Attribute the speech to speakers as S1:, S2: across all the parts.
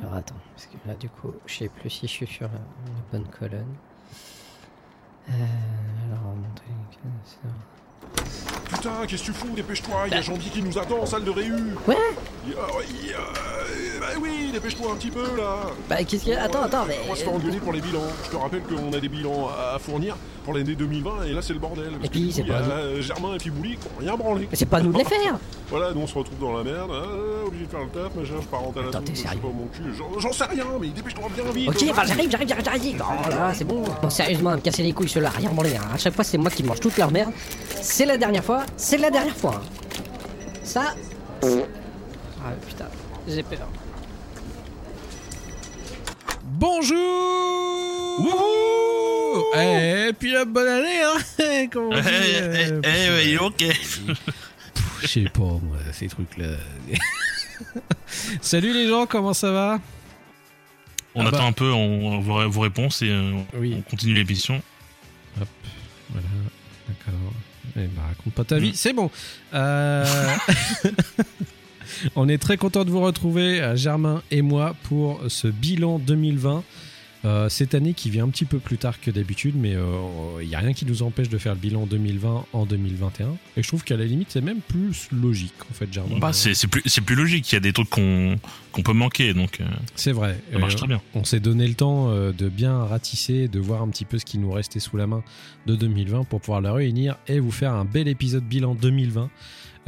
S1: Alors attends, parce que là du coup, je sais plus si je suis sur la, la bonne colonne. Euh, alors, montrer.
S2: Putain, qu'est-ce que tu fous? Dépêche-toi, il y a Janvier qui nous attend en salle de réu.
S1: Ouais.
S2: Il y a- il y a- Bah oui, dépêche-toi un petit peu là
S1: Bah qu'est-ce qu'il y a Attends, attends, mais.
S2: On va se faire engueuler pour les bilans. Je te rappelle qu'on a des bilans à fournir pour l'année 2020 et là c'est le bordel. Parce
S1: Et puis, c'est pas
S2: euh, Germain et puis Bouli qui ont rien branlé.
S1: Mais c'est pas à nous de les faire
S2: Voilà, nous on se retrouve dans la merde, ah, obligé de faire le taf, machin, je pars en
S1: Attends, t'es sérieux
S2: pas mon cul, j'en- sais rien, mais dépêche-toi bien vite.
S1: Ok, enfin j'arrive, j'arrive, j'arrive, j'arrive Oh là, c'est bon Bon, sérieusement, à me casser les couilles, ceux-là, rien branlé, hein. À chaque fois, c'est moi qui mange toute leur merde. C'est la dernière fois, c'est la dernière fois. hein. Ça... Ah putain, j'ai peur.
S3: Bonjour Et puis la bonne année, hein Comment on
S4: Eh,
S3: dit,
S4: eh,
S3: euh,
S4: eh, ok.
S3: Je sais pas, moi, ces trucs-là. Salut les gens, comment ça va?
S4: On
S3: Ah
S4: attend
S3: bah.
S4: un peu on, vos, vos réponses et euh,
S3: Oui.
S4: on continue l'émission.
S3: Hop, voilà, d'accord. Eh ben, raconte pas ta vie, c'est bon. Euh, On est très content de vous retrouver, euh, Germain et moi, pour ce bilan 2020. Euh, cette année qui vient un petit peu plus tard que d'habitude, mais il n'y a rien qui nous empêche de faire le bilan 2020 en 2021. Et je trouve qu'à la limite, c'est même plus logique, en fait, Germain.
S4: Bah, c'est plus, logique. Il y a des trucs qu'on peut manquer, donc euh,
S3: C'est vrai.
S4: ça marche
S3: Euh,
S4: très bien.
S3: On s'est donné le temps euh, de bien ratisser, de voir un petit peu ce qui nous restait sous la main de 2020 pour pouvoir le réunir et vous faire un bel épisode bilan 2020.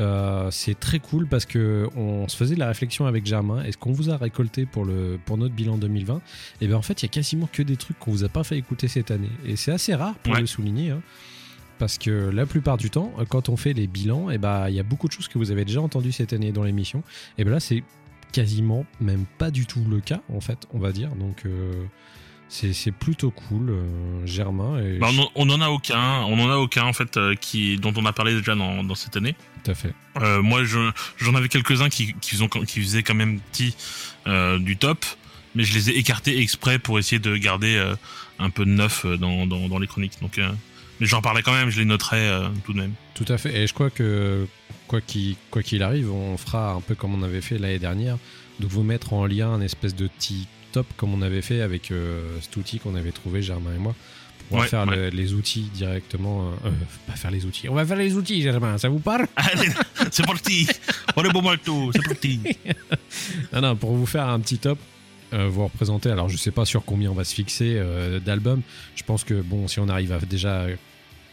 S3: Euh, c'est très cool parce que on se faisait la réflexion avec Germain. Est-ce qu'on vous a récolté pour le pour notre bilan 2020 Et bien en fait, il y a quasiment que des trucs qu'on vous a pas fait écouter cette année. Et c'est assez rare pour
S4: Ouais.
S3: le souligner. hein. Parce que la plupart du temps, euh, quand on fait les bilans, et ben il y a beaucoup de choses que vous avez déjà entendues cette année dans l'émission. Et ben là, c'est quasiment même pas du tout le cas, en fait, on va dire. Donc, euh, c'est c'est plutôt cool, euh, Germain. Et
S4: Bah, on, en- on en a aucun, on en a aucun en fait euh, qui dont on a parlé déjà dans, dans cette année.
S3: Tout à fait.
S4: Euh, moi, je- j'en avais quelques-uns qui, qui, faisaient, qui faisaient quand même petit du top, mais je les ai écartés exprès pour essayer de garder un peu de neuf dans, dans, dans les chroniques. Donc, mais j'en parlais quand même, je les noterai tout de même.
S3: Tout à fait. Et je crois que, quoi qu'il quoi qu'il arrive, on fera un peu comme on avait fait l'année dernière, de vous mettre en lien un espèce de petit top comme on avait fait avec euh, cet outil qu'on avait trouvé, Germain et moi. Pour pouvoir
S4: Ouais,
S3: faire
S4: ouais.
S3: le- les outils directement. euh, euh, pas faire les outils. On va faire les outils, Germain. Ça vous parle?
S4: Allez, c'est parti On est bon malto, c'est parti
S3: Non, non, pour vous faire un petit top, euh, vous représenter. Alors, je sais pas sur combien on va se fixer euh, d'albums. Je pense que, bon, si on arrive à déjà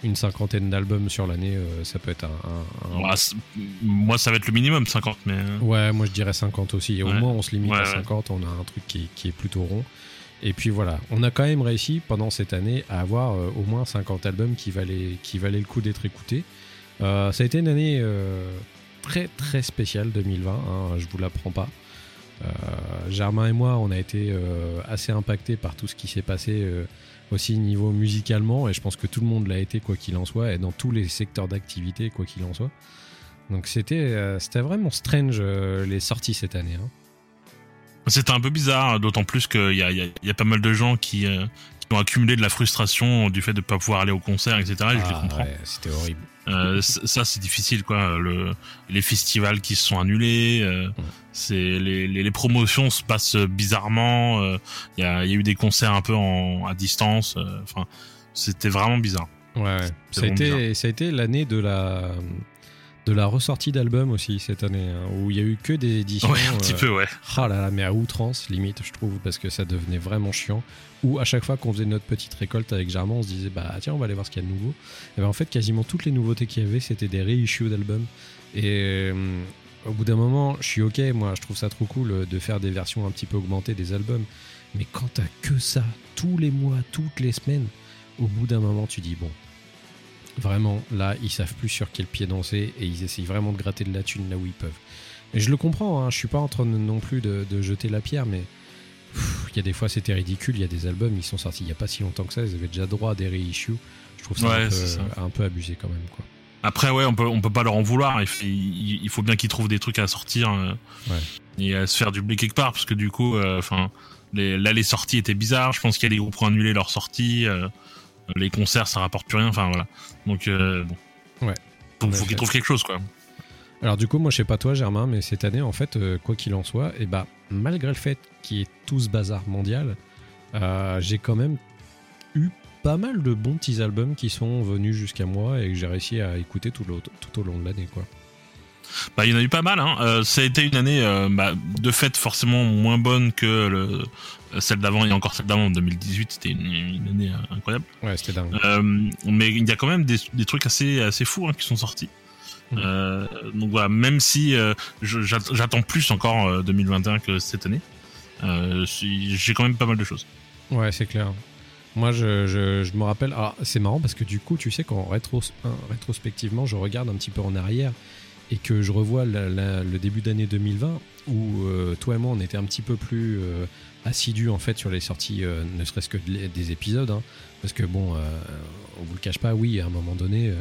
S3: une cinquantaine d'albums sur l'année, euh, ça peut être un. un- un-
S4: Moi, ça va être le minimum, 50, mais... euh,
S3: Ouais, moi je dirais 50 aussi. Et au moins, on se limite
S4: Ouais,
S3: à
S4: ouais.
S3: 50. On a un truc qui, qui est plutôt rond. Et puis voilà, on a quand même réussi pendant cette année à avoir euh, au moins 50 albums qui valaient, qui valaient le coup d'être écoutés. Euh, ça a été une année très très spéciale 2020, hein, je vous l'apprends pas. Germain et moi, on a été assez impactés par tout ce qui s'est passé aussi niveau musicalement, et je pense que tout le monde l'a été quoi qu'il en soit, et dans tous les secteurs d'activité quoi qu'il en soit. Donc c'était euh, c'était vraiment strange euh, les sorties cette année. hein.
S4: C'était un peu bizarre, d'autant plus qu'il y a, il y, a, y a pas mal de gens qui, euh, qui ont accumulé de la frustration du fait de ne pas pouvoir aller au concert, etc. Et je les
S3: Ah,
S4: comprends.
S3: ouais, c'était horrible.
S4: Euh, ça, c'est difficile, quoi. Le, les festivals qui se sont annulés, euh, c'est les, les, les promotions se passent bizarrement. euh, Il y, a, y a eu des concerts un peu en, à distance. euh, Enfin, c'était vraiment bizarre.
S3: Ouais, ça a été ça a été l'année de la de la ressortie d'albums aussi cette année hein, où il y a eu que des éditions.
S4: Ouais, un petit
S3: euh,
S4: peu, ouais.
S3: Ah là là, mais à outrance, limite, je trouve, parce que ça devenait vraiment chiant. Ou à chaque fois qu'on faisait notre petite récolte avec Germain, on se disait, bah tiens, on va aller voir ce qu'il y a de nouveau. Et ben en fait, quasiment toutes les nouveautés qu'il y avait, c'était des reissues d'albums. Et euh, au bout d'un moment, je suis ok, moi, je trouve ça trop cool euh, de faire des versions un petit peu augmentées des albums. Mais quand t'as que ça, tous les mois, toutes les semaines, au bout d'un moment, tu dis, bon, vraiment, là, ils savent plus sur quel pied danser et ils essayent vraiment de gratter de la thune là où ils peuvent. Et je le comprends, hein, je suis pas en train de- non plus de, de jeter la pierre, mais il y a des fois c'était ridicule. Il y a des albums, ils sont sortis il y a pas si longtemps que ça, ils avaient déjà droit à des reissues. Je trouve ça,
S4: Ouais,
S3: un,
S4: ça.
S3: peu, un peu abusé quand même. Quoi.
S4: Après, ouais, on peut, on peut pas leur en vouloir. Il, faut- il, il faut bien qu'ils trouvent des trucs à sortir euh,
S3: Ouais.
S4: et à se faire du blé quelque part, parce que du coup, euh, enfin, les, là, les sorties étaient bizarres. Je pense qu'il y a des groupes qui ont annulé leurs sorties. euh, les concerts, ça rapporte plus rien. Enfin, voilà. Donc, euh, bon.
S3: Ouais. Ouais,
S4: faut
S3: je-
S4: qu'ils trouvent quelque chose, quoi.
S3: Alors du coup, moi je sais pas toi Germain, mais cette année en fait, euh, quoi qu'il en soit, et bah malgré le fait qu'il y ait tout ce bazar mondial, euh, j'ai quand même eu pas mal de bons petits albums qui sont venus jusqu'à moi et que j'ai réussi à écouter tout, tout au long de l'année quoi.
S4: Bah, il y en a eu pas mal. Hein. Euh, ça a été une année euh, bah, de fait forcément moins bonne que le, celle d'avant et encore celle d'avant en 2018. C'était une, une année euh, incroyable.
S3: Ouais, c'était dingue.
S4: Euh, mais il y a quand même des, des trucs assez assez fous hein, qui sont sortis. Euh, donc voilà, même si euh, j'attends plus encore euh, 2021 que cette année, euh, j'ai quand même pas mal de choses.
S3: Ouais, c'est clair. Moi, je, je- je me rappelle. Alors, c'est marrant parce que du coup, tu sais, quand rétros, rétrospectivement, je regarde un petit peu en arrière et que je revois la- la- le début d'année 2020 où euh, toi et moi, on était un petit peu plus euh, assidus en fait sur les sorties, euh, ne serait-ce que des épisodes. hein. parce que bon, on vous le cache pas, oui, à un moment donné,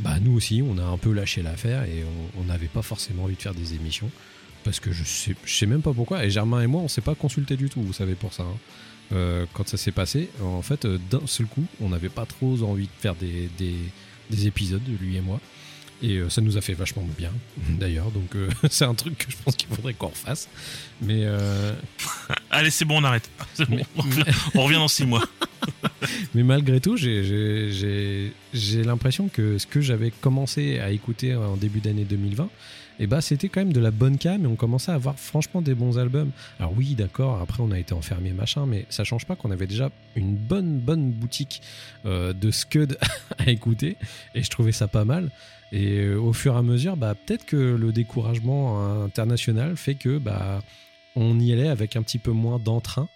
S3: bah nous aussi, on a un peu lâché l'affaire et on- n'avait pas forcément envie de faire des émissions. Parce que je sais, je sais même pas pourquoi. Et Germain et moi, on s'est pas consulté du tout, vous savez, pour ça. hein. Quand ça s'est passé, en fait, d'un seul coup, on n'avait pas trop envie de faire des, des épisodes, lui et moi. Et euh, ça nous a fait vachement bien, d'ailleurs. Donc, euh, c'est un truc que je pense qu'il faudrait qu'on refasse. Mais, euh,
S4: Allez, c'est bon, on arrête. C'est bon,
S3: Mais-
S4: on, revient, dans six mois.
S3: mais malgré tout, j'ai- l'impression que ce que j'avais commencé à écouter en début d'année 2020, et bah, c'était quand même de la bonne cam et on commençait à avoir franchement des bons albums. Alors oui, d'accord, après on a été enfermé machin, mais ça change pas qu'on avait déjà une bonne bonne boutique euh, de Scud à écouter et je trouvais ça pas mal. Et euh, au fur et à mesure, bah, peut-être que le découragement international fait que bah, on y allait avec un petit peu moins d'entrain.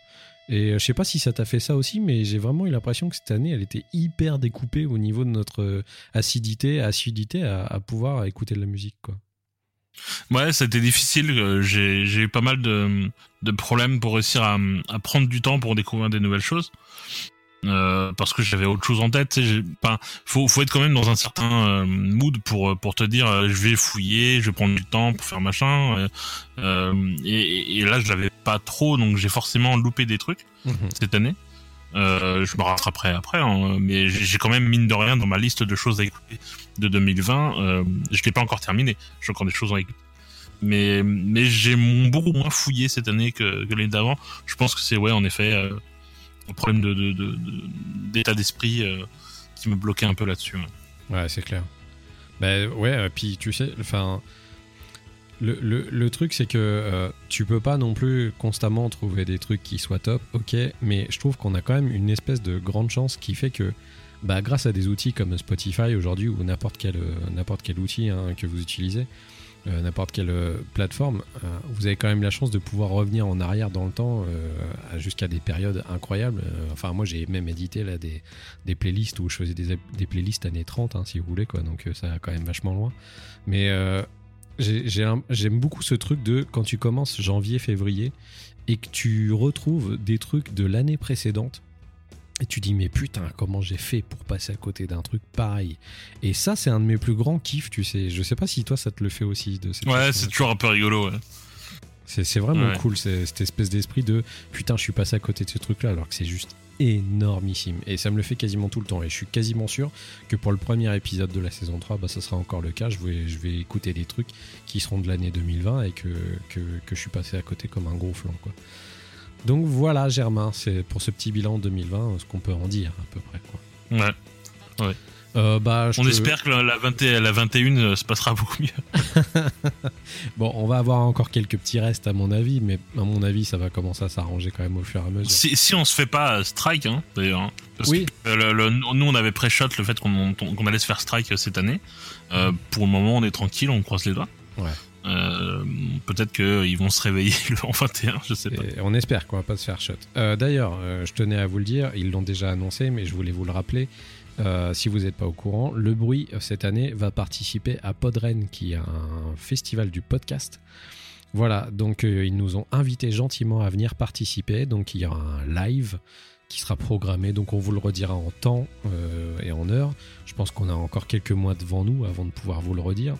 S3: Et euh, je sais pas si ça t'a fait ça aussi, mais j'ai vraiment eu l'impression que cette année, elle était hyper découpée au niveau de notre euh, acidité, acidité à, pouvoir écouter de la musique.
S4: Ouais, c'était difficile. J'ai j'ai eu pas mal de, de problèmes pour réussir à prendre du temps pour découvrir des nouvelles choses. Euh, parce que j'avais autre chose en tête. Enfin, faut, faut être quand même dans un certain euh, mood pour pour te dire euh, je vais fouiller, je vais prendre du temps pour faire machin. euh, euh, et, et là, je l'avais pas trop, donc j'ai forcément loupé des trucs cette année. Euh, je me rattraperai après, hein, mais j'ai quand même mine de rien dans ma liste de choses à écouter de 2020. Euh, je l'ai pas encore terminé. J'ai encore des choses à écouter. Mais mais j'ai beaucoup moins fouillé cette année que, que l'année d'avant. Je pense que c'est ouais en effet euh, un problème d'état d'esprit euh, qui me bloquait un peu là-dessus. ouais.
S3: C'est clair. Ben ouais, euh, puis tu sais, le, truc c'est que euh, tu peux pas non plus constamment trouver des trucs qui soient top, ok, mais je trouve qu'on a quand même une espèce de grande chance qui fait que, bah, grâce à des outils comme Spotify aujourd'hui ou n'importe quel, n'importe quel outil hein, que vous utilisez, euh, n'importe quelle euh, plateforme, euh, vous avez quand même la chance de pouvoir revenir en arrière dans le temps jusqu'à des périodes incroyables. Enfin, moi j'ai même édité là des, playlists où je faisais des, playlists années 30, hein, si vous voulez, quoi. Donc ça va quand même vachement loin. Mais j'aime beaucoup ce truc de quand tu commences janvier, février et que tu retrouves des trucs de l'année précédente. Et tu dis, mais putain, comment j'ai fait pour passer à côté d'un truc pareil? Et ça, c'est un de mes plus grands kiffs, tu sais. Je sais pas si toi, ça te le fait aussi. De cette
S4: Ouais, c'est toujours un peu rigolo. Ouais.
S3: C'est vraiment
S4: Ouais.
S3: cool, cette espèce d'esprit de putain, je suis passé à côté de ce truc-là, alors que c'est juste énormissime. Et ça me le fait quasiment tout le temps. Et je suis quasiment sûr que pour le premier épisode de la saison 3, bah, ça sera encore le cas. Je vais, je vais écouter des trucs qui seront de l'année 2020 et que, que, que je suis passé à côté comme un gros flanc. Quoi. Donc voilà, Germain, c'est pour ce petit bilan 2020 ce qu'on peut en dire à peu près. Quoi.
S4: Ouais.
S3: Euh, bah,
S4: On
S3: te-
S4: espère que la, la, 20 et- la 21 euh, se passera beaucoup mieux.
S3: Bon, on va avoir encore quelques petits restes à mon avis, mais à mon avis, ça va commencer à s'arranger quand même au fur et à mesure.
S4: Si, si on se fait pas euh, strike, hein, d'ailleurs. hein, parce
S3: Oui.
S4: que, euh, le- le- nous, on avait pré-shot le fait qu'on allait se faire strike euh, cette année. Euh, pour le moment, on est tranquille, on croise les doigts.
S3: Ouais.
S4: Euh, Peut-être qu'ils vont se réveiller le en 21, je sais pas.
S3: On espère qu'on va pas se faire shot. Euh, D'ailleurs, euh, je tenais à vous le dire, ils l'ont déjà annoncé, mais je voulais vous le rappeler. Si vous n'êtes pas au courant, Le Bruit cette année va participer à Podren, qui est un festival du podcast. Voilà, donc ils nous ont invités gentiment à venir participer. Donc il y aura un live qui sera programmé. Donc on vous le redira en temps et en heure. Je pense qu'on a encore quelques mois devant nous avant de pouvoir vous le redire.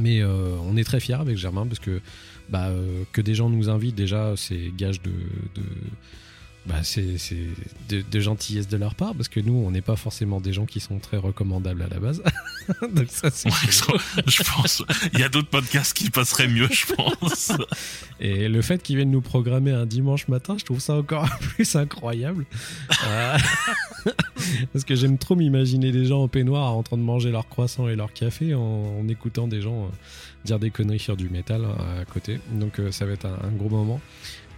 S3: Mais euh, on est très fiers avec Germain parce que bah, euh, que des gens nous invitent déjà, c'est gage de, de, bah, c'est, c'est de, de gentillesse de leur part parce que nous, on n'est pas forcément des gens qui sont très recommandables à la base. Donc ça, c'est
S4: Ouais, je pense. Il y a d'autres podcasts qui passeraient mieux, je pense.
S3: Et le fait qu'ils viennent nous programmer un dimanche matin, je trouve ça encore plus incroyable. Euh, Parce que j'aime trop m'imaginer des gens en peignoir en train de manger leur croissant et leur café en, en écoutant des gens euh, dire des conneries sur du métal euh, à côté. Donc ça va être un, un gros moment.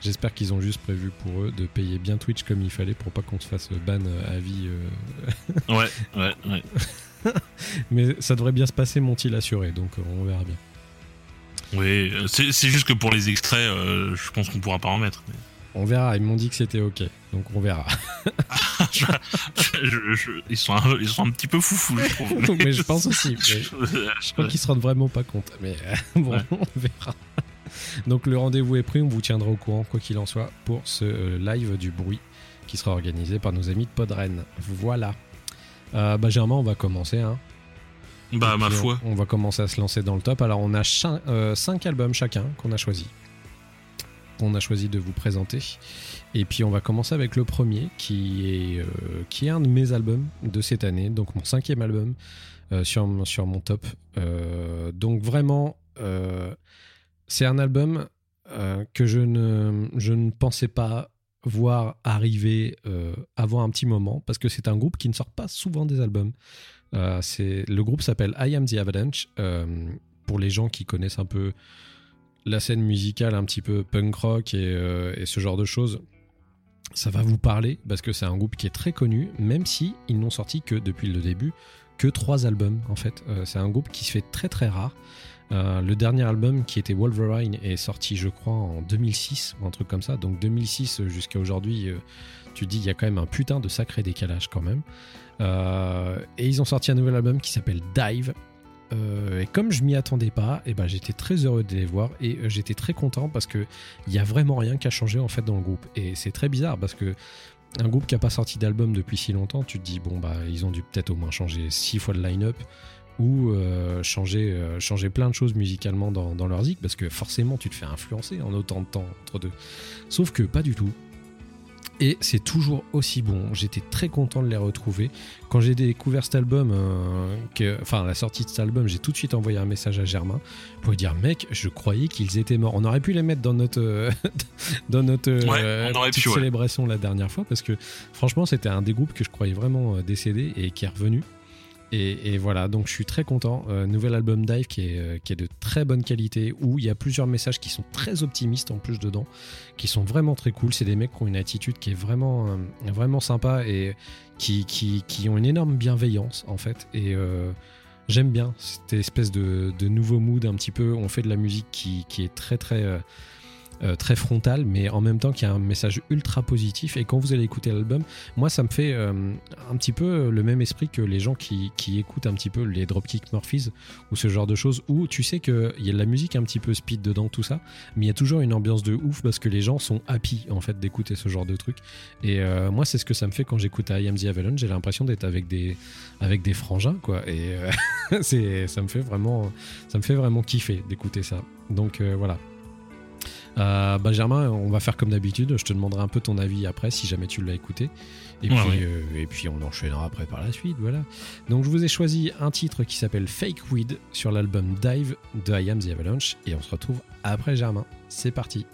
S3: J'espère qu'ils ont juste prévu pour eux de payer bien Twitch comme il fallait pour pas qu'on se fasse ban à vie. euh.
S4: Ouais, ouais, ouais.
S3: Mais ça devrait bien se passer, m'ont-ils assuré, donc euh, on verra bien.
S4: Oui, euh, c'est juste que pour les extraits, euh, je pense qu'on pourra pas en mettre. mais-
S3: On verra, ils m'ont dit que c'était ok, donc on verra.
S4: je- je- je- ils, sont un, ils sont un petit peu foufous, je trouve.
S3: Mais je pense aussi, mais- Je crois qu'ils se rendent vraiment pas compte. Mais euh, bon,
S4: Ouais.
S3: on verra. Donc le rendez-vous est pris, on vous tiendra au courant, quoi qu'il en soit, pour ce euh, live du bruit qui sera organisé par nos amis de Podren. Voilà. Euh, bah, généralement, on va commencer. Hein.
S4: Bah, ma foi.
S3: On, on va commencer à se lancer dans le top. Alors, on a 5 albums chacun qu'on a choisi. On a choisi de vous présenter. Et puis, on va commencer avec le premier, qui est, euh, qui est un de mes albums de cette année, donc mon cinquième album euh, sur, sur mon top. Euh, donc, vraiment, euh, c'est un album euh, que je ne, pensais pas voir arriver euh, avant un petit moment, parce que c'est un groupe qui ne sort pas souvent des albums. Euh, le groupe s'appelle I Am the Avalanche. Pour les gens qui connaissent un peu la scène musicale, un petit peu punk rock et, et ce genre de choses, ça va vous parler parce que c'est un groupe qui est très connu, même si ils n'ont sorti que depuis le début que trois albums en fait. C'est un groupe qui se fait très très rare. Euh, le dernier album qui était Wolverine est sorti je crois en 2006 ou un truc comme ça. Donc 2006 jusqu'à aujourd'hui, euh, tu dis il y a quand même un putain de sacré décalage quand même. Euh, et ils ont sorti un nouvel album qui s'appelle Dive. Euh, et comme je m'y attendais pas, et ben j'étais très heureux de les voir et euh, j'étais très content parce que il y a vraiment rien qui a changé en fait dans le groupe. Et c'est très bizarre parce que un groupe qui a pas sorti d'album depuis si longtemps, tu te dis bon bah ils ont dû peut-être au moins changer six fois le line-up ou euh, changer, euh, changer plein de choses musicalement dans, dans leur zik parce que forcément tu te fais influencer en autant de temps entre deux. Sauf que pas du tout. Et c'est toujours aussi bon. J'étais très content de les retrouver. Quand j'ai découvert cet album, euh, que, enfin la sortie de cet album, j'ai tout de suite envoyé un message à Germain pour lui dire mec, je croyais qu'ils étaient morts. On aurait pu les mettre dans notre dans notre
S4: Ouais, on aurait
S3: petite
S4: pu, ouais.
S3: célébration la dernière fois parce que franchement c'était un des groupes que je croyais vraiment décédé et qui est revenu. Et, voilà, donc je suis très content. Euh, nouvel album Dive qui est, euh, qui est de très bonne qualité, où il y a plusieurs messages qui sont très optimistes en plus dedans, qui sont vraiment très cool. C'est des mecs qui ont une attitude qui est vraiment, euh, vraiment sympa et qui, qui, ont une énorme bienveillance en fait. Et j'aime bien cette espèce de, de nouveau mood un petit peu. On fait de la musique qui, qui est très très... euh, très frontal, mais en même temps qui a un message ultra positif. Et quand vous allez écouter l'album, moi ça me fait euh, un petit peu le même esprit que les gens qui, qui écoutent un petit peu les Dropkick Murphys ou ce genre de choses, où tu sais qu'il y a de la musique un petit peu speed dedans, tout ça, mais il y a toujours une ambiance de ouf parce que les gens sont happy en fait d'écouter ce genre de truc. Et euh, moi c'est ce que ça me fait quand j'écoute I Am the Avalanche, j'ai l'impression d'être avec des, avec des frangins quoi. Et ça me fait vraiment, ça me fait vraiment kiffer d'écouter ça. Donc voilà. Euh, bah Germain, on va faire comme d'habitude. Je te demanderai un peu ton avis après si jamais tu l'as écouté. Et,
S4: Ouais,
S3: puis,
S4: ouais.
S3: euh, et puis on enchaînera après par la suite. Voilà. Donc je vous ai choisi un titre qui s'appelle Fake Weed sur l'album Dive de I Am the Avalanche. Et on se retrouve après Germain. C'est parti.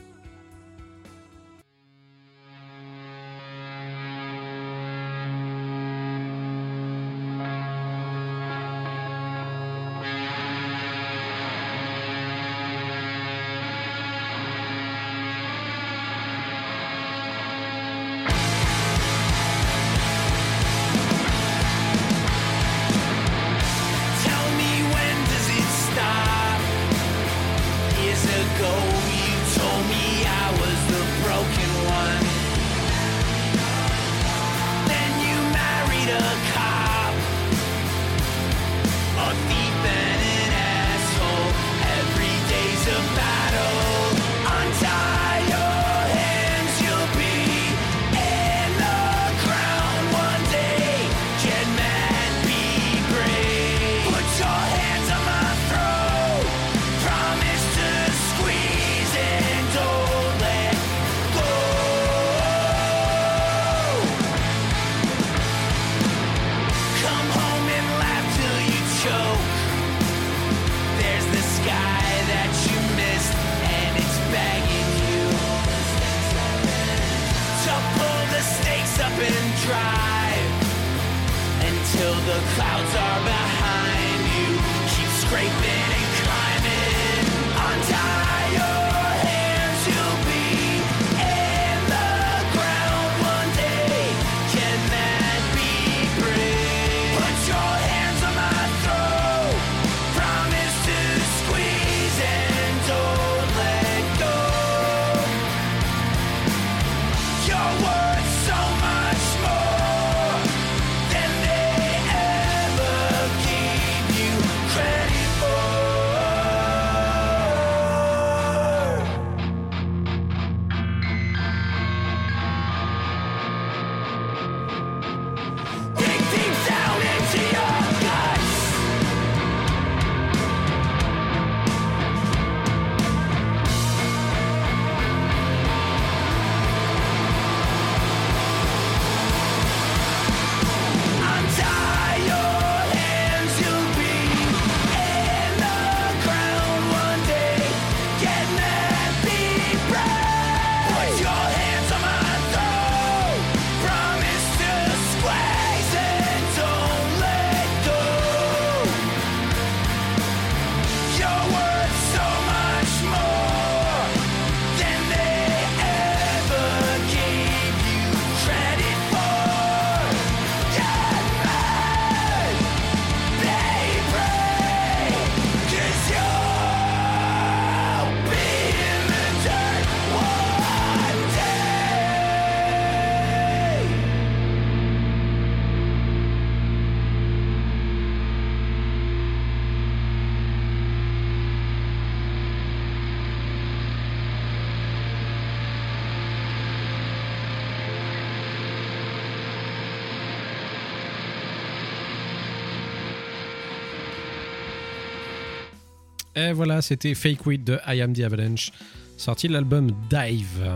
S3: Et voilà, c'était Fake Weed de I Am the Avalanche, sorti de l'album Dive.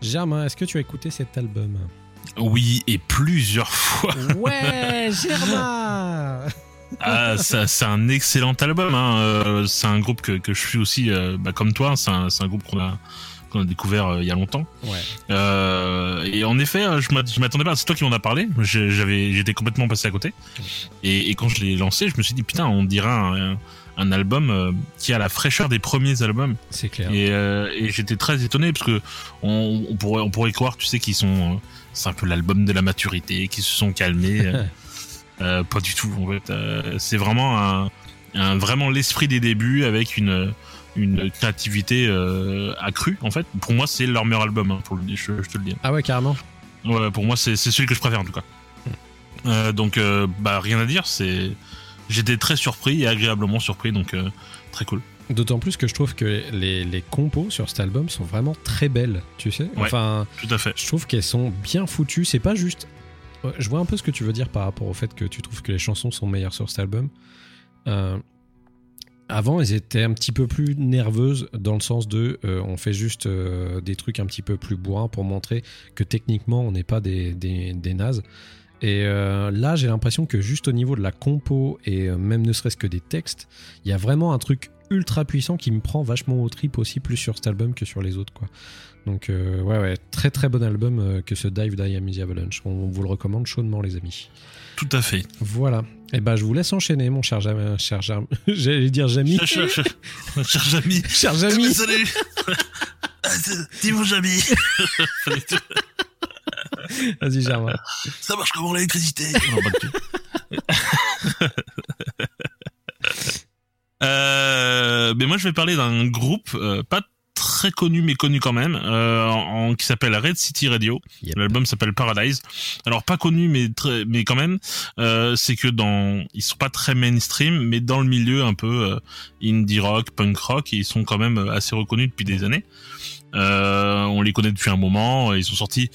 S3: Germain, est-ce que tu as écouté cet album?
S4: Oui, et plusieurs fois.
S3: Ouais, Germain
S4: Ah, ça- c'est un excellent album. hein. Euh, c'est un groupe que, que je suis aussi, euh, bah, comme toi. C'est un, c'est un groupe qu'on a, qu'on a découvert euh, il y a longtemps.
S3: Ouais.
S4: Euh, et en effet, je m'att- je m'attendais pas. C'est toi qui m'en as parlé. J'avais, j'étais complètement passé à côté. Et, et quand je l'ai lancé, je me suis dit putain, on dirait un, un album euh, qui a la fraîcheur des premiers albums.
S3: C'est clair.
S4: Et, euh, et j'étais très étonné parce que on, on pourrait, on pourrait croire, tu sais, qu'ils sont, euh, c'est un peu l'album de la maturité, qu'ils se sont calmés. euh, pas du tout. En fait, Euh, c'est vraiment un, un- vraiment l'esprit des débuts avec une une créativité euh, accrue. En fait, pour moi, c'est leur meilleur album. hein, pour le, je, je te le dis.
S3: Ah ouais, carrément.
S4: Ouais, pour moi, c'est c'est celui que je préfère en tout cas. Euh, donc, bah rien à dire. C'est j'étais très surpris et agréablement surpris. Donc, euh, très cool.
S3: D'autant plus que je trouve que les, les compos sur cet album sont vraiment très belles, tu sais.
S4: Ouais.
S3: Enfin,
S4: Tout à fait.
S3: je trouve qu'elles sont bien foutues. C'est pas juste. Ouais, Je vois un peu ce que tu veux dire par rapport au fait que tu trouves que les chansons sont meilleures sur cet album. Euh, avant, elles étaient un petit peu plus nerveuses dans le sens de euh, on fait juste euh, des trucs un petit peu plus bourrins pour montrer que techniquement on n'est pas des, des, des nazes. Et euh, là, j'ai l'impression que juste au niveau de la compo et euh, même ne serait-ce que des textes, il y a vraiment un truc ultra puissant qui me prend vachement au trip aussi plus sur cet album que sur les autres quoi. Donc euh, ouais ouais très très bon album euh, que ce Dive Die Am the Avalanche. On vous le recommande chaudement les amis.
S4: Tout à fait.
S3: Voilà. Et ben je vous laisse enchaîner mon cher Jam, cher Jam. J'allais dire Jamy.
S4: Cher, cher, cher, cher Jamy.
S3: cher
S4: Eh
S3: Jamy.
S4: salut. C'est- Dis mon Jamy.
S3: Vas-y Germain.
S4: Ça marche comment l'électricité Non, pas de cul. Euh, mais moi je vais parler d'un groupe euh, pas très connu mais connu quand même euh, en, qui s'appelle Red City Radio.
S3: Yep.
S4: L'album s'appelle Paradise. Alors pas connu mais très mais quand même euh, c'est que dans ils sont pas très mainstream mais dans le milieu un peu euh, indie rock, punk rock ils sont quand même assez reconnus depuis des années. Euh, on les connaît depuis un moment, ils sont sortis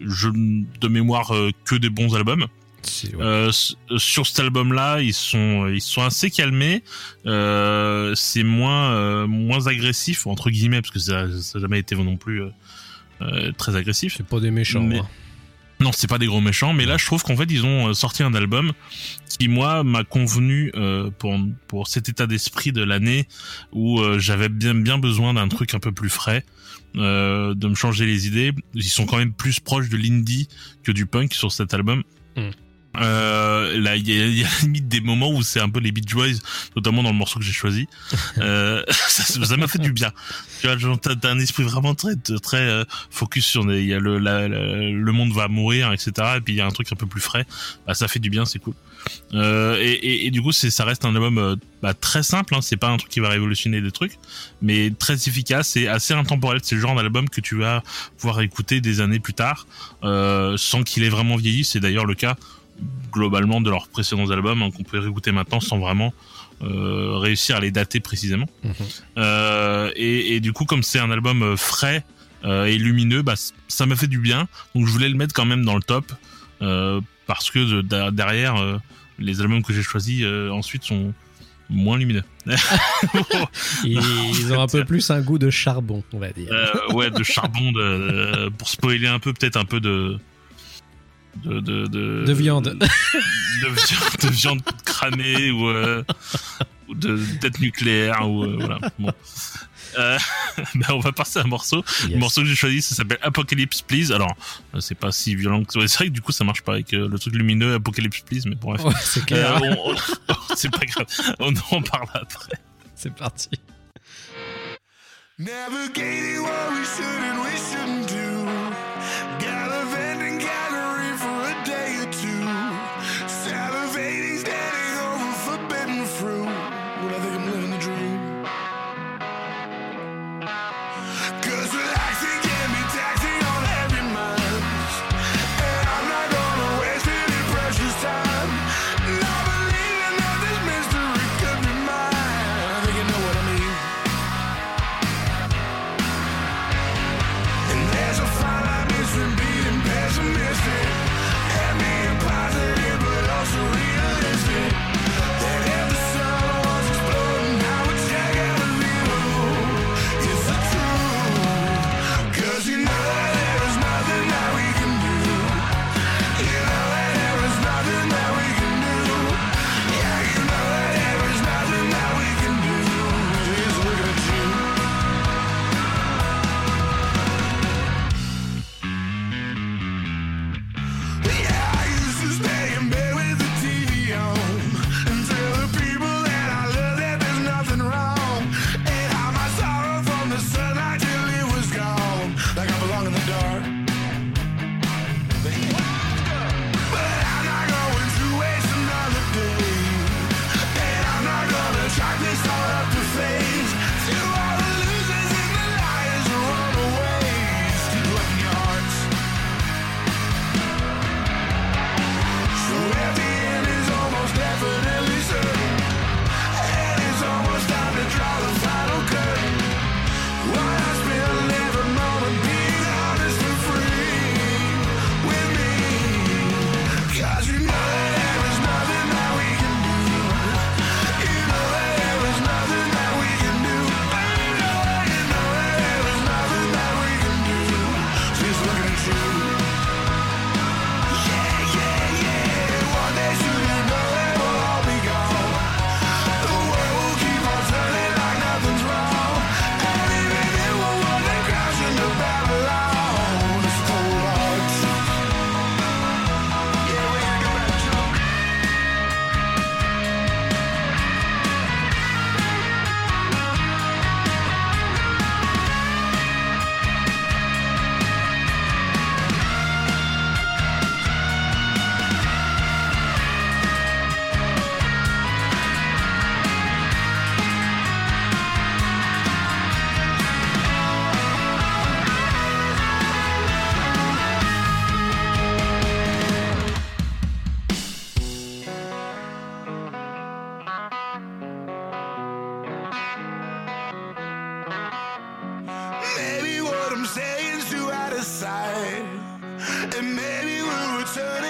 S4: je, de mémoire euh, que des bons albums.
S3: Ouais.
S4: Euh, s- sur cet album-là, ils sont ils sont assez calmés. Euh, c'est moins euh, moins agressif entre guillemets parce que ça ça a jamais été non plus euh, euh, très agressif.
S3: C'est pas des méchants.
S4: mais-
S3: hein.
S4: Non, c'est pas des gros méchants, mais là je trouve qu'en fait ils ont euh, sorti un album qui moi m'a convenu euh, pour pour cet état d'esprit de l'année où euh, j'avais bien bien besoin d'un truc un peu plus frais, euh, de me changer les idées. Ils sont quand même plus proches de l'indie que du punk sur cet album.
S3: Mm.
S4: Euh, là, il y a, il y a limite des moments où c'est un peu les Beach Boys, notamment dans le morceau que j'ai choisi. Euh, ça m'a fait du bien. Tu vois, t'as un esprit vraiment très très focus sur il y a le la- la- le monde va mourir, etc. Et puis il y a un truc un peu plus frais. Bah, ça fait du bien, c'est cool. Euh, et, et, et du coup, c'est ça reste un album euh, bah, très simple. Hein, c'est pas un truc qui va révolutionner des trucs, mais très efficace et assez intemporel. C'est le genre d'album que tu vas pouvoir écouter des années plus tard, euh, sans qu'il ait vraiment vieilli. C'est d'ailleurs le cas globalement de leurs précédents albums hein, qu'on peut réécouter maintenant sans vraiment réussir à les dater précisément.
S3: Mhm.
S4: Et, et du coup, comme c'est un album frais et lumineux, bah, ça m'a fait du bien. Donc je voulais le mettre quand même dans le top euh, parce que de- derrière euh, les albums que j'ai choisis euh, ensuite sont moins lumineux.
S3: Ils, ils ont un peu plus un goût de charbon, on va dire.
S4: Euh, ouais, de charbon, de, pour spoiler un peu, peut-être un peu de. De, de, de,
S3: De viande.
S4: De, viande, de viande cramée ou, euh, ou de tête nucléaire ou euh, voilà. Bon. Euh, ben, on va passer à un morceau. Le morceau que j'ai choisi, ça s'appelle Apocalypse Please. Alors, euh, c'est pas si violent que ça. C'est vrai que du coup, ça marche pas avec euh, le truc lumineux Apocalypse Please, mais bon, bref.
S3: Ouais, c'est
S4: Euh,
S3: clair.
S4: on- on- c'est pas grave. On en parle après.
S3: C'est parti.
S5: Navigating what we should and we shouldn't do. And maybe we'll return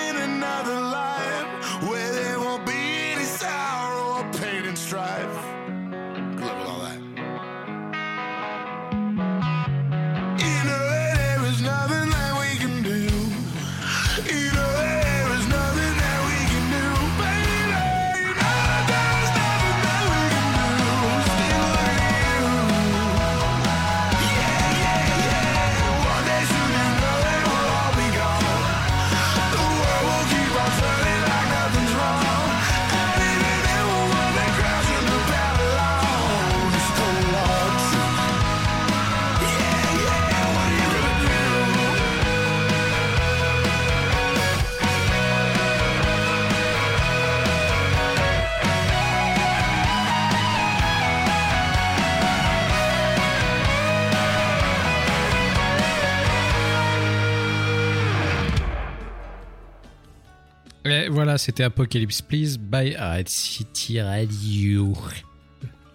S3: voilà, c'était Apocalypse Please by Red City Radio.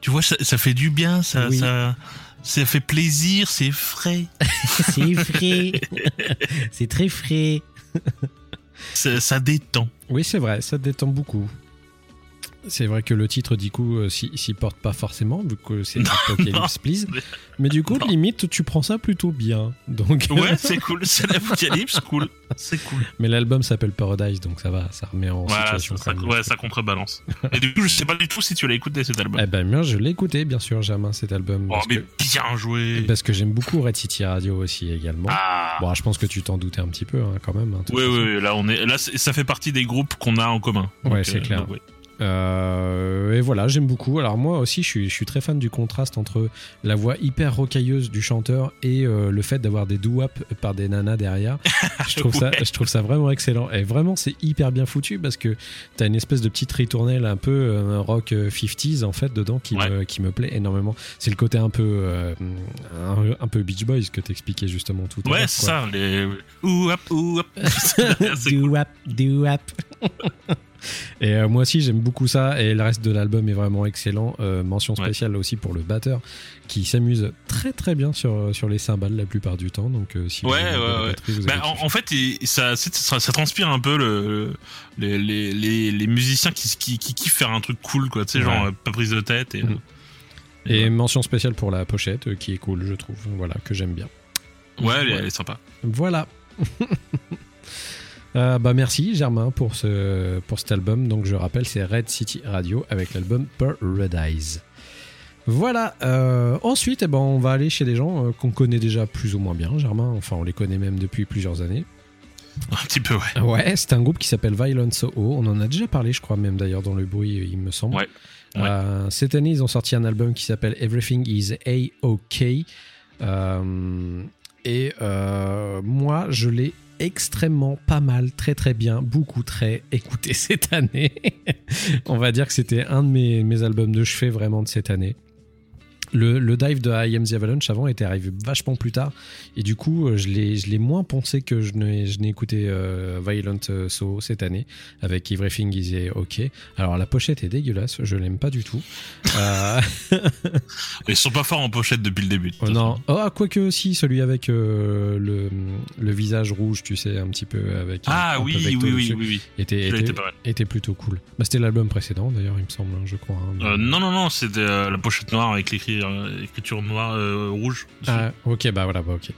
S4: Tu vois, ça, ça fait du bien, ça,
S3: Oui.
S4: ça, ça fait plaisir, c'est frais.
S3: C'est frais. c'est très frais.
S4: Ça, ça détend.
S3: Oui, c'est vrai, ça détend beaucoup. C'est vrai que le titre, du coup, euh, s'y porte pas forcément, vu que c'est Apocalypse Please. Mais du coup,
S4: Non.
S3: limite, tu prends ça plutôt bien. Donc,
S4: Ouais, c'est cool. C'est l'apocalypse, cool. C'est cool.
S3: Mais l'album s'appelle Paradise, donc ça va, ça remet en
S4: Voilà,
S3: situation.
S4: ça, ça- ouais, ça contrebalance. Et du coup, je sais pas du tout si tu l'as écouté cet album.
S3: Eh ben, moi, je l'ai écouté, bien sûr, Germain, cet album.
S4: oh, mais
S3: que,
S4: bien joué.
S3: parce que j'aime beaucoup Red City Radio aussi, également.
S4: Ah.
S3: Bon, je pense que tu t'en doutais un petit peu, hein, quand même. hein,
S4: Oui, oui, oui, là, on est, là, ça fait partie des groupes qu'on a en commun.
S3: Ouais, c'est clair.
S4: donc, ouais.
S3: Euh, et voilà, j'aime beaucoup. Alors moi aussi, je suis, je suis très fan du contraste entre la voix hyper rocailleuse du chanteur et euh, le fait d'avoir des doo-wop par des nanas derrière. Je trouve, ça, je trouve ça vraiment excellent. Et vraiment, c'est hyper bien foutu parce que t'as une espèce de petite ritournelle un peu euh, rock euh, 50s en fait dedans qui,
S4: Ouais.
S3: me, qui me plaît énormément. C'est le côté un peu, euh, un, un peu Beach Boys que t'expliquais justement tout à l'heure.
S4: Ouais, c'est ça. Les... Ouh, hop, ouh, hop.
S3: Et euh, moi aussi j'aime beaucoup ça et le reste de l'album est vraiment excellent. Euh, mention
S4: Ouais.
S3: spéciale aussi pour le batteur qui s'amuse très très bien sur, sur les cymbales la plupart du temps. Donc euh, si
S4: Ouais, ouais,
S3: batterie,
S4: Bah, en, fait, ça, ça, ça transpire un peu le, les, les, les, les musiciens qui, qui, qui kiffent faire un truc cool, quoi. Tu sais, genre, euh, pas prise de tête. Et,
S3: Mhm.
S4: et
S3: Et mention spéciale pour la pochette euh, qui est cool je trouve. Voilà que j'aime bien.
S4: ouais, elle, est-
S3: Ouais.
S4: elle est sympa.
S3: Voilà. Euh, bah merci Germain pour, ce, pour cet album. Donc je rappelle, c'est Red City Radio avec l'album Paradise. Voilà. euh, ensuite, eh ben, on va aller chez des gens euh, qu'on connaît déjà plus ou moins bien, Germain. Enfin, on les connaît même depuis plusieurs années.
S4: Un petit peu, ouais.
S3: Ouais, c'est un groupe qui s'appelle Violence O. On en a déjà parlé, je crois, même d'ailleurs dans le bruit, il me semble.
S4: Ouais, ouais.
S3: Euh, cette année, ils ont sorti un album qui s'appelle Everything is A-OK. Euh, et euh, moi, je l'ai extrêmement pas mal, très très bien, beaucoup très écouté cette année. On va dire que c'était un de mes, mes albums de chevet vraiment de cette année. Le, le dive de I Am the Avalanche avant était arrivé vachement plus tard et du coup euh, je l'ai moins pensé que je n'ai écouté euh, Violent euh, So cette année avec Everything is OK. Alors la pochette est dégueulasse, je l'aime pas du tout. Euh,
S4: Ils sont pas forts en pochette depuis le début.
S3: oh non, oh quoique si celui avec euh, le, le visage rouge, tu sais, un petit peu avec
S4: Ah oui, oui, oui, oui, oui.
S3: était était, plutôt cool. Bah, c'était l'album précédent d'ailleurs, il me semble, hein, je crois. hein, mais-
S4: non, non, non, c'était la pochette noire avec l'écrit- l'écriture noire euh, rouge. dessus.
S3: Ah, ok, bah voilà, bah ok.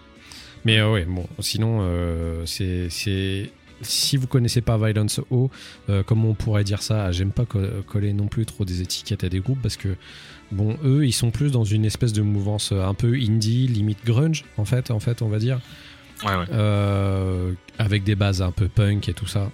S3: Mais euh, ouais, bon, sinon, euh, c'est. c'est- Si vous connaissez pas Violence O, comment on pourrait dire ça? J'aime pas co- coller non plus trop des étiquettes à des groupes parce que, bon, eux, ils sont plus dans une espèce de mouvance un peu indie, limite grunge, en fait, en fait, on va dire,
S4: Ouais, ouais.
S3: avec des bases un peu punk et tout ça.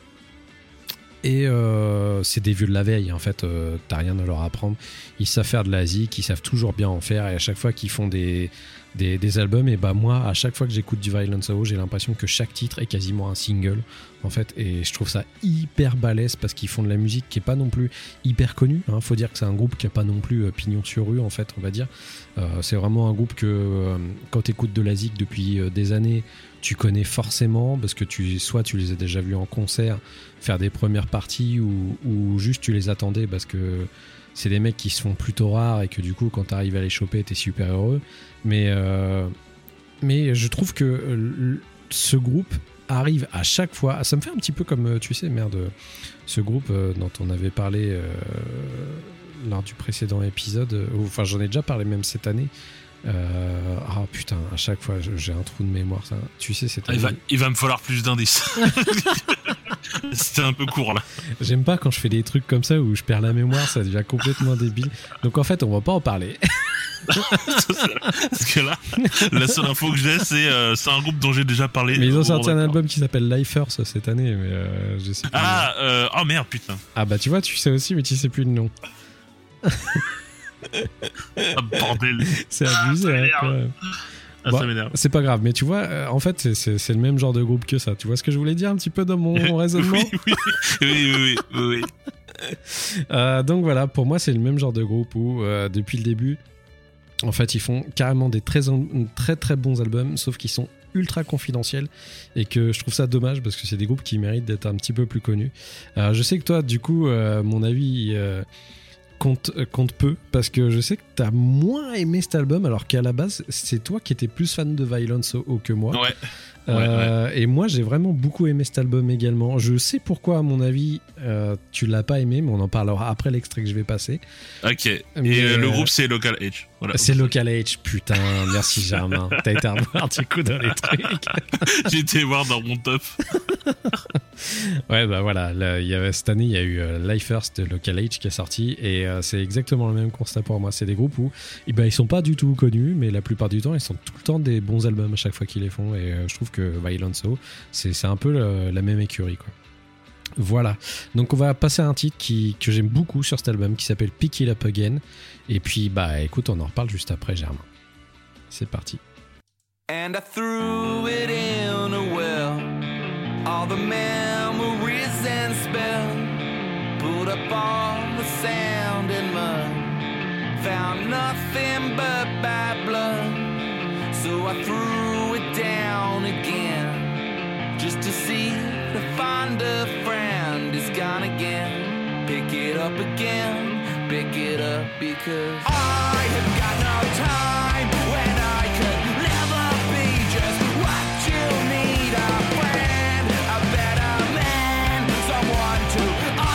S3: Et euh, c'est des vieux de la veille, en fait, euh, t'as rien à leur apprendre. Ils savent faire de la zik, ils savent toujours bien en faire, et à chaque fois qu'ils font des, des, des albums, et bah moi, à chaque fois que j'écoute du Violence AO, j'ai l'impression que chaque titre est quasiment un single, en fait, et je trouve ça hyper balèze parce qu'ils font de la musique qui est pas non plus hyper connue. Hein. Faut dire que c'est un groupe qui a pas non plus euh, pignon sur rue, en fait, on va dire. Euh, c'est vraiment un groupe que euh, quand tu écoutes de la zik depuis des années, tu connais forcément parce que tu soit tu les as déjà vus en concert faire des premières parties ou juste tu les attendais parce que c'est des mecs qui se font plutôt rares et que du coup quand tu arrives à les choper t'es super heureux. Mais euh, mais je trouve que euh, ce groupe arrive à chaque fois ça me fait un petit peu comme euh, tu sais merde ce groupe dont on avait parlé lors du précédent épisode enfin j'en ai déjà parlé même cette année euh, ah putain, à chaque fois j'ai un trou de mémoire. Ça. Tu sais, c'est
S4: Ah, il, va, il va me falloir plus d'indices. C'était un peu court là.
S3: J'aime pas quand je fais des trucs comme ça où je perds la mémoire, ça devient complètement débile. Donc en fait, on va pas en parler.
S4: Parce que là, la seule info que j'ai, c'est euh, c'est un groupe dont j'ai déjà parlé.
S3: Mais ils ont
S4: Bon,
S3: sorti un album qui s'appelle Lifers cette année, mais euh, je sais plus.
S4: Ah, euh, oh merde, putain.
S3: Ah bah tu vois, tu sais aussi, mais tu sais plus le nom.
S4: Ah, bordel.
S3: C'est
S4: Ah,
S3: abusé.
S4: ça
S3: hein.
S4: Ah,
S3: Bon.
S4: ça.
S3: C'est pas grave, mais tu vois, euh, en fait, c'est- le même genre de groupe que ça. Tu vois ce que je voulais dire un petit peu dans mon raisonnement
S4: Oui, oui, oui, oui.
S3: Euh, donc voilà, pour moi, c'est le même genre de groupe où, euh, depuis le début, en fait, ils font carrément des très, très très bons albums, sauf qu'ils sont ultra confidentiels et que je trouve ça dommage parce que c'est des groupes qui méritent d'être un petit peu plus connus. Je sais que toi, du coup, euh, mon avis. euh, compte, euh, compte peu parce que je sais que t'as moins aimé cet album alors qu'à la base c'est toi qui étais plus fan de Violence O que moi
S4: Ouais.
S3: Euh, et moi j'ai vraiment beaucoup aimé cet album également je sais pourquoi à mon avis euh, tu l'as pas aimé mais on en parlera après l'extrait que je vais passer
S4: Ok. Et
S3: Mais,
S4: euh, le groupe, c'est Local H. Voilà.
S3: c'est Local H putain merci Germain t'as été revoir du coup dans les trucs
S4: J'ai été voir dans mon top.
S3: Ouais, bah voilà, là, y avait, cette année, il y a eu Life First de Local H qui est sorti, et euh, c'est exactement le même constat pour moi. C'est des groupes où eh ben, ils sont pas du tout connus, mais la plupart du temps, ils sont tout le temps des bons albums à chaque fois qu'ils les font, et euh, je trouve que So, c'est un peu la même écurie, quoi. Voilà, donc on va passer à un titre qui, que j'aime beaucoup sur cet album qui s'appelle Pick It Up Again. Et puis, bah écoute, on en reparle juste après, Germain. C'est parti.
S6: So I threw it down again. Just to see to find a friend is gone again. Pick it up again. Pick it up because I have got no time when I could never be just what you need a friend, a better man, someone to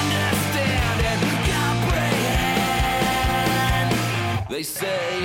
S6: understand and comprehend. They say,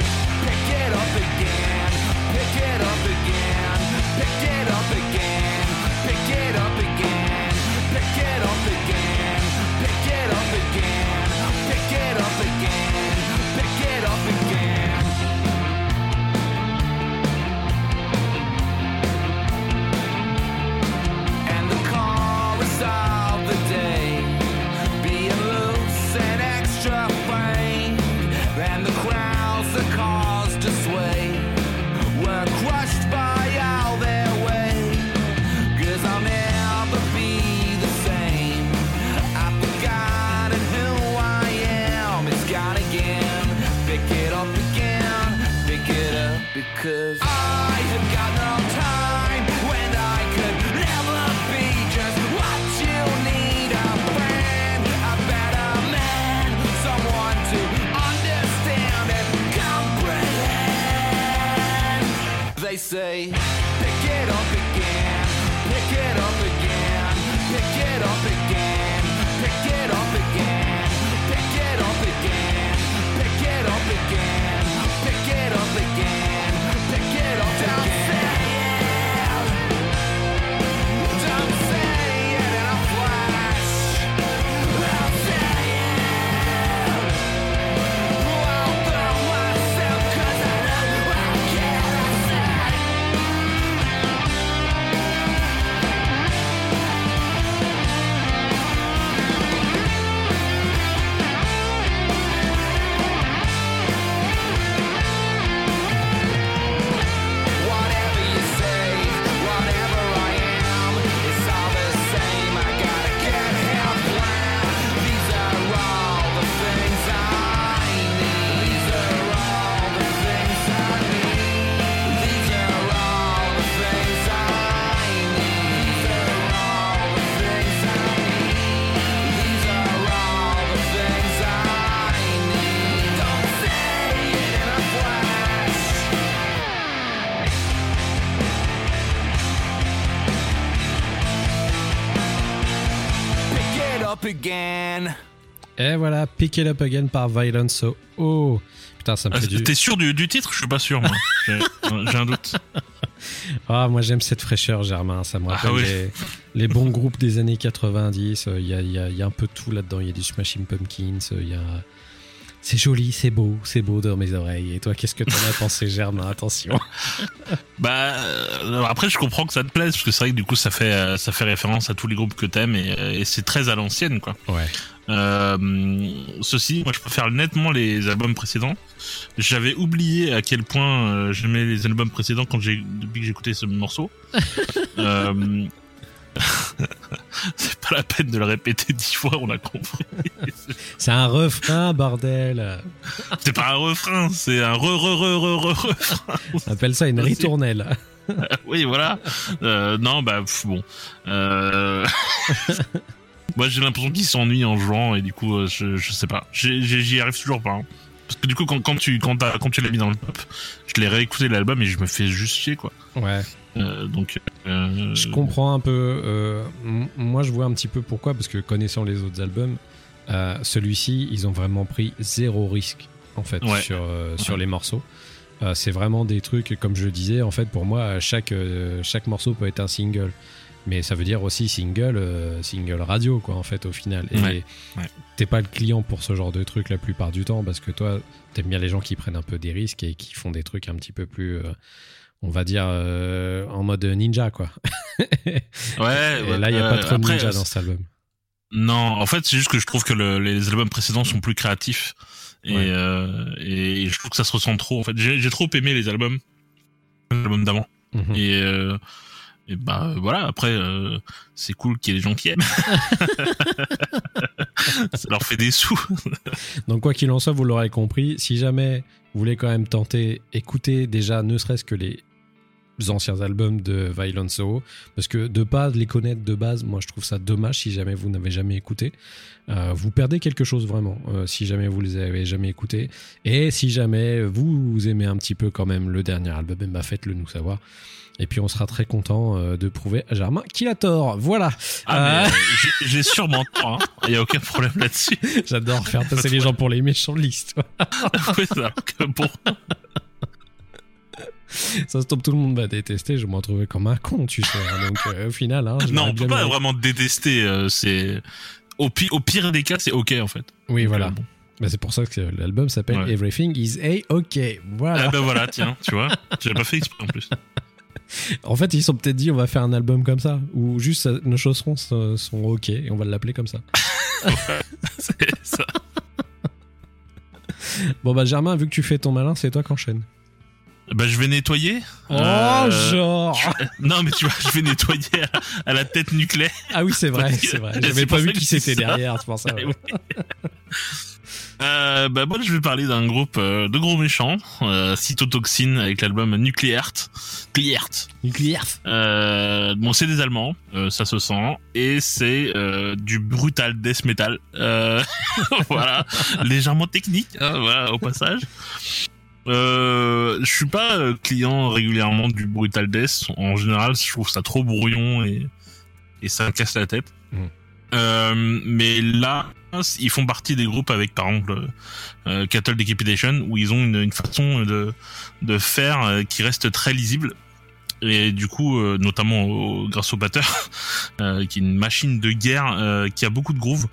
S6: say, again.
S3: Et voilà, Pick It Up Again par Violence So. Oh Putain, ça me
S4: Ah,
S3: fait du.
S4: T'es sûr du, du titre? Je suis pas sûr, moi. J'ai un doute.
S3: Ah, moi j'aime cette fraîcheur, Germain. Ça me
S4: Ah
S3: rappelle
S4: oui.
S3: les, les bons groupes des années 90. Il y, a, il y a- il y a un peu de tout là-dedans. Il y a du Smashing Pumpkins. Il y a. C'est joli, c'est beau, c'est beau dans mes oreilles. Et toi, qu'est-ce que t'en as pensé, Germain? Attention.
S4: Bah euh, après je comprends que ça te plaise parce que c'est vrai que du coup ça fait euh, ça fait référence à tous les groupes que t'aimes et, euh, et c'est très à l'ancienne quoi.
S3: Ouais.
S4: Euh, ceci, moi je préfère nettement les albums précédents. J'avais oublié à quel point j'aimais les albums précédents quand j'ai depuis que j'ai écouté ce morceau. c'est pas la peine de le répéter dix fois, on a compris.
S3: C'est un refrain, bordel.
S4: C'est pas un refrain, c'est un re re re re re refrain.
S3: On appelle ça une ritournelle.
S4: oui, voilà. Euh, non, bah pff, bon. Euh... Moi, j'ai l'impression qu'il s'ennuie en jouant et du coup, euh, je, je sais pas. J'y arrive toujours pas. hein. Parce que du coup, quand, quand tu quand, quand tu l'as mis dans le top, je l'ai réécouté l'album et je me fais juste chier quoi.
S3: Ouais.
S4: Euh, donc, euh,
S3: Je comprends un peu. euh, moi, je vois un petit peu pourquoi, parce que connaissant les autres albums, celui-ci, ils ont vraiment pris zéro risque en fait
S4: Ouais.
S3: sur sur les morceaux. C'est vraiment des trucs, comme je le disais, en fait, pour moi, chaque chaque morceau peut être un single. Mais ça veut dire aussi single, single radio, quoi, en fait, au final. Et
S4: Ouais,
S3: t'es pas le client pour ce genre de truc la plupart du temps, parce que toi, t'aimes bien les gens qui prennent un peu des risques et qui font des trucs un petit peu plus, on va dire, euh, en mode ninja, quoi.
S4: ouais.
S3: Et
S4: ouais,
S3: là, il n'y a
S4: euh,
S3: pas trop de ninja dans cet album.
S4: Non, en fait, c'est juste que je trouve que le- les albums précédents sont plus créatifs et,
S3: Ouais.
S4: euh, et je trouve que ça se ressent trop. En fait, j'ai trop aimé les albums, les albums d'avant.
S3: Mhm.
S4: Et, euh, et bah voilà. Après, euh, c'est cool qu'il y ait des gens qui aiment. ça leur fait des sous.
S3: Donc, quoi qu'il en soit, vous l'aurez compris, si jamais vous voulez quand même tenter, écoutez déjà ne serait-ce que les anciens albums de Violent Soul, parce que de pas les connaître de base, moi je trouve ça dommage si jamais vous n'avez jamais écouté. Euh, vous perdez quelque chose vraiment euh, si jamais vous les avez jamais écoutés. Et si jamais vous, vous aimez un petit peu quand même le dernier album, ben faites-le nous savoir. Et puis on sera très content euh, de prouver à Germain qu'il a tort. Voilà.
S4: Ah,
S3: Euh,
S4: j'ai- sûrement tort. Il y a aucun problème là-dessus.
S3: J'adore faire passer les gens pour les méchants de l'histoire.
S4: Ouais, ça,
S3: se tombe, tout le monde va détester. Je vais me retrouver comme un con, tu sais. hein. Donc, euh, au final, hein,
S4: Non, on peut pas vraiment détester. euh, c'est au, pi- au pire des cas, c'est ok en fait.
S3: Oui,
S4: Donc,
S3: voilà.
S4: euh, bon.
S3: Bah, c'est pour ça que l'album s'appelle
S4: Ouais.
S3: Everything is A-OK. Voilà.
S4: Ah ben voilà, tiens, tu vois, j'avais pas fait exprès en plus.
S3: En fait, ils se sont peut-être dit, on va faire un album comme ça, où juste nos chausserons sont, OK et on va l'appeler comme ça.
S4: C'est ça.
S3: Bon, bah, Germain, vu que tu fais ton malin, c'est toi qu'enchaîne.
S4: Bah je vais nettoyer.
S3: Oh,
S4: Euh,
S3: genre
S4: Non mais tu vois, je vais nettoyer à, à la tête nucléaire.
S3: Ah oui, c'est vrai, c'est vrai. J'avais pas vu qui c'était derrière, c'est pour ça. ouais.
S4: Oui. Euh, bah moi je vais parler d'un groupe euh, de gros méchants, euh, Cytotoxine avec l'album Nucleart. Nucleart.
S3: Nucléaire.
S4: Euh, bon c'est des Allemands, ça se sent, et c'est du brutal death metal. Voilà, légèrement technique, hein, voilà au passage. Euh, je suis pas euh, client régulièrement du brutal death. En général, je trouve ça trop brouillon et et ça me casse la tête.
S3: Mm.
S4: Euh, mais là, ils font partie des groupes avec par exemple euh, Cattle Decapitation où ils ont une, une façon de de faire euh, qui reste très lisible et du coup euh, notamment au- grâce au batteur euh, qui est une machine de guerre euh, qui a beaucoup de groove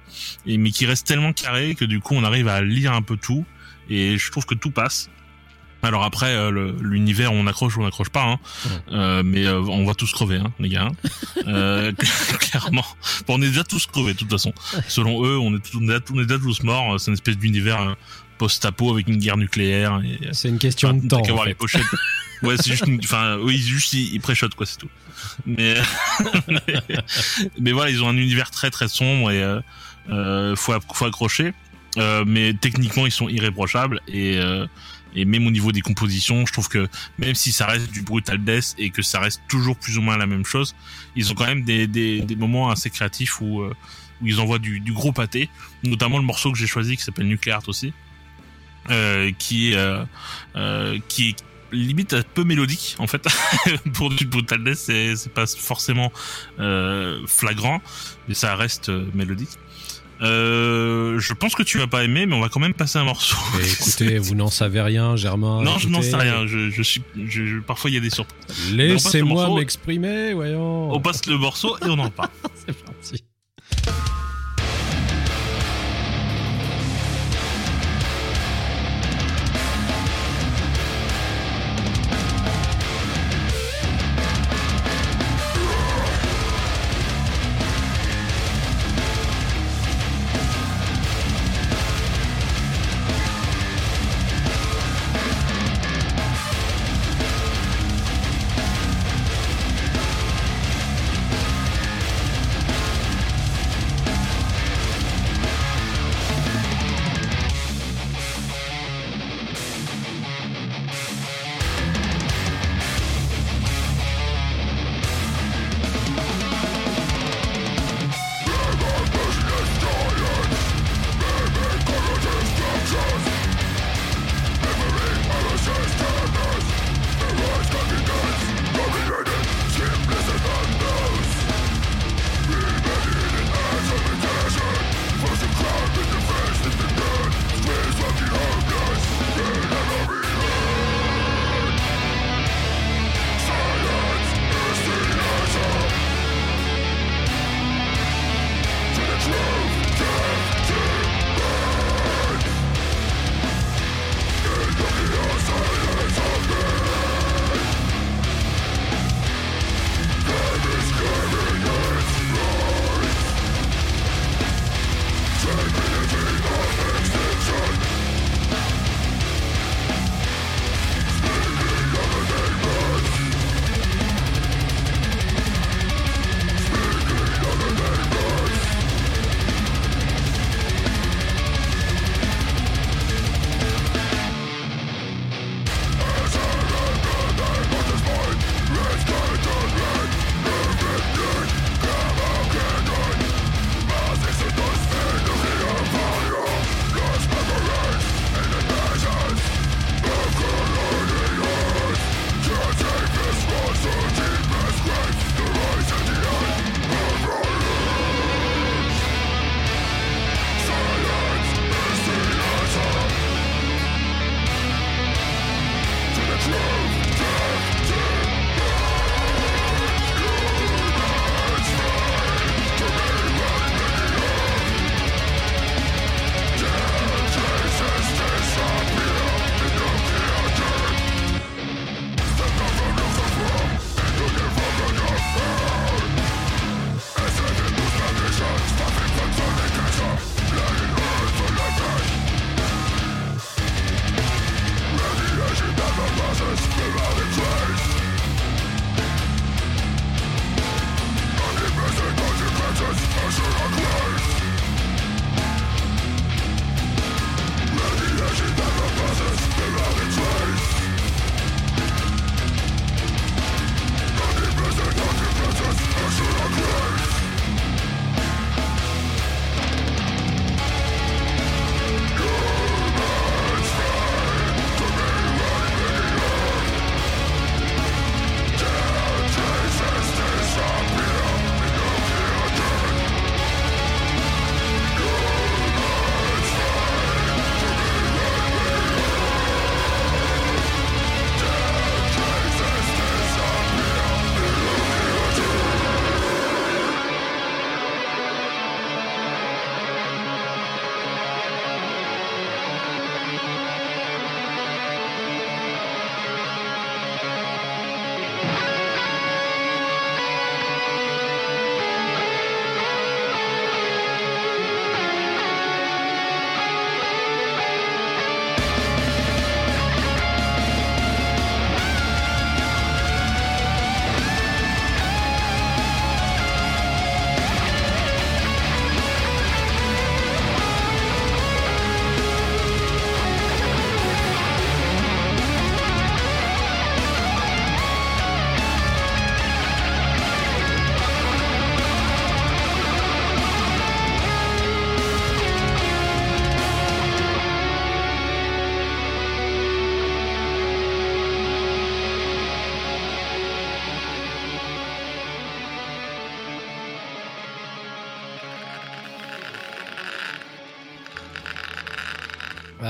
S4: et mais qui reste tellement carré que du coup on arrive à lire un peu tout et je trouve que tout passe alors après euh, l'univers on accroche ou on n'accroche pas hein. Euh, mais euh, on va tous crever hein, les gars euh, clairement Bon, on est déjà tous crevés de toute façon selon eux on est, tous- on est, déjà- on est déjà tous morts c'est une espèce d'univers euh, post-apo avec une guerre nucléaire et,
S3: C'est une question de temps.
S4: qu'à voir les pochettes. Ouais, c'est juste, enfin, oui, juste ils, ils préchotent quoi, c'est tout. Mais, mais voilà, ils ont un univers très très sombre et euh, euh, faut, faut accrocher. Euh, mais techniquement, ils sont irréprochables et euh, et même au niveau des compositions, je trouve que même si ça reste du brutal death et que ça reste toujours plus ou moins la même chose, ils ont quand même des des, moments assez créatifs où euh, ils envoient du, gros pâté, notamment le morceau que j'ai choisi qui s'appelle Nuclear aussi, euh, qui est euh, qui est limite peu mélodique en fait. Pour du brutal death c'est pas forcément flagrant mais ça reste mélodique euh, je pense que tu vas pas aimer mais on va quand même passer un morceau
S3: Mais écoutez, vous n'en savez rien, Germain.
S4: non je n'en sais rien je, je suis je, je- parfois il y a des surprises
S3: Laissez-moi m'exprimer, voyons.
S4: on passe le morceau et on en parle
S3: C'est parti.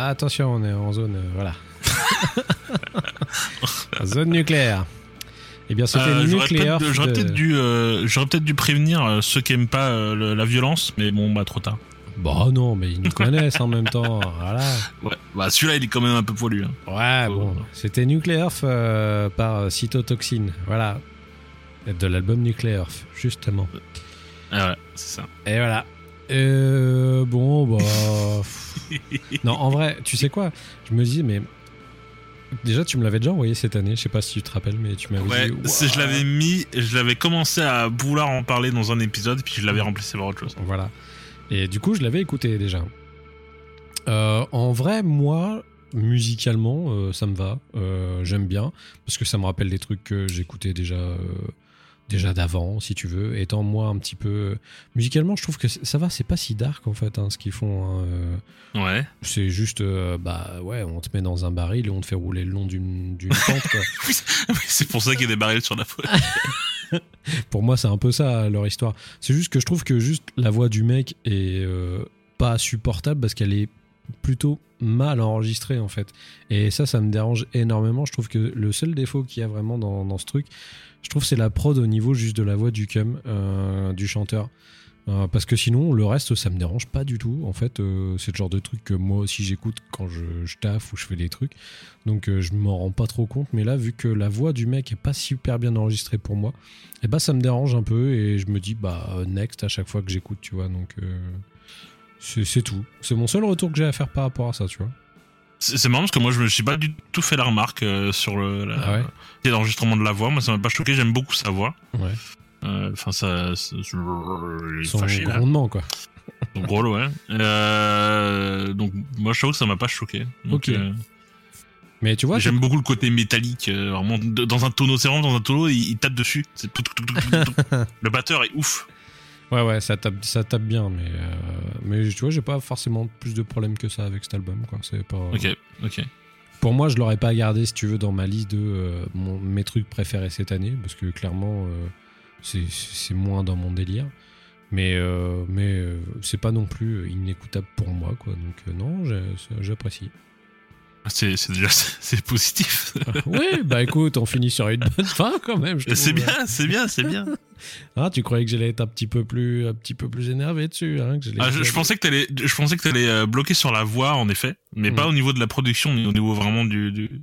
S3: Ah, attention, on est en zone. euh, voilà. zone nucléaire. Eh bien, c'était
S4: Euh, J'aurais peut-être
S3: de-
S4: dû, euh, dû prévenir euh, ceux qui aiment pas le- la violence, mais bon, bah trop tard.
S3: Bah non, mais ils nous connaissent en même temps. Voilà.
S4: Ouais, bah celui-là, il est quand même un peu poilu. Hein.
S3: Ouais, bon. C'était Nuclear euh, par Cytotoxine. Voilà. De l'album Nuclear, justement.
S4: Ah ouais, c'est ça.
S3: Et voilà. Euh, bon, bah. non, en vrai, tu sais quoi? Je me dis, mais. Déjà, tu me l'avais déjà envoyé cette année. Je sais pas si tu te rappelles, mais tu m'avais
S4: Ouais,
S3: dit.
S4: c'est- je l'avais mis, je l'avais commencé à vouloir en parler dans un épisode, puis je l'avais remplacé par autre chose.
S3: Voilà. Et du coup, je l'avais écouté déjà. Euh, en vrai, moi, musicalement, euh, ça me va. Euh, J'aime bien. Parce que ça me rappelle des trucs que j'écoutais déjà, euh, déjà d'avant, si tu veux. Étant moi un petit peu. Musicalement, je trouve que ça va, c'est pas si dark en fait, hein, ce qu'ils font. hein. Euh,
S4: Ouais.
S3: C'est juste, euh, bah ouais, on te met dans un baril et on te fait rouler le long d'une pente,
S4: c'est pour ça qu'il y a des barils sur la faute.
S3: Pour moi, c'est un peu ça leur histoire. C'est juste que je trouve que juste la voix du mec est euh, pas supportable parce qu'elle est plutôt mal enregistrée en fait. Et ça, ça me dérange énormément. Je trouve que le seul défaut qu'il y a vraiment dans, dans ce truc, je trouve c'est la prod au niveau juste de la voix du cum, euh, du chanteur. Euh, parce que sinon, le reste, ça me dérange pas du tout. En fait, euh, c'est le genre de truc que moi aussi j'écoute quand je, taffe ou je fais des trucs. Donc je m'en rends pas trop compte. Mais là, vu que la voix du mec est pas super bien enregistrée pour moi, et bah ça me dérange un peu et je me dis bah next à chaque fois que j'écoute, tu vois. Donc c'est tout. C'est mon seul retour que j'ai à faire par rapport à ça, tu vois.
S4: C'est marrant parce que moi, je me suis pas du tout fait la remarque euh, sur le la-
S3: Ah ouais
S4: l'enregistrement de la voix. Moi, ça m'a pas choqué. J'aime beaucoup sa voix.
S3: Ouais.
S4: Euh, Enfin, ça, ça- est
S3: Son
S4: fâché,
S3: grondement quoi.
S4: Son gros, ouais. Euh, donc, moi, je t'avoue que ça m'a pas choqué. Donc,
S3: Ok.
S4: euh,
S3: Mais tu vois,
S4: J'aime beaucoup le côté métallique, euh, vraiment dans un tonneau, c'est dans un tonneau, il, il tape dessus. Tout, tout, tout. le batteur est ouf.
S3: Ouais, ouais, ça tape, ça tape bien, mais, euh, mais tu vois, j'ai pas forcément plus de problèmes que ça avec cet album, quoi. C'est pas.
S4: Ok, ok.
S3: Pour moi, je l'aurais pas gardé, si tu veux, dans ma liste de euh, mon- mes trucs préférés cette année, parce que clairement, euh, c'est moins dans mon délire. Mais, euh, mais c'est pas non plus inécoutable pour moi, quoi. Donc, non, j'apprécie.
S4: C'est c'est déjà c'est positif.
S3: oui, bah écoute, on finit sur une bonne fin quand même. je.
S4: C'est bien, c'est bien, c'est bien.
S3: Ah, tu croyais que j'allais être un petit peu plus, un petit peu plus énervé dessus, hein, que
S4: Ah, je, je pensais que t'allais, je pensais que t'allais euh, bloquer sur la voix, en effet, mais
S3: Mm.
S4: pas au niveau de la production, mais au niveau vraiment du, du,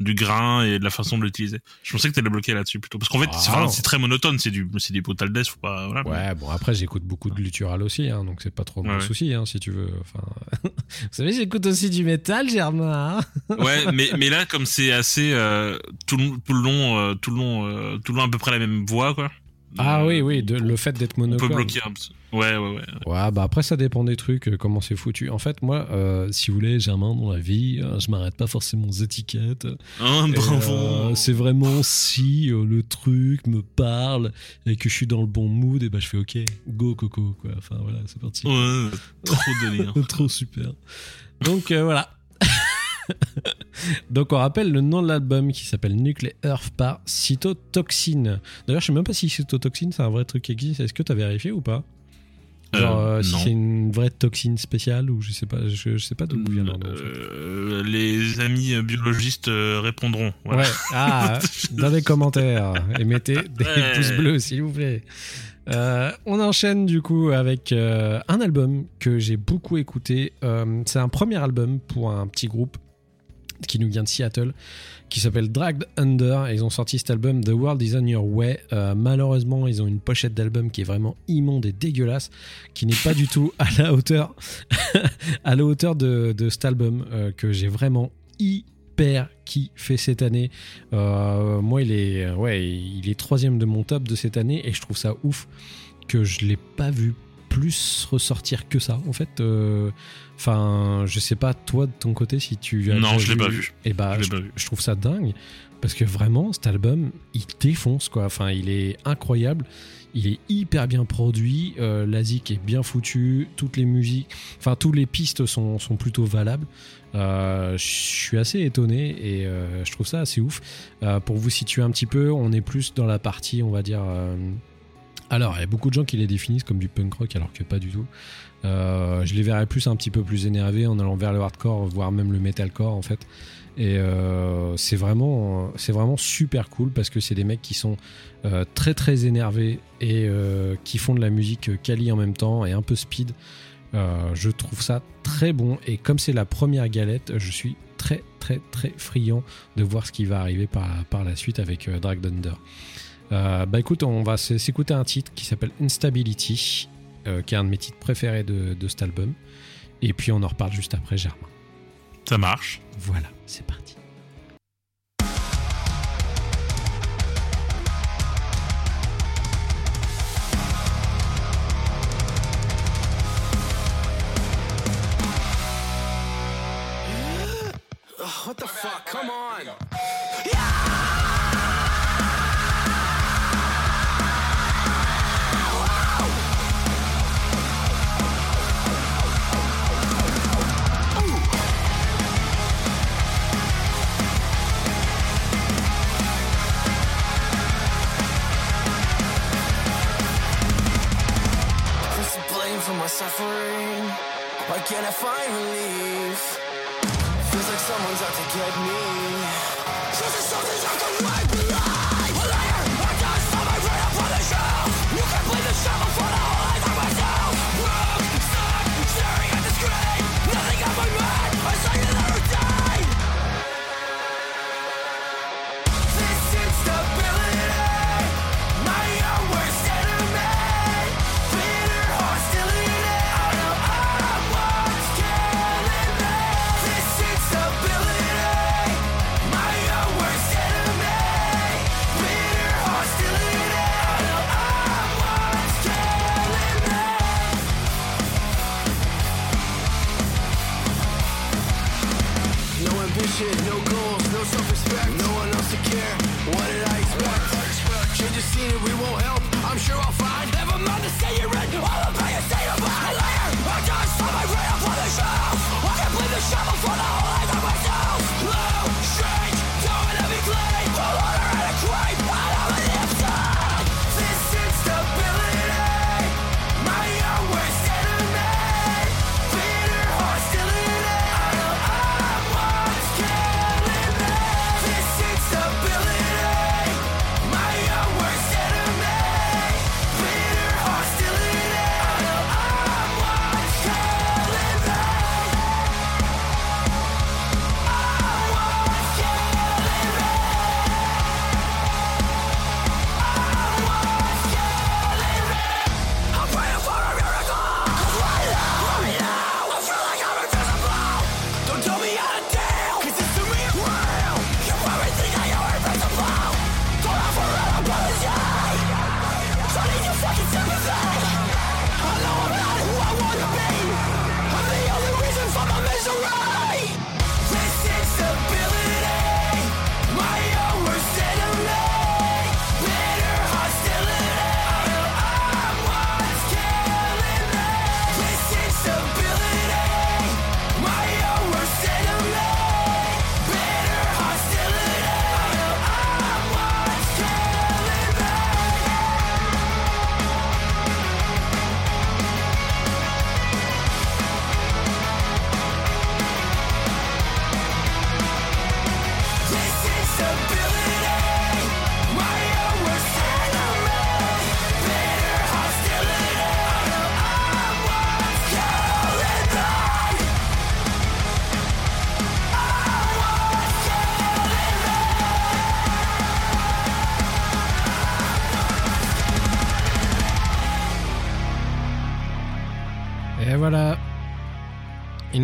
S4: du grain et de la façon de l'utiliser. Je pensais que t'allais bloquer là-dessus plutôt, parce qu'en fait,
S3: Ah.
S4: c'est, très monotone, c'est du, c'est des brutal death, faut pas, voilà.
S3: Ouais, bon après j'écoute beaucoup de guttural aussi, hein, donc c'est pas trop mon
S4: Ouais,
S3: souci, hein, si tu veux. Enfin, vous savez, j'écoute aussi du métal, Germain. hein.
S4: Ouais, mais mais là comme c'est assez euh, tout le tout le long euh, tout le long euh, tout le long à peu près la même voix quoi.
S3: Ah
S4: Euh,
S3: oui, oui, de, le fait d'être
S4: On
S3: monocorde.
S4: peut bloquer un petit. Ouais ouais ouais.
S3: Ouais, bah après ça dépend des trucs, euh, comment c'est foutu. En fait, moi, euh, si vous voulez, Germain dans la vie, je m'arrête pas forcément aux étiquettes.
S4: Hein,
S3: Et,
S4: bravo.
S3: euh, c'est vraiment si euh, le truc me parle et que je suis dans le bon mood, et bah je fais ok, go coco quoi. Enfin voilà, c'est parti.
S4: Ouais, trop délire.
S3: Trop super. Donc voilà. Donc on rappelle le nom de l'album qui s'appelle Nuclear Earth par Cytotoxine. D'ailleurs, je sais même pas si Cytotoxine c'est un vrai truc qui existe. Est-ce que t'as vérifié ou pas? Genre
S4: Euh,
S3: euh, si c'est une vraie toxine spéciale ou je sais pas, je, je sais pas d'où vient en fait.
S4: Euh, les amis biologistes euh, répondront. Voilà.
S3: Ouais. Ah, dans les commentaires et mettez des
S4: Ouais.
S3: pouces bleus s'il vous plaît. Euh, on enchaîne du coup avec euh, un album que j'ai beaucoup écouté. Euh, c'est un premier album pour un petit groupe qui nous vient de Seattle qui s'appelle Dragged Under ils ont sorti cet album The World is on Your Way. Euh, malheureusement, ils ont une pochette d'album qui est vraiment immonde et dégueulasse, qui n'est pas du tout à la hauteur à la hauteur de, de cet album euh, que j'ai vraiment hyper kiffé cette année. Euh, moi, il est ouais, il est troisième de mon top de cette année et je trouve ça ouf que je l'ai pas vu plus ressortir que ça en fait euh, enfin je sais pas toi de ton côté si tu as
S4: Non, je l'ai pas vu.
S3: et bah
S4: Je pas vu.
S3: je trouve ça dingue parce que vraiment cet album il défonce quoi enfin il est incroyable il est hyper bien produit euh, la zik est bien foutue toutes les musiques enfin tous les pistes sont, sont plutôt valables Euh, je suis assez étonné et euh, je trouve ça assez ouf pour vous situer un petit peu on est plus dans la partie on va dire Alors, il y a beaucoup de gens qui les définissent comme du punk rock, alors que pas du tout. Euh, je les verrais plus un petit peu plus énervés en allant vers le hardcore, voire même le metalcore en fait. Et euh, c'est vraiment, vraiment super cool parce que c'est des mecs qui sont euh, très très énervés et qui font de la musique quali en même temps et un peu speed. Je trouve ça très bon et comme c'est la première galette, je suis très très très friand de voir ce qui va arriver par, par la suite avec Drag Thunder. Euh, bah écoute, on va s'écouter un titre qui s'appelle Instability, euh, qui est un de mes titres préférés de, de cet album. Et puis on en reparle juste après, Germain.
S4: Ça marche.
S3: Voilà, c'est parti.
S6: What the fuck? Come on. Suffering? Why can't I find relief? Feels like someone's out to get me.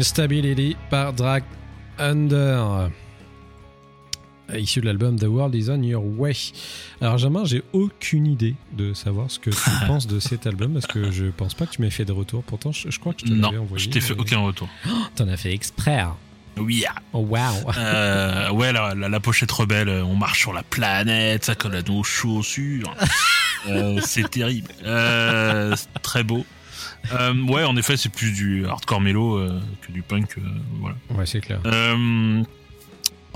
S6: Instability
S3: par Drag Under. Issu de l'album The World is on Your Way. Alors, Jamin, j'ai aucune idée de savoir ce que tu penses de cet album parce que je pense pas que tu m'aies fait de retour. Pourtant, je, je crois que je te l'avais
S4: Non,
S3: envoyé.
S4: je t'ai fait
S3: mais-
S4: aucun retour.
S3: T'en as fait exprès. hein.
S4: Oui.
S3: Oh, waouh.
S4: Euh, ouais, la, la, la pochette rebelle, euh, on marche sur la planète, ça colle à nos chaussures. Euh, c'est terrible. Euh, très beau. Euh, ouais, en effet, c'est plus du hardcore mélo euh, que du punk. euh, voilà.
S3: Ouais, c'est clair.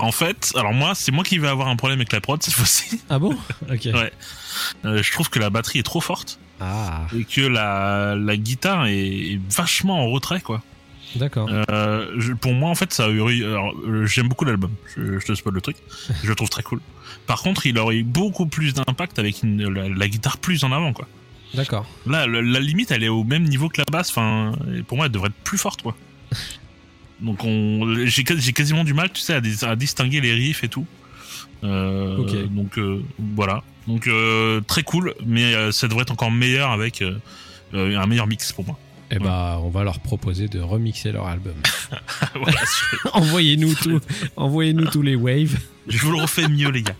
S4: En fait, alors moi, c'est moi qui vais avoir un problème avec la prod cette fois-ci.
S3: Ah bon? Ok.
S4: Ouais. Je trouve que la batterie est trop forte
S3: Ah,
S4: et que la, la guitare est, est vachement en retrait, quoi.
S3: d'accord.
S4: Euh, pour moi, en fait, ça aurait eu. alors, J'aime beaucoup l'album. Je, je te spoil le truc. Je le trouve très cool. Par contre, il aurait eu beaucoup plus d'impact avec une, la, la guitare plus en avant, quoi.
S3: D'accord.
S4: Là, le- la limite, elle est au même niveau que la basse. Enfin, et pour moi, elle devrait être plus forte, quoi. Donc, on, j'ai, quas- j'ai quasiment du mal, tu sais, à, dis- à distinguer les riffs et tout. Euh. Donc, euh, voilà. Donc, euh, très cool, mais euh, ça devrait être encore meilleur avec un meilleur mix pour moi.
S3: Eh bah, on va leur proposer de remixer leur album.
S4: voilà,
S3: envoyez-nous tout, envoyez-nous tous les waves.
S4: je vous le refais mieux, les gars.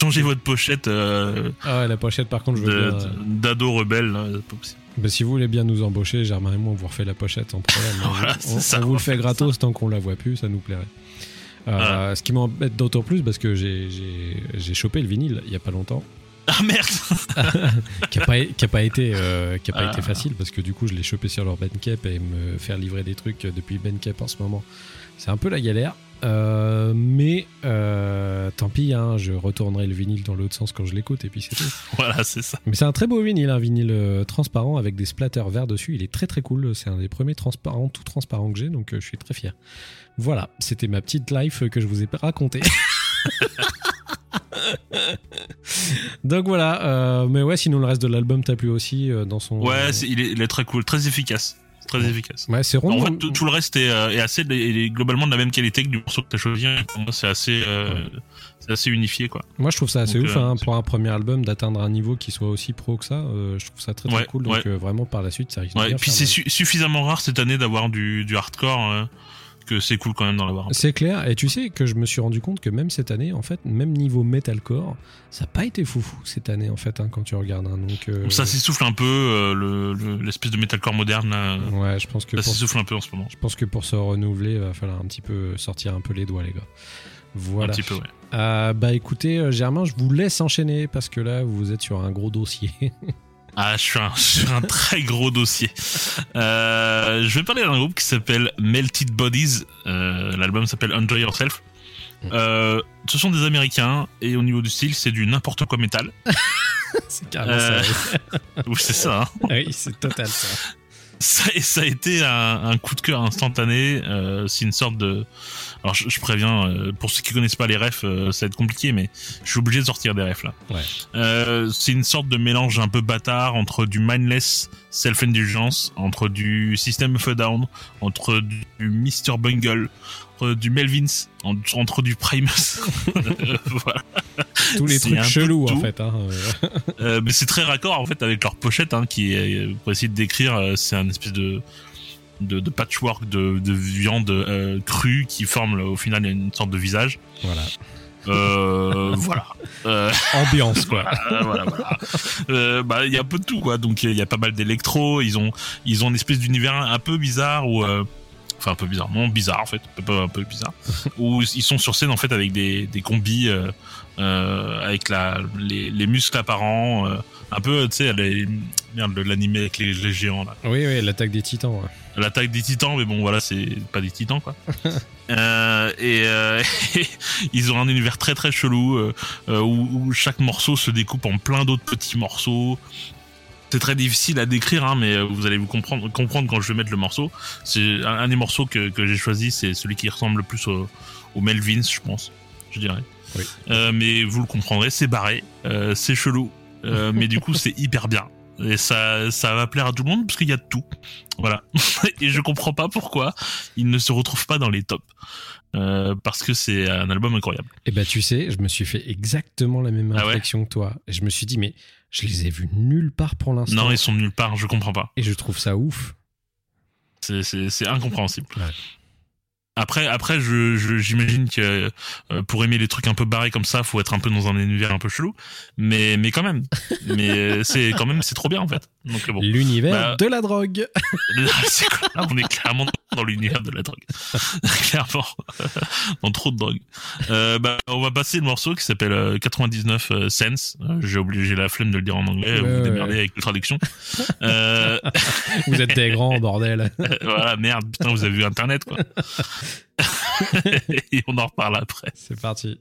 S4: Changez votre pochette euh,
S3: Ah ouais, la pochette, par contre, je veux
S4: de-
S3: euh,
S4: d'ado rebelle. là, c'est pas possible.
S3: bah, si vous voulez bien nous embaucher, Germain et moi, on vous refait la pochette sans problème. On-
S4: Voilà,
S3: on,
S4: c'est ça,
S3: on
S4: on
S3: vous le fait gratos tant qu'on la voit plus, ça nous plairait. Euh,
S4: Voilà.
S3: Ce qui m'embête d'autant plus parce que j'ai- chopé le vinyle il y a pas longtemps,
S4: Ah merde
S3: qui a pas, a pas été euh, qui a pas
S4: Ah.
S3: été facile parce que du coup je l'ai chopé sur leur Bandcamp et me faire livrer des trucs depuis Bandcamp en ce moment, c'est un peu la galère. Euh, mais euh, tant pis, hein, je retournerai le vinyle dans l'autre sens quand je l'écoute et puis c'est tout.
S4: Voilà, c'est ça.
S3: Mais c'est un très beau vinyle, un vinyle euh, transparent avec des splatters verts dessus. Il est très très cool. C'est un des premiers transparents, tout transparent que j'ai, donc euh, je suis très fier. Voilà, c'était ma petite life que je vous ai racontée. donc voilà, euh, mais ouais, sinon le reste de l'album t'a plu aussi euh, dans son.
S4: Ouais, c'est- il, est, il est très cool, très efficace. Très efficace.
S3: Ouais, c'est rond.
S4: En fait, tout, tout le reste est, euh, est assez est- globalement de la même qualité que du morceau que t'as choisi. Moi, c'est assez, euh, c'est assez unifié, quoi.
S3: Moi, je trouve ça assez
S4: Donc,
S3: ouf
S4: euh,
S3: hein, pour un premier album d'atteindre un niveau qui soit aussi pro que ça. euh, je trouve ça très très
S4: Ouais,
S3: cool. Donc
S4: ouais.
S3: vraiment par la suite, ça risque de
S4: Ouais,
S3: bien
S4: puis c'est su- suffisamment rare cette année d'avoir du, du hardcore que c'est cool quand même d'en avoir. un.
S3: C'est clair, et tu sais que je me suis rendu compte que même cette année, en fait, même niveau metalcore, ça n'a pas été foufou cette année, en fait, hein, quand tu regardes. hein, donc, euh,
S4: Ça s'essouffle un peu, euh, le- le- l'espèce de metalcore moderne, là,
S3: Ouais, je pense que
S4: ça s'essouffle un peu en ce moment.
S3: je pense que pour se renouveler, il va falloir un petit peu sortir un peu les doigts, les gars.
S4: Un
S3: Voilà.
S4: petit peu, ouais.
S3: Euh, bah écoutez, euh, Germain, je vous laisse enchaîner parce que là, vous êtes sur un gros dossier.
S4: Ah, je suis un, sur un très gros dossier. Euh, je vais parler d'un groupe qui s'appelle Melted Bodies. Euh, L'album s'appelle Enjoy Yourself. Euh, ce sont des Américains et au niveau du style, c'est du n'importe quoi métal.
S3: c'est carrément ça.
S4: Oui, c'est ça. hein.
S3: oui, c'est total ça.
S4: Ça, a été un, un coup de cœur instantané. Euh, c'est une sorte de. Alors, je, je préviens, euh, pour ceux qui connaissent pas les refs, euh, ça va être compliqué, mais je suis obligé de sortir des refs là.
S3: Ouais.
S4: C'est une sorte de mélange un peu bâtard entre du mindless self-indulgence, entre du System of a Down, entre du Mr. Bungle, entre du Melvins, en- entre du Primus. Voilà.
S3: Tous les trucs chelous, en fait. Hein. euh.
S4: Mais c'est très raccord en fait avec leur pochette hein, qui est pour essayer de décrire euh, c'est un espèce de de, de patchwork de, de viande euh, crue qui forme au final une sorte de visage
S3: Voilà.
S4: euh, voilà euh,
S3: Ambiance, quoi.
S4: voilà, voilà, voilà. Euh, bah il y a un peu de tout quoi donc il y a pas mal d'électro ils ont ils ont une espèce d'univers un peu bizarre où enfin un peu bizarre. Non bizarre en fait. Un peu, un peu bizarre. Où ils sont sur scène en fait avec des des combis euh, euh, avec la les, les muscles apparents euh, un peu tu sais merde l'animé avec les, les géants là.
S3: Oui, oui, l'attaque des titans. ouais.
S4: l'attaque des titans mais bon voilà c'est pas des titans quoi. Et ils ont un univers très très chelou où, où chaque morceau se découpe en plein d'autres petits morceaux c'est très difficile à décrire hein, mais euh, vous allez vous comprendre comprendre quand je vais mettre le morceau. C'est un, un des morceaux que, que j'ai choisi c'est celui qui ressemble le plus au, au Melvins je pense je dirais.
S3: Oui.
S4: Euh, mais vous le comprendrez c'est barré euh, c'est chelou euh, mais du coup c'est hyper bien. Et ça ça va plaire à tout le monde parce qu'il y a de tout. Voilà. Et je comprends pas pourquoi il ne se retrouve pas dans les tops. Euh, parce que c'est un album incroyable.
S3: Et bah, tu sais, je me suis fait exactement la même
S4: Ah ouais
S3: réflexion que toi. Et je me suis dit, mais je les ai vus nulle part pour l'instant.
S4: non ils sont nulle part je comprends pas
S3: Et je trouve ça ouf.
S4: c'est incompréhensible
S3: Ouais.
S4: après après je je- j'imagine que euh, pour aimer les trucs un peu barrés comme ça faut être un peu dans un univers un peu chelou mais mais quand même mais c'est quand même c'est trop bien en fait donc bon
S3: L'univers
S4: Bah,
S3: de la drogue.
S4: C'est quoi Là, on est clairement dans l'univers de la drogue. clairement. dans trop de drogue. Euh, bah, on va passer le morceau qui s'appelle euh, 99 euh, Cents. Euh, J'ai j'ai la flemme de le dire en anglais. Vous
S3: ouais.
S4: démerdez avec la traduction. euh,
S3: Vous êtes des grands, bordel.
S4: voilà, merde. Putain, vous avez vu Internet, quoi. Et on en reparle après.
S6: C'est parti.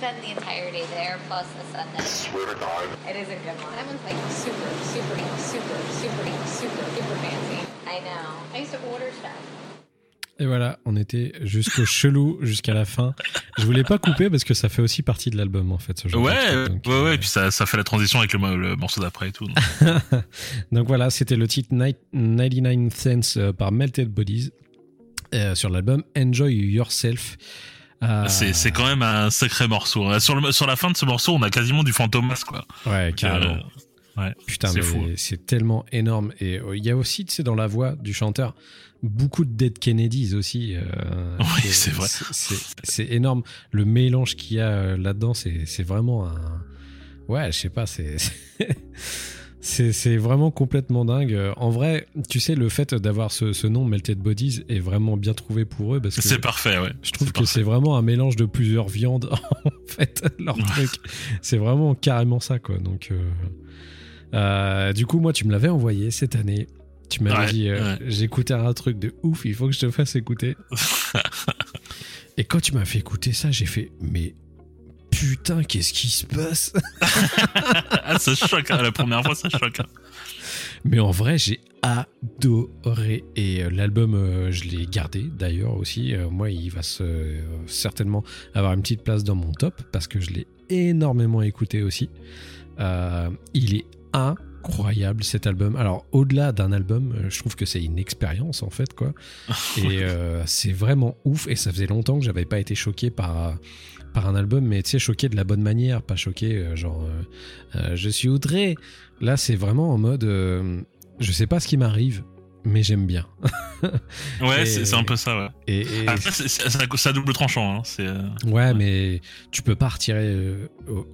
S7: Spend the entire day there plus a Sunday.
S8: Swear to God.
S7: It is a good one. That one's like super, super, super, super, super, super fancy. I know. I used to order stuff.
S3: Et voilà, on était jusqu'au chelou, jusqu'à la fin. Je voulais pas couper parce que ça fait aussi partie de l'album en fait. Ce genre de
S4: Ouais,
S3: truc.
S4: ouais,
S3: Donc,
S4: ouais,
S3: euh,
S4: et puis ça, ça fait la transition avec le, mo- le morceau d'après et tout. donc.
S3: Donc voilà, c'était le titre Night- 99 Cents euh, par Melted Bodies euh, sur l'album Enjoy Yourself. Euh,
S4: C'est, c'est quand même un sacré morceau. hein. Sur, le, sur la fin de ce morceau, on a quasiment du Fantomas, quoi.
S3: Ouais, carrément.
S4: Euh, ouais.
S3: Putain,
S4: c'est fou.
S3: c'est tellement énorme. Et euh, il y a aussi, tu sais, dans la voix du chanteur, beaucoup de Dead Kennedys aussi. euh,
S4: Oui, c'est vrai.
S3: C'est énorme. Le mélange qu'il y a là-dedans, c'est c'est vraiment un. Ouais, je sais pas, c'est. C'est vraiment complètement dingue. En vrai, tu sais, le fait d'avoir ce, ce nom Melted Bodies est vraiment bien trouvé pour eux parce que
S4: C'est parfait, ouais.
S3: je trouve que c'est vraiment un mélange de plusieurs viandes en fait leur truc. C'est vraiment carrément ça quoi. Donc euh, euh, du coup moi tu me l'avais envoyé cette année. Tu m'avais
S4: Ouais,
S3: dit euh,
S4: ouais.
S3: j'écoutais un truc de ouf, il faut que je te fasse écouter. Et quand tu m'as fait écouter ça, j'ai fait mais putain, qu'est-ce qui se passe
S4: ah, ça choque, hein, la première fois, ça choque. hein.
S3: Mais en vrai, j'ai adoré. Et euh, l'album, euh, je l'ai gardé d'ailleurs aussi. Euh, moi, il va se, certainement avoir une petite place dans mon top parce que je l'ai énormément écouté aussi. Il est incroyable cet album. Alors, au-delà d'un album, je trouve que c'est une expérience en fait, quoi. Et c'est vraiment ouf. Et ça faisait longtemps que j'avais pas été choqué par. Par un album, mais tu sais, choqué de la bonne manière, pas choqué euh, genre euh, euh, je suis outré. Là, c'est vraiment en mode je sais pas ce qui m'arrive, mais j'aime bien.
S4: Ouais, c'est, un peu ça, ouais.
S3: Et,
S4: Après, c'est, à- double tranchant, hein. C'est,
S3: ouais, mais tu peux pas retirer euh,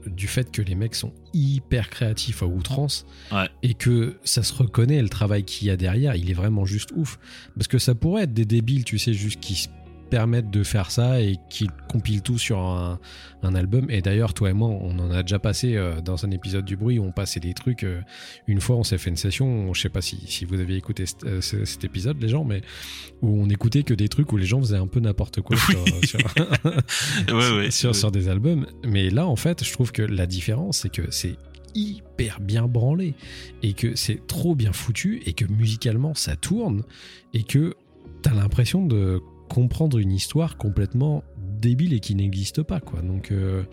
S3: du fait que les mecs sont hyper créatifs à outrance
S4: Ouais.
S3: et que ça se reconnaît le travail qu'il y a derrière, il est vraiment juste ouf. Parce que ça pourrait être des débiles, tu sais, juste qui se permettent de faire ça et qui compilent tout sur un, un album. Et d'ailleurs, toi et moi, on en a déjà passé euh, dans un épisode du bruit où on passait des trucs. euh, une fois, on s'est fait une session, je sais pas si, si vous aviez écouté cet, euh, ce- cet épisode, les gens, mais où on écoutait que des trucs où les gens faisaient un peu n'importe quoi
S4: Oui.
S3: sur, sur-
S4: ouais, ouais.
S3: sur, sur des albums. Mais là, en fait, je trouve que la différence, c'est que c'est hyper bien branlé et que c'est trop bien foutu et que musicalement ça tourne et que t'as l'impression de comprendre une histoire complètement débile et qui n'existe pas quoi. Donc euh,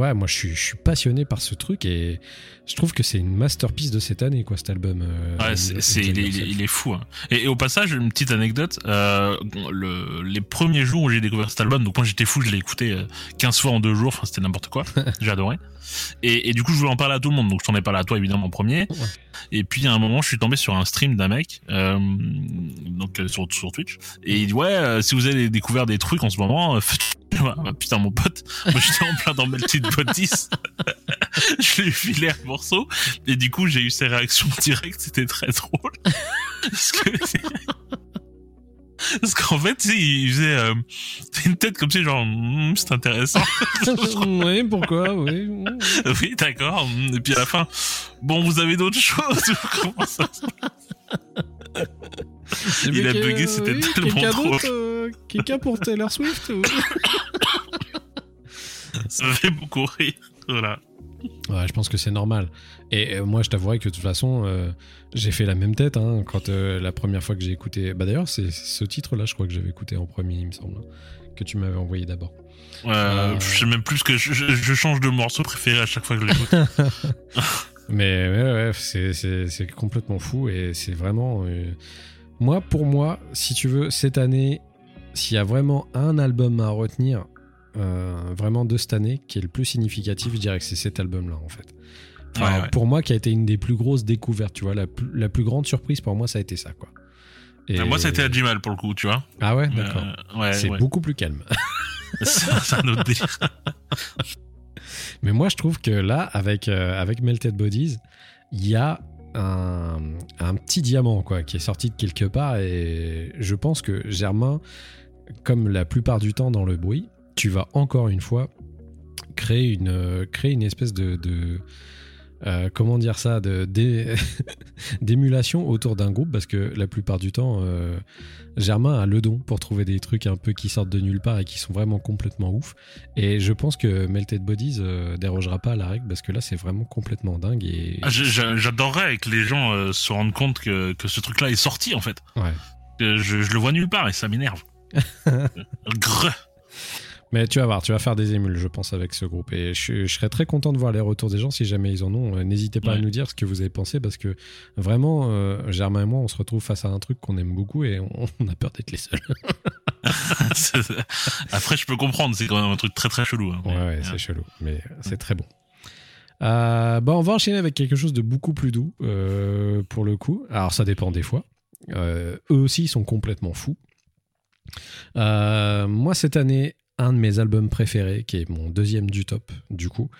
S3: ouais, moi je suis, je suis passionné par ce truc et je trouve que c'est une masterpiece de cette année quoi cet album. euh,
S4: Ouais, c'est, c'est- il, est, il fou. hein. Et, et au passage, une petite anecdote. Euh, le, les premiers jours où j'ai découvert cet album, donc moi j'étais fou, je l'ai écouté euh, 15 fois en deux jours. Enfin, c'était n'importe quoi. j'ai adoré. Et, et du coup, je voulais en parler à tout le monde. Donc, je t'en ai parlé à toi évidemment en premier. Et puis à un moment, je suis tombé sur un stream d'un mec, euh, donc euh, sur, sur Twitch. Et il dit ouais, euh, si vous avez découvert des trucs en ce moment, Ah, putain mon pote, moi j'étais en plein dans Melted Bodies. je lui ai filé un morceau et du coup j'ai eu ses réactions directes, c'était très drôle. Parce que parce qu'en fait, il faisait euh, une tête comme si genre Hmm, c'est intéressant.
S3: oui, pourquoi Oui.
S4: oui, d'accord. Et puis à la fin, bon, vous avez d'autres choses comment ça se Il a bugué, c'était tellement
S3: quelqu'un
S4: drôle.
S3: d'autre, euh, Quelqu'un pour Taylor Swift ou-
S4: Ça me fait beaucoup rire. Voilà.
S3: Ouais, je pense que c'est normal. Et euh, moi, je t'avouerai que de toute façon, euh, j'ai fait la même tête hein, quand euh, la première fois que j'ai écouté. Bah d'ailleurs, c'est ce titre-là, je crois que j'avais écouté en premier, il me semble, que tu m'avais envoyé d'abord.
S4: Euh,
S3: Euh.
S4: Je sais même plus que je, je- je change de morceau préféré à chaque fois que je l'écoute.
S3: Mais ouais, ouais, c'est- c'est c'est complètement fou et c'est vraiment. Moi, pour moi, si tu veux, cette année, s'il y a vraiment un album à retenir, euh, vraiment de cette année, qui est le plus significatif, je dirais que c'est cet album-là, en fait. Enfin,
S4: Ouais, ouais.
S3: Pour moi, qui a été une des plus grosses découvertes, tu vois, la plus, la plus grande surprise pour moi, ça a été ça, quoi. Et-
S4: Euh, Moi, c'était à Jimal pour le coup, tu vois.
S3: Ah ouais, d'accord.
S4: euh, ouais,
S3: c'est beaucoup plus calme.
S4: C'est c'est un autre délire.
S3: Mais moi, je trouve que là, avec, euh, avec Melted Bodies, il y a un, petit diamant quoi, qui est sorti de quelque part. Et je pense que Germain, comme la plupart du temps dans le bruit, tu vas encore une fois créer une, euh, créer une espèce de, euh, comment dire ça, d'émulation autour d'un groupe, parce que la plupart du temps, euh, Germain a le don pour trouver des trucs un peu qui sortent de nulle part et qui sont vraiment complètement ouf. Et je pense que Melted Bodies euh, dérogera pas à la règle, parce que là, c'est vraiment complètement dingue. Et
S4: Ah, J'adorerais que les gens se rendent compte que, que ce truc-là est sorti en fait.
S3: Ouais.
S4: Je, je le vois nulle part et ça m'énerve. Grrr.
S3: Mais tu vas voir, tu vas faire des émules, je pense, avec ce groupe. Et je, je serais très content de voir les retours des gens si jamais ils en ont. Euh, N'hésitez pas à nous dire ce que vous avez pensé parce que vraiment, euh, Germain et moi, on se retrouve face à un truc qu'on aime beaucoup et on, on a peur d'être les seuls.
S4: Après, je peux comprendre, c'est quand même un truc très très chelou. hein.
S3: Ouais, ouais,
S4: Mais,
S3: c'est
S4: euh,
S3: chelou, mais c'est très bon. Euh, bah, on va enchaîner avec quelque chose de beaucoup plus doux euh, pour le coup. Alors, ça dépend des fois. Euh, eux aussi, ils sont complètement fous. Euh, moi, cette année, un de mes albums préférés, qui est mon deuxième du top, du coup,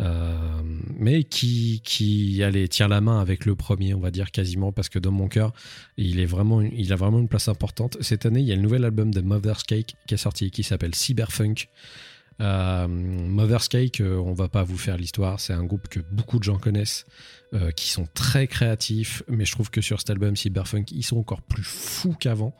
S3: euh, mais qui, qui allez, la main avec le premier, on va dire quasiment, parce que dans mon cœur, il, est vraiment, il a vraiment une place importante. Cette année, il y a le nouvel album de Mother's Cake qui est sorti, qui s'appelle Cyberfunk. Euh, Mother's Cake, euh, on va pas vous faire l'histoire, c'est un groupe que beaucoup de gens connaissent, euh, qui sont très créatifs, mais je trouve que sur cet album Cyberfunk, ils sont encore plus fous qu'avant.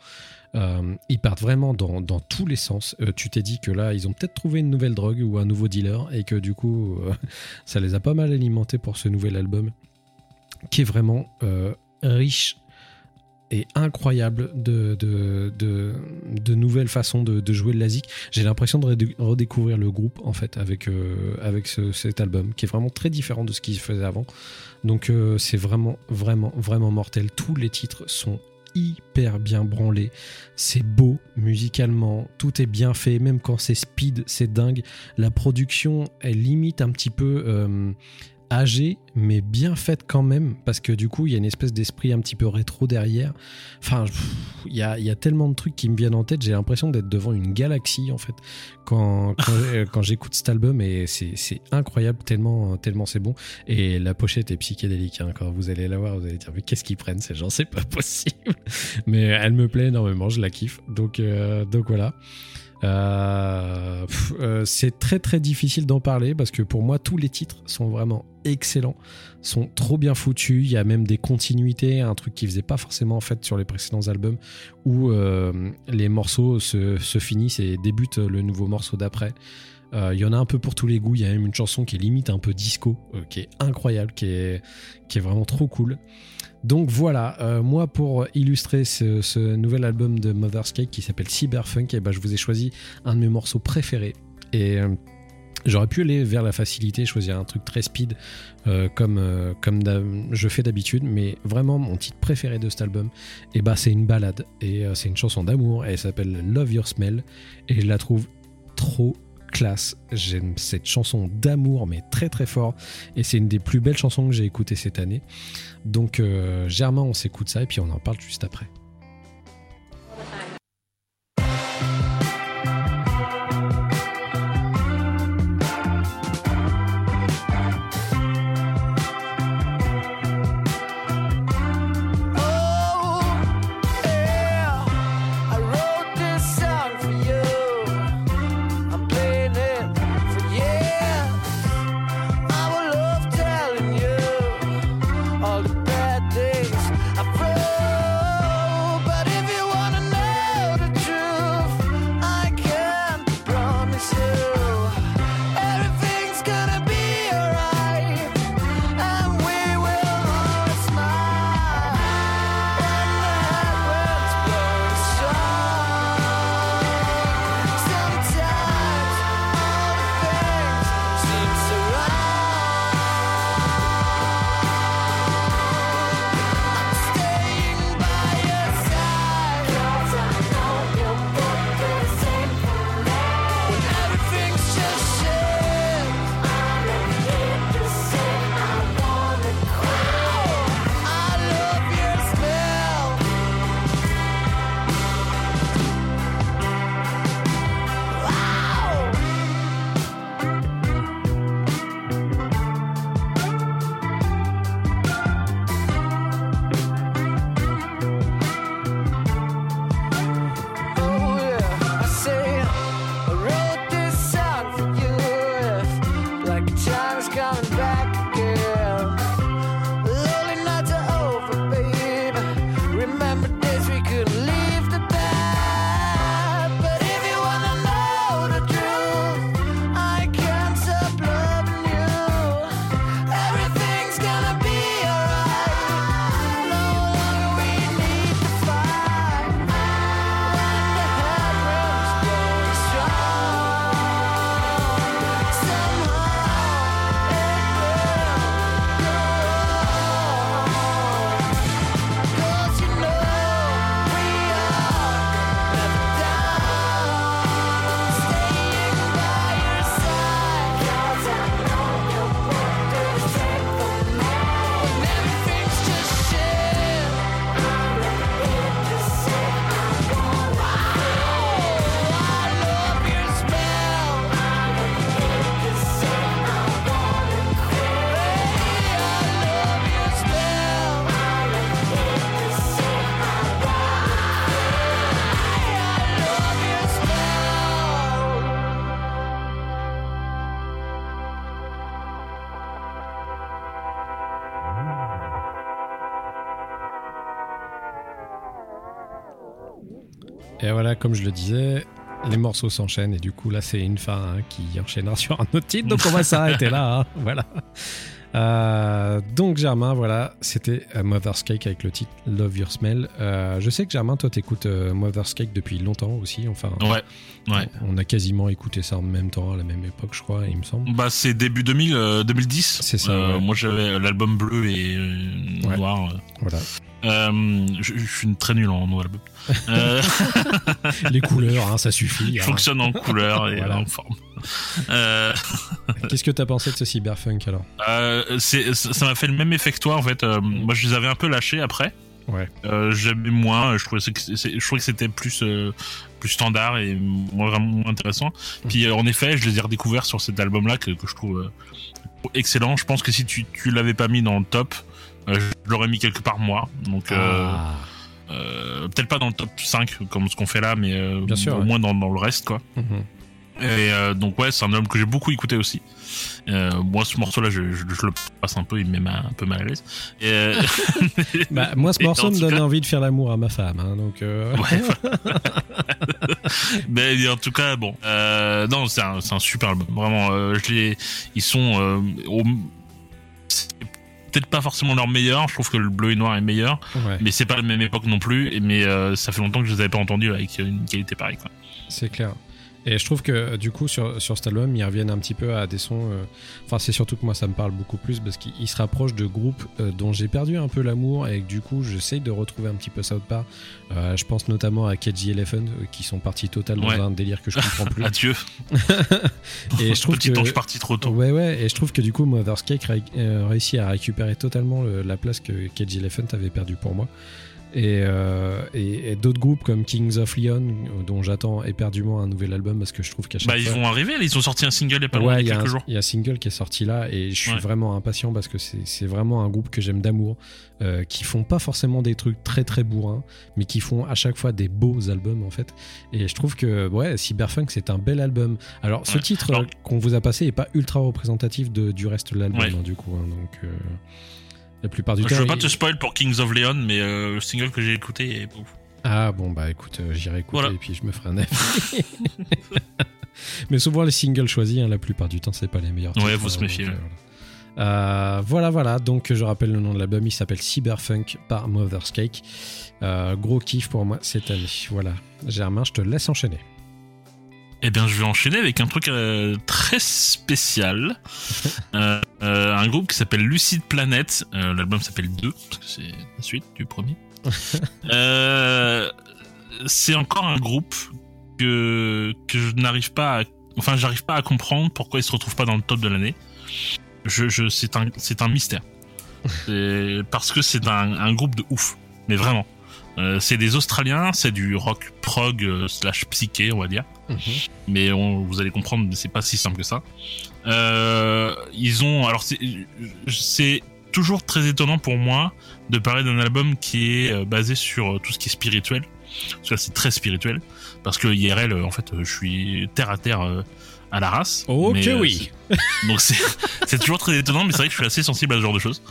S3: Euh, ils partent vraiment dans, tous les sens. Tu t'es dit que là, ils ont peut-être trouvé une nouvelle drogue ou un nouveau dealer et que du coup, ça les a pas mal alimentés pour ce nouvel album qui est vraiment riche et incroyable de, de, de, nouvelles façons de, jouer de la zik. J'ai l'impression de redé- redécouvrir le groupe en fait avec, euh, avec ce- cet album qui est vraiment très différent de ce qu'ils faisaient avant. Donc euh, c'est vraiment, vraiment, vraiment mortel. Tous les titres sont hyper bien branlés. C'est beau musicalement, tout est bien fait, même quand c'est speed, c'est dingue. La production est limite un petit peu euh, âgée, mais bien faite quand même, parce que du coup, il y a une espèce d'esprit un petit peu rétro derrière. Enfin, il y a, y a tellement de trucs qui me viennent en tête, j'ai l'impression d'être devant une galaxie en fait quand, quand, euh, j'écoute cet album et c'est c'est incroyable tellement, tellement c'est bon. Et la pochette est psychédélique. hein. Quand vous allez la voir, vous allez dire mais qu'est-ce qu'ils prennent ces gens? C'est pas possible. Mais elle me plaît énormément, je la kiffe. Donc, euh, donc voilà. Euh, euh, c'est très très difficile d'en parler parce que pour moi tous les titres sont vraiment excellents, sont trop bien foutus. Il y a même des continuités, un truc qui faisait pas forcément en fait sur les précédents albums où euh, les morceaux se, se finissent et débutent le nouveau morceau d'après. Il y en a un peu pour tous les goûts. Il y a même une chanson qui est limite un peu disco, qui est incroyable, qui est vraiment trop cool. Donc voilà, euh, moi pour illustrer ce, nouvel album de Mother's Cake qui s'appelle Cyberfunk, et ben, je vous ai choisi un de mes morceaux préférés. Et euh, j'aurais pu aller vers la facilité, choisir un truc très speed euh, comme, je fais d'habitude, mais vraiment mon titre préféré de cet album, et bah, c'est une balade. Et c'est une chanson d'amour, elle s'appelle Love Your Smell, et je la trouve trop classe. J'aime cette chanson d'amour, mais très très fort. Et c'est une des plus belles chansons que j'ai écoutées cette année. Donc, euh, Germain, on s'écoute ça et puis on en parle juste après. Et voilà, comme je le disais, les morceaux s'enchaînent et du coup là c'est une fin hein, qui enchaînera sur un autre titre, donc on va s'arrêter là. hein. Voilà. Euh, donc Germain, voilà, c'était euh, Mother's Cake avec le titre Love Your Smell. Euh, je sais que Germain, toi t'écoutes euh, Mother's Cake depuis longtemps aussi. Enfin,
S4: Ouais, ouais.
S3: on a quasiment écouté ça en même temps, à la même époque, je crois, il me semble.
S4: Bah c'est début 2000, euh, 2010.
S3: C'est ça, ouais.
S4: Moi j'avais l'album bleu et noir.
S3: Voilà.
S4: Euh, je, je suis une très nul en noir album. Euh,
S3: Les couleurs, hein, ça suffit.
S4: il
S3: hein.
S4: fonctionne en couleur et
S3: Voilà.
S4: en forme. Euh,
S3: Qu'est-ce que t'as pensé de ce cyberfunk alors?
S4: Euh, ça m'a fait le même effet que toi en fait. Moi je les avais un peu lâchés après.
S3: Ouais.
S4: J'aimais moins. Je trouvais, je trouvais que c'était plus plus standard et moins vraiment intéressant. Puis en effet, je les ai redécouverts sur cet album-là que, que je trouve excellent. Je pense que si tu tu l'avais pas mis dans le top, je l'aurais mis quelque part moi. Donc euh,
S3: Ah.
S4: euh, peut-être pas dans le top 5 comme ce qu'on fait là, mais euh,
S3: Bien sûr,
S4: au
S3: ouais.
S4: moins dans, dans le reste quoi.
S3: Mhm.
S4: Et euh, donc ouais, c'est un album que j'ai beaucoup écouté aussi. Euh, moi, ce morceau-là, je, je, je le passe un peu, il me met ma- un peu mal à l'aise. Euh,
S3: Bah, moi, ce morceau me donne
S4: cas-
S3: envie de faire l'amour à ma femme, hein, donc. euh,
S4: ouais, voilà. Mais en tout cas, bon, euh, non, c'est un, super album. Vraiment, euh, je ils sont euh, au- peut-être pas forcément leur meilleur. Je trouve que le bleu et noir est meilleur,
S3: ouais,
S4: mais c'est pas la même époque non plus. Mais euh, ça fait longtemps que je les avais pas entendus avec une qualité pareille.
S3: C'est clair. Et je trouve que du coup sur, sur cet album ils reviennent un petit peu à des sons. euh, Enfin c'est surtout que moi ça me parle beaucoup plus parce qu'ils ils se rapprochent de groupes euh, dont j'ai perdu un peu l'amour et que du coup j'essaye de retrouver un petit peu ça autre part. Euh, je pense notamment à KG Elephant euh, qui sont partis total dans
S4: Ouais.
S3: un délire que je comprends plus.
S4: Adieu.
S3: et je trouve
S4: Petit
S3: que
S4: parti trop tôt.
S3: Ouais, ouais, et je trouve que du coup, Mother's Cake euh, réussit à récupérer totalement le- la place que KG Elephant avait perdue pour moi. Et, euh, et, et d'autres groupes comme Kings of Leon, euh, dont j'attends éperdument un nouvel album parce que je trouve qu'à chaque
S4: Bah, ils
S3: fois.
S4: vont arriver. là, Ils ont sorti un single il y a pas longtemps,
S3: Ouais,
S4: il
S3: il
S4: y a quelques
S3: un-
S4: jours.
S3: il y a un single qui est sorti là et je suis
S4: Ouais.
S3: vraiment impatient parce que c'est vraiment un groupe que j'aime d'amour, euh, qui font pas forcément des trucs très très bourrins, mais qui font à chaque fois des beaux albums en fait. Et je trouve que ouais, Cyberpunk c'est un bel album. Alors ce
S4: Ouais.
S3: titre
S4: Alors-
S3: qu'on vous a passé est pas ultra représentatif de, du reste de l'album hein, du coup, hein, donc euh, la plupart du
S4: Je
S3: temps.
S4: veux pas te spoil pour Kings of Leon, mais euh, le single que j'ai écouté est beau.
S3: Ah bon bah écoute, euh, j'irai écouter
S4: Voilà.
S3: et puis je me ferai un avis. Mais souvent les singles choisis, hein, la plupart du temps, c'est pas les meilleurs.
S4: Ouais, faut se
S3: hein,
S4: méfier,
S3: donc, euh, voilà. Euh, voilà, voilà. Donc je rappelle le nom de l'album, il s'appelle Cyberfunk par Mother's Cake. Euh, gros kiff pour moi cette année. Voilà. Germain, je te laisse enchaîner.
S4: Eh bien, je vais enchaîner avec un truc euh, très spécial. Euh, euh, un groupe qui s'appelle Lucid Planet. L'album s'appelle 2, parce que c'est la suite du premier. C'est encore un groupe que, que je n'arrive pas à... Enfin, j'arrive pas à comprendre pourquoi il se retrouve pas dans le top de l'année. Je, je, c'est un, c'est un mystère. Parce que c'est un, un groupe de ouf. Mais vraiment. C'est des Australiens, c'est du rock prog slash psyché, on va dire mais on, vous allez comprendre, c'est pas si simple que ça. Euh, ils ont, alors c'est, toujours très étonnant pour moi de parler d'un album qui est euh, basé sur euh, tout ce qui est spirituel. C'est très spirituel. Parce que IRL, en fait, euh, je suis terre à terre à la race.
S3: Ok,
S4: Mais, euh,
S3: oui.
S4: Donc c'est, toujours très étonnant, mais c'est vrai que je suis assez sensible à ce genre de choses.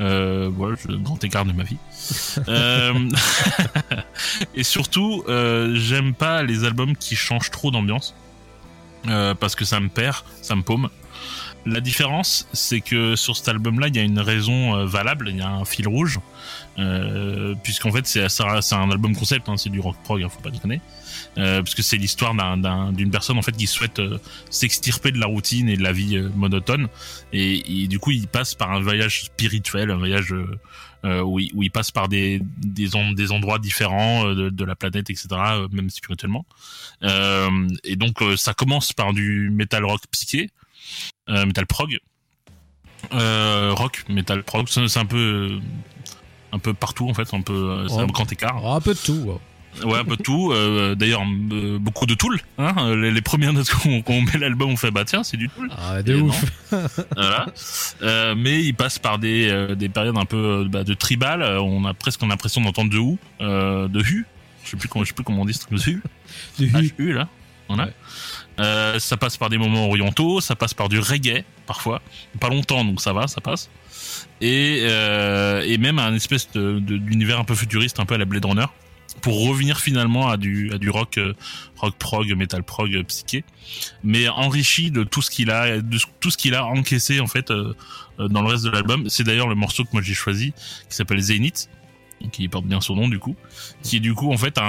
S4: Euh, voilà, je- grand écart de ma vie. Euh, et surtout, euh, j'aime pas les albums qui changent trop d'ambiance. Parce que ça me perd, ça me paume. La différence, c'est que sur cet album-là, il y a une raison valable, il y a un fil rouge, puisqu'en fait, c'est un album concept, hein, c'est du rock prog, hein, faut pas déconner, euh, puisque c'est l'histoire d'un- d'un- d'une personne en fait qui souhaite euh, s'extirper de la routine et de la vie euh, monotone, et, et du coup, il passe par un voyage spirituel, un voyage où, il, où il passe par des des, en- des endroits différents de, de la planète, etc., même spirituellement. Et donc, ça commence par du metal rock psyché, metal prog, rock, metal prog. C'est un peu un peu partout en fait, un peu c'est un grand écart.
S3: Oh, un peu de tout. Ouais,
S4: un peu de tout. Euh, D'ailleurs, euh, beaucoup de Tool. Hein Euh, les, les premières notes qu'on qu'on met l'album, on fait bah tiens, c'est du Tool.
S3: Ah, de ouf.
S4: voilà. Euh, mais il passe par des, euh, des périodes un peu euh, bah, de tribal. On a presque l'impression d'entendre de Who, euh, de Hu. Je sais plus comment, je sais plus comment on dit ce truc de Hu.
S3: Du hu.
S4: HU là. Voilà.
S3: Ouais.
S4: Euh, ça passe par des moments orientaux, ça passe par du reggae parfois, pas longtemps donc ça va, ça passe. Et, euh, et même un espèce de, de- d'univers un peu futuriste, un peu à la Blade Runner. Pour revenir finalement à du à du rock euh, rock prog metal prog euh, psyché mais enrichi de tout ce qu'il a de tout ce qu'il a encaissé en fait euh, dans le reste de l'album. C'est d'ailleurs le morceau que moi j'ai choisi qui s'appelle Zenith qui porte bien son nom du coup qui est du coup en fait un,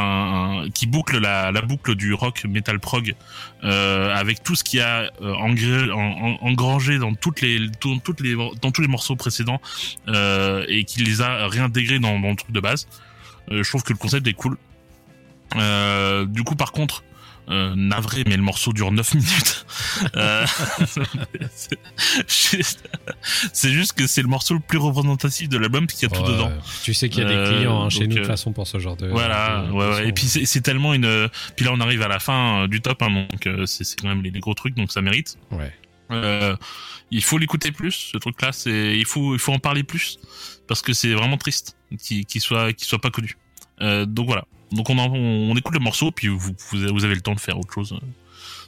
S4: un- qui boucle la, la boucle du rock metal prog euh, avec tout ce qu'il a euh, engrangé dans toutes les tout- toutes les dans tous les morceaux précédents euh, et qui les a réintégrés dans, dans le truc de base je trouve que le concept est cool. Euh, du coup, par contre, euh, navré, mais le morceau dure 9 minutes. Euh, c'est- juste que c'est le morceau le plus représentatif de l'album, puisqu'il y a tout dedans.
S3: Tu sais qu'il y a des
S4: Euh,
S3: clients hein, chez nous de
S4: euh,
S3: toute façon pour ce genre de.
S4: Voilà,
S3: de-
S4: ouais,
S3: de
S4: ouais.
S3: son.
S4: Et puis c'est tellement une. Puis là, on arrive à la fin euh, du top, hein, donc euh, c'est quand même les, les gros trucs, donc ça mérite.
S3: Ouais.
S4: Euh, il faut l'écouter plus, ce truc-là. C'est il faut il faut en parler plus parce que c'est vraiment triste qu'il qu'il soit qu'il soit pas connu. Euh, donc voilà. Donc on, en- on, on écoute le morceau, puis vous, vous avez le temps de faire autre chose.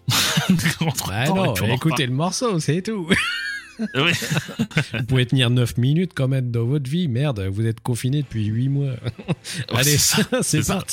S4: Entre
S3: Bah non, écoutez le morceau, c'est tout. vous pouvez tenir 9 minutes quand même dans votre vie. Merde, vous êtes confiné depuis 8 mois. Allez,
S4: c'est ça.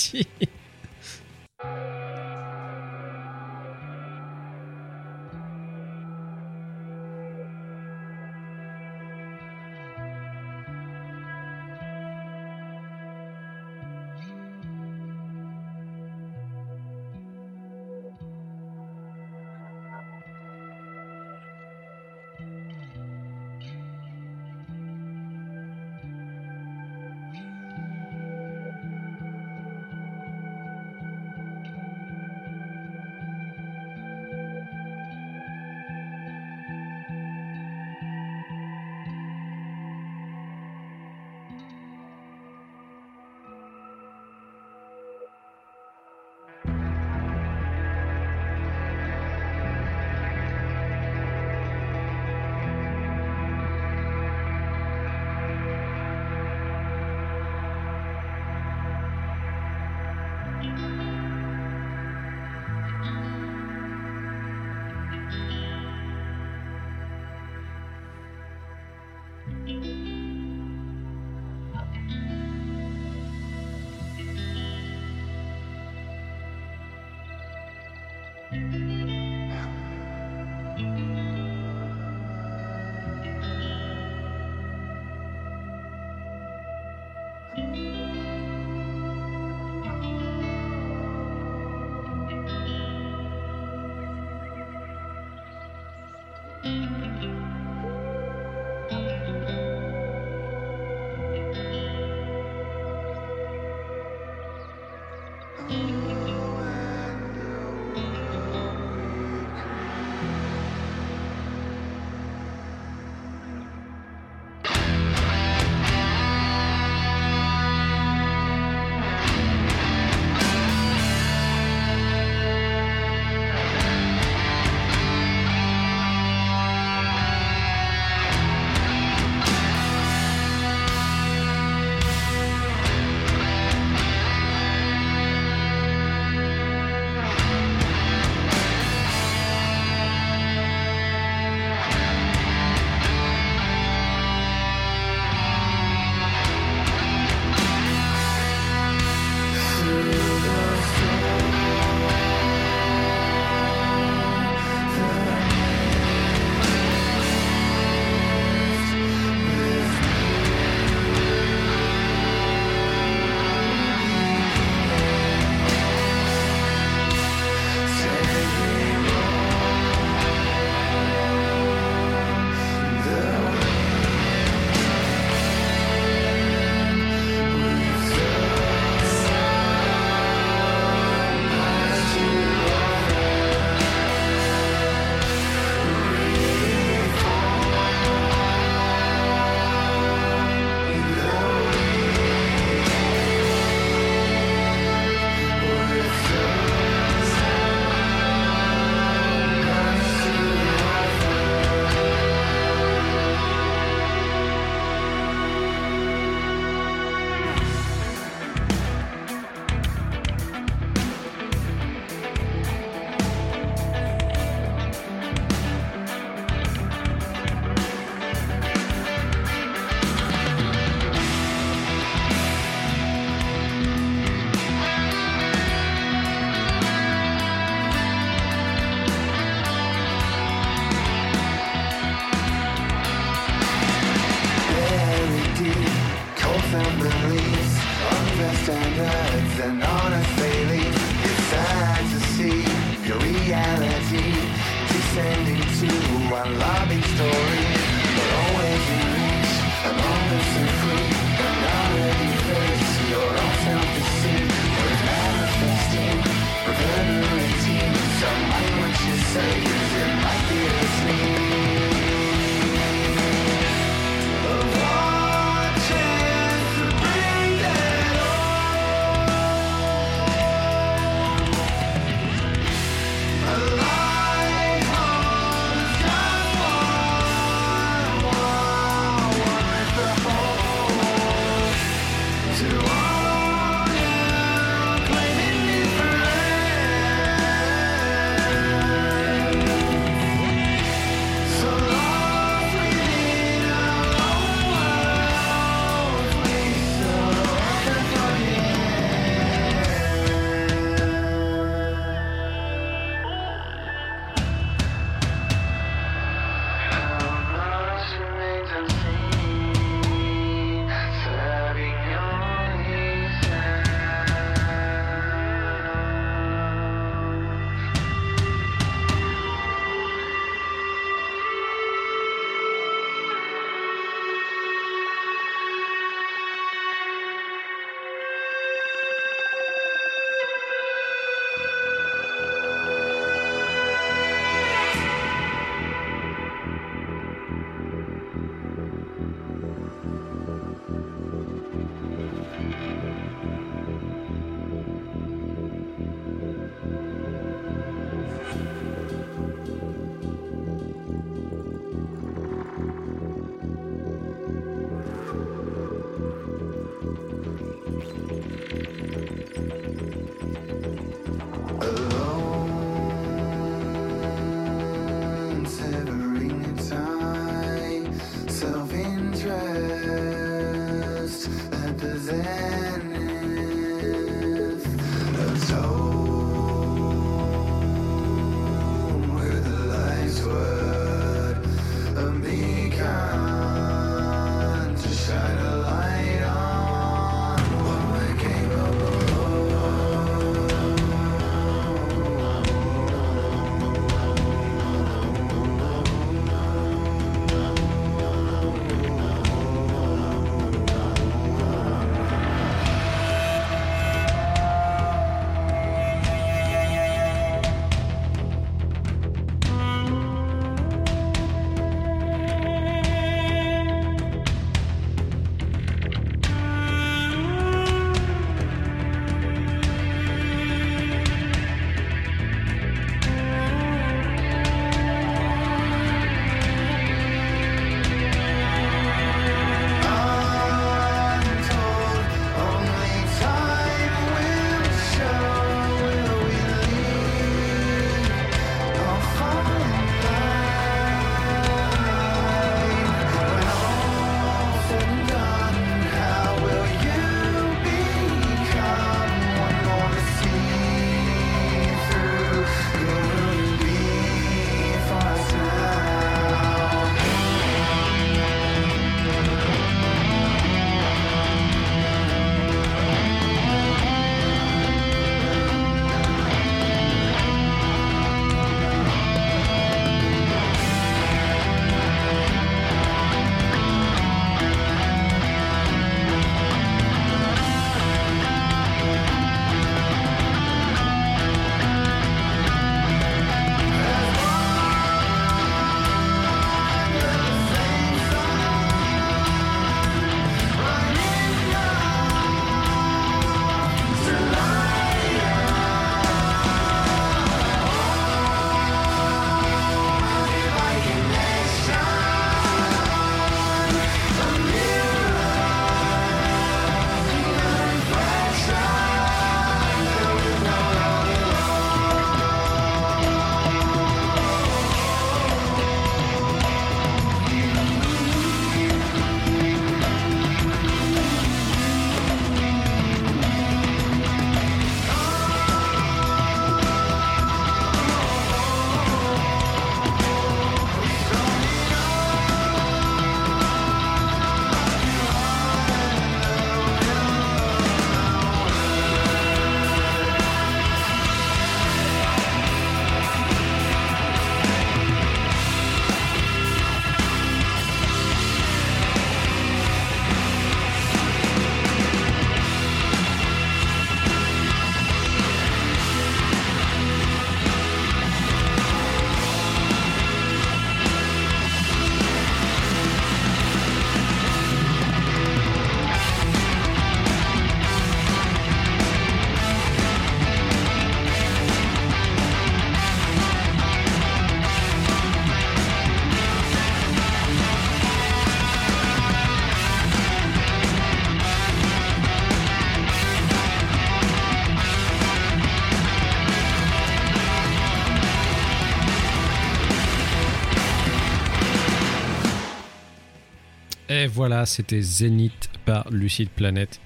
S3: Voilà, c'était Zénith par Lucid Planet,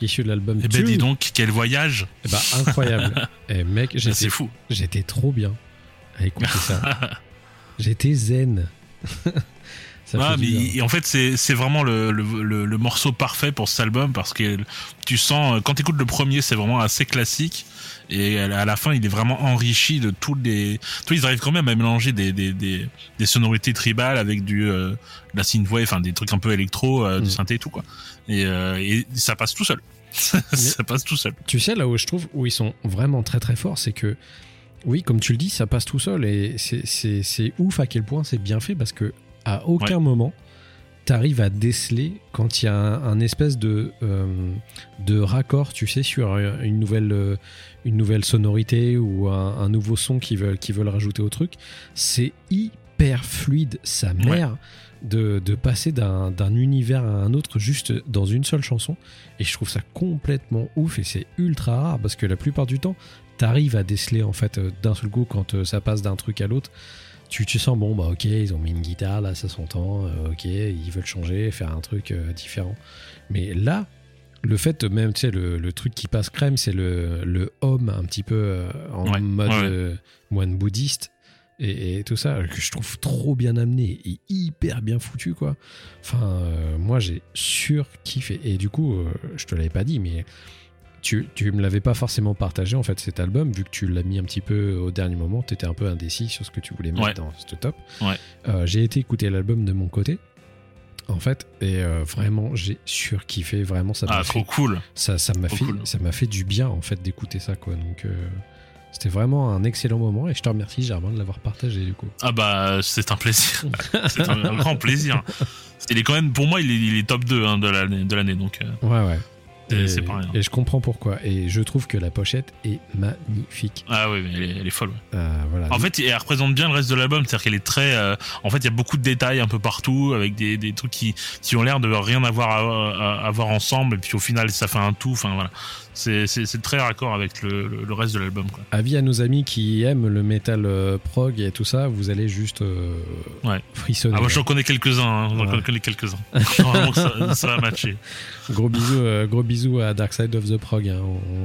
S3: issu de l'album
S4: Eh ben dis donc, quel voyage
S3: Eh ben, incroyable. Et mec, j'étais
S4: fou.
S3: J'étais trop bien à écouter ça. J'étais zen.
S4: Ah, mais il- en fait, c'est vraiment le, le, le- le morceau parfait pour cet album parce que tu sens, quand tu écoutes le premier, c'est vraiment assez classique. Et à la fin, il est vraiment enrichi de tous les. Tu vois, ils arrivent quand même à mélanger des, des, des, des sonorités tribales avec du euh, de la synthwave, enfin des trucs un peu électro, euh, du
S3: Mm.
S4: synthé et tout quoi. Et, euh, et ça passe tout seul. ça passe tout seul.
S3: Tu sais, là où je trouve où ils sont vraiment très très forts, c'est que, oui, comme tu le dis, ça passe tout seul. Et c'est ouf à quel point c'est bien fait parce que à aucun
S4: Ouais.
S3: moment, t'arrives à déceler quand il y a un, un espèce de, euh, de raccord, tu sais, sur une nouvelle, euh, une nouvelle sonorité ou un, un nouveau son qu'ils veulent, qu'ils veulent rajouter au truc. C'est hyper fluide, sa mère. De, de passer d'un d'un univers à un autre juste dans une seule chanson et je trouve ça complètement ouf et c'est ultra rare parce que la plupart du temps, t'arrives à déceler en fait euh, d'un seul coup quand ça passe d'un truc à l'autre. Tu, tu sens, bon, bah ok, ils ont mis une guitare, là ça s'entend, euh, ok, ils veulent changer, faire un truc euh, différent. Mais là, le fait, même, tu sais, le, le truc qui passe crème, c'est le, le homme un petit peu euh, en
S4: Ouais,
S3: mode
S4: ouais,
S3: euh, moine bouddhiste. Et, et tout ça, que je trouve trop bien amené et hyper bien foutu, quoi. Enfin, moi, j'ai surkiffé. Et du coup, je te l'avais pas dit, mais tu, tu me l'avais pas forcément partagé, en fait, cet album, vu que tu l'as mis un petit peu au dernier moment, tu étais un peu indécis sur ce que tu voulais mettre
S4: Ouais.
S3: dans ce top.
S4: Ouais.
S3: Euh, j'ai été écouter l'album de mon côté, en fait, et euh, vraiment, j'ai surkiffé. Vraiment, ça m'a
S4: Ah,
S3: fait
S4: trop cool.
S3: ça ça m'a fait
S4: cool.
S3: ça m'a fait du bien en fait d'écouter ça quoi donc euh, c'était vraiment un excellent moment et je te remercie Germain de l'avoir partagé du coup
S4: Ah bah, c'est un plaisir. c'est un, grand plaisir. Il est quand même, pour moi, il est, il est top 2 hein, de l'année, donc
S3: ouais ouais et,
S4: c'est pas rien.
S3: et je comprends pourquoi et je trouve que la pochette est magnifique
S4: Ah oui, mais elle est, elle est folle.
S3: Euh, voilà
S4: En fait, elle représente bien le reste de l'album, c'est-à-dire qu'elle est très. euh, en fait, il y a beaucoup de détails un peu partout, avec des, des trucs qui, qui ont l'air de rien avoir à, à- à voir ensemble, et puis au final, ça fait un tout. Enfin voilà, c'est très raccord avec le, le, le reste de l'album.
S3: avis à nos amis qui aiment le métal euh, prog et tout ça vous allez juste euh,
S4: Ouais.
S3: frissonner
S4: Ah, moi, j'en connais quelques-uns. Hein, j'en
S3: Ouais.
S4: connais quelques-uns. Vraiment que ça, ça va matcher.
S3: gros bisous euh, gros bisous à Dark Side of the Prog hein.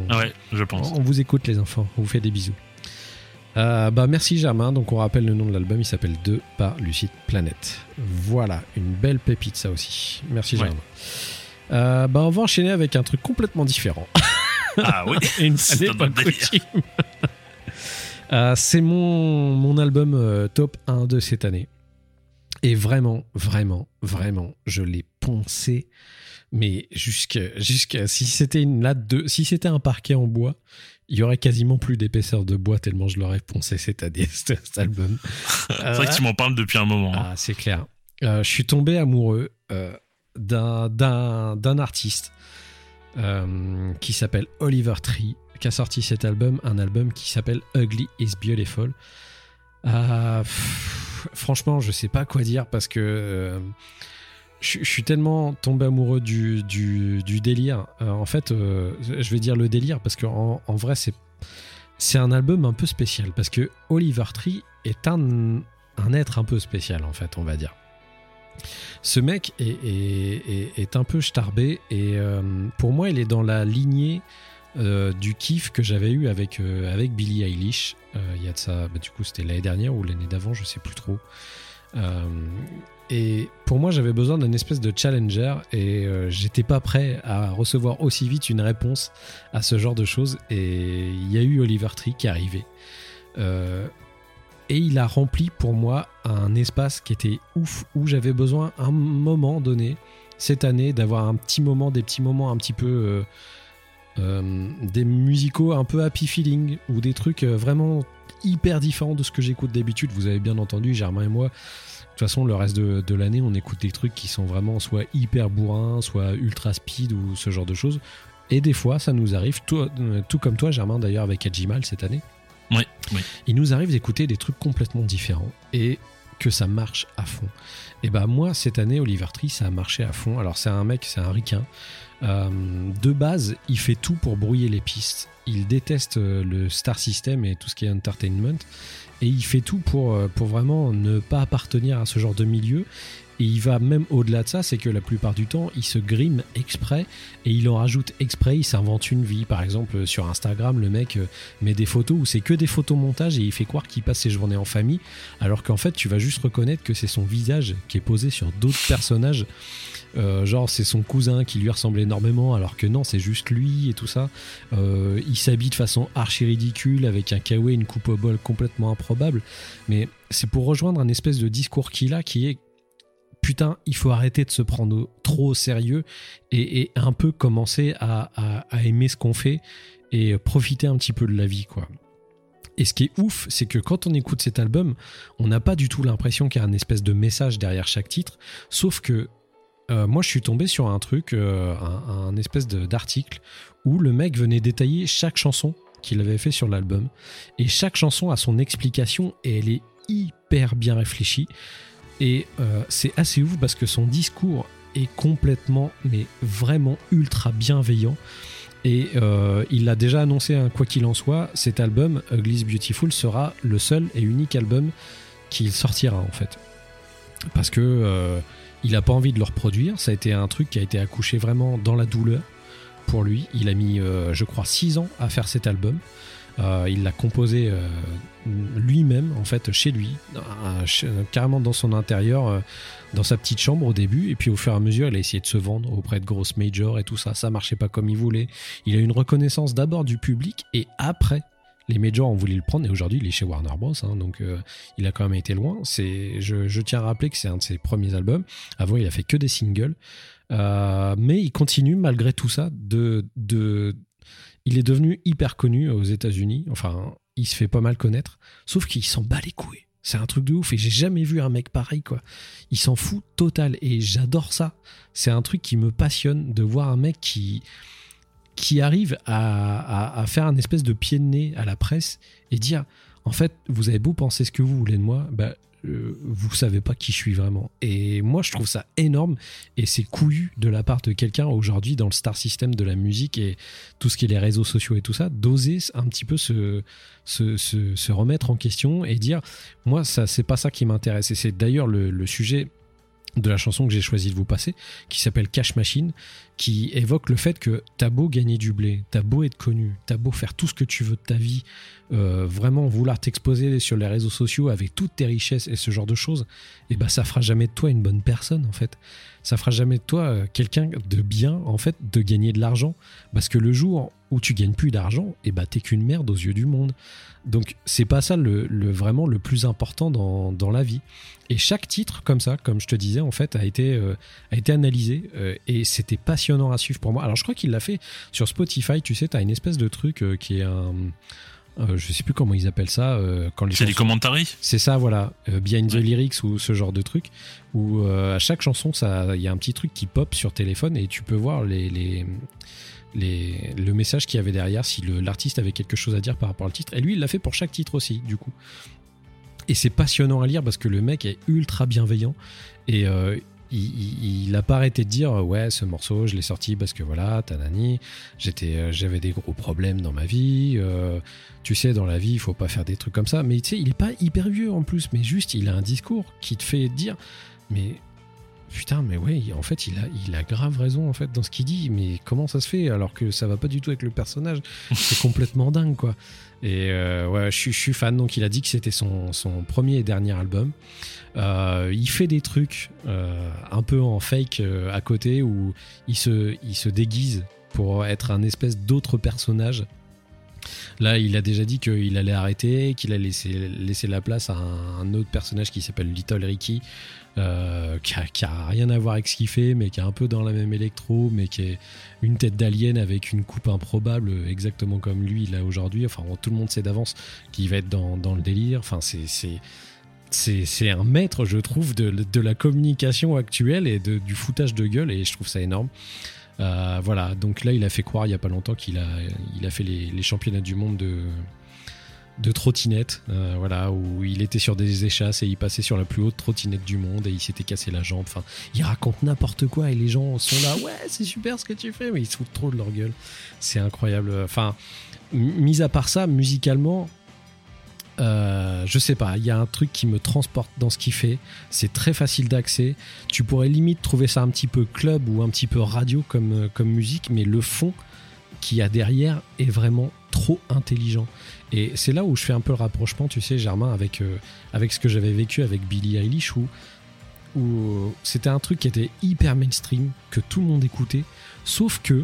S3: on,
S4: ouais, je pense.
S3: On vous écoute les enfants, on vous fait des bisous. Euh, bah merci Germain, donc on rappelle le nom de l'album, il s'appelle 2 par Lucide Planète. Voilà, une belle pépite ça aussi. Merci
S4: Ouais.
S3: Germain. Euh, bah on va enchaîner avec un truc complètement différent.
S4: Ah oui,
S3: Une. Euh, c'est mon, mon album euh, top 1 de cette année. Et vraiment, vraiment, vraiment, je l'ai poncé. Mais jusqu'à, jusqu'à si c'était une latte de, si c'était un parquet en bois, il y aurait quasiment plus d'épaisseur de bois tellement je l'aurais poncé cette année, cet, album.
S4: C'est vrai que tu m'en parles depuis un moment. hein.
S3: Ah, c'est clair. Euh, je suis tombé amoureux d'un, d'un, d'un artiste euh, qui s'appelle Oliver Tree, qui a sorti cet album, un album qui s'appelle Ugly is Beautiful. Euh, franchement, je sais pas quoi dire parce que euh, je, suis tellement tombé amoureux du, délire. Euh, en fait, je vais dire le délire parce qu'en en vrai, c'est c'est un album un peu spécial parce que Oliver Tree est un, un être un peu spécial en fait, on va dire. Ce mec est, un peu starbé et euh, pour moi, il est dans la lignée euh, du kiff que j'avais eu avec, euh, Billie Eilish. Il y a de ça, bah, du coup, c'était l'année dernière ou l'année d'avant, je sais plus trop. Et pour moi, j'avais besoin d'une espèce de challenger et j'étais pas prêt à recevoir aussi vite une réponse à ce genre de choses. Et il y a eu Oliver Tree qui est arrivé. Et il a rempli pour moi un espace qui était ouf, où j'avais besoin à un moment donné, cette année, d'avoir un petit moment, des petits moments un petit peu. euh, euh, des musicaux un peu happy feeling, ou des trucs euh, vraiment hyper différents de ce que j'écoute d'habitude. Vous avez bien entendu, Germain et moi. De toute façon, le reste de, l'année, on écoute des trucs qui sont vraiment soit hyper bourrins, soit ultra speed ou ce genre de choses. Et des fois, ça nous arrive, tout, tout comme toi, Germain, d'ailleurs, avec Ajimal cette année
S4: Oui,
S3: il nous arrive d'écouter des trucs complètement différents et que ça marche à fond. Et bah moi cette année Oliver Tree ça a marché à fond. Alors c'est un mec, c'est un ricain. Euh, de base, il fait tout pour brouiller les pistes. Il déteste euh, le star system et tout ce qui est entertainment. Et il fait tout pour, euh, pour vraiment ne pas appartenir à ce genre de milieu. Et il va même au-delà de ça, c'est que la plupart du temps, il se grime exprès et il en rajoute exprès, il s'invente une vie. Par exemple, sur Instagram, le mec euh, met des photos où c'est que des photos montage et il fait croire qu'il passe ses journées en famille, alors qu'en fait, tu vas juste reconnaître que c'est son visage qui est posé sur d'autres personnages. Euh, genre, c'est son cousin qui lui ressemble énormément, alors que non, c'est juste lui et tout ça. Euh, il s'habille de façon archi ridicule avec un kawaii, une coupe au bol complètement improbable. Mais c'est pour rejoindre un espèce de discours qu'il a qui est putain, il faut arrêter de se prendre trop au sérieux et, un peu commencer à, aimer ce qu'on fait et profiter un petit peu de la vie, quoi. Et ce qui est ouf, c'est que quand on écoute cet album, on n'a pas du tout l'impression qu'il y a un espèce de message derrière chaque titre, sauf que euh, moi je suis tombé sur un truc, euh, un, un espèce d'article où le mec venait détailler chaque chanson qu'il avait fait sur l'album, et chaque chanson a son explication et elle est hyper bien réfléchie. Et euh, c'est assez ouf parce que son discours est complètement, mais vraiment ultra bienveillant. Et euh, il l'a déjà annoncé, quoi qu'il en soit, cet album, Ugly is Beautiful, sera le seul et unique album qu'il sortira en fait. Parce que euh, il n'a pas envie de le reproduire. Ça a été un truc qui a été accouché vraiment dans la douleur. pour lui. Il a mis, je crois, 6 ans à faire cet album. Euh, il l'a composé euh, lui-même, en fait, chez lui, euh, carrément dans son intérieur, dans sa petite chambre au début. Et puis au fur et à mesure, il a essayé de se vendre auprès de grosses majors et tout ça. Ça marchait pas comme il voulait. Il a eu une reconnaissance d'abord du public et après. Les majors ont voulu le prendre et aujourd'hui il est chez Warner Bros. hein, donc il a quand même été loin. Je, tiens à rappeler que c'est un de ses premiers albums. Avant il a fait que des singles, mais il continue malgré tout ça de, il est devenu hyper connu aux États-Unis. Enfin, il se fait pas mal connaître, sauf qu'il s'en bat les couilles. C'est un truc de ouf et j'ai jamais vu un mec pareil quoi. Il s'en fout total et j'adore ça. C'est un truc qui me passionne de voir un mec qui arrive à faire un espèce de pied de nez à la presse et dire en fait vous avez beau penser ce que vous voulez de moi, bah euh, vous savez pas qui je suis vraiment. Et moi je trouve ça énorme et c'est couillu de la part de quelqu'un aujourd'hui dans le star system de la musique et tout ce qui est les réseaux sociaux et tout ça, d'oser un petit peu se, remettre en question et dire moi ça c'est pas ça qui m'intéresse et c'est d'ailleurs le, le sujet de la chanson que j'ai choisi de vous passer qui s'appelle Cash Machine qui évoque le fait que t'as beau gagner du blé, t'as beau être connu, t'as beau faire tout ce que tu veux de ta vie, euh, vraiment vouloir t'exposer sur les réseaux sociaux avec toutes tes richesses et ce genre de choses, et ben ça fera jamais de toi une bonne personne en fait. Ça fera jamais de toi euh, quelqu'un de bien en fait de gagner de l'argent parce que le jour où tu gagnes plus d'argent, et ben t'es qu'une merde aux yeux du monde. Donc c'est pas ça le, le- vraiment le plus important dans, dans la vie. Et chaque titre comme ça, comme je te disais en fait, a été euh, a été analysé et c'était passionnant à suivre pour moi. Alors je crois qu'il l'a fait sur Spotify. Tu sais, t'as une espèce de truc qui est un euh, je sais plus comment ils appellent ça euh, quand les
S4: C'est des
S3: chansons-
S4: commentaries
S3: c'est ça, voilà, euh, Behind the. Lyrics ou ce genre de truc, où à chaque chanson, il y a un petit truc qui pop sur téléphone et tu peux voir les, les, les- le message qu'il y avait derrière, si le- l'artiste avait quelque chose à dire par rapport au titre. Et lui, il l'a fait pour chaque titre aussi, du coup. Et c'est passionnant à lire parce que le mec est ultra bienveillant et il, il, il a pas arrêté de dire ouais ce morceau je l'ai sorti parce que voilà tanani j'étais euh, j'avais des gros problèmes dans ma vie euh, tu sais, dans la vie, il faut pas faire des trucs comme ça. Mais tu sais, il est pas hyper vieux en plus, mais juste, il a un discours qui te fait dire, mais putain, mais ouais, en fait, il a, il a grave raison en fait dans ce qu'il dit. Mais comment ça se fait alors que ça va pas du tout avec le personnage? C'est complètement dingue, quoi. Et euh, ouais, je suis, je suis fan. Donc, il a dit que c'était son, son premier et dernier album. Euh, il fait des trucs euh, un peu en fake euh, à côté où il se, déguise pour être un espèce d'autre personnage. Là, il a déjà dit qu'il allait arrêter, qu'il laisser, laisser la place à un, autre personnage qui s'appelle Little Ricky, qui, a, qui a rien à voir avec ce qu'il fait, mais qui est un peu dans la même électro, mais qui est une tête d'alien avec une coupe improbable, exactement comme lui là aujourd'hui. Enfin, tout le monde sait d'avance qu'il va être dans, dans le délire. Enfin, c'est c'est un maître, je trouve, de, la communication actuelle et du foutage de gueule, et je trouve ça énorme. Euh, voilà, donc là, il a fait croire il y a pas longtemps qu'il a, fait les, championnats du monde de, trottinette, euh, voilà, où il était sur des échasses et il passait sur la plus haute trottinette du monde et il s'était cassé la jambe. Enfin, il raconte n'importe quoi et les gens sont là, ouais, c'est super ce que tu fais, mais ils se foutent trop de leur gueule. C'est incroyable. Enfin, mis à part ça, musicalement, euh, je sais pas, il y a un truc qui me transporte dans ce qu'il fait. C'est très facile d'accès. Tu pourrais limite trouver ça un petit peu club ou un petit peu radio comme, euh, comme musique, mais le fond qu'il y a derrière est vraiment trop intelligent. Et c'est là où je fais un peu le rapprochement, tu sais, Germain, avec, euh, avec ce que j'avais vécu avec Billie Eilish, où, c'était un truc qui était hyper mainstream, que tout le monde écoutait, sauf que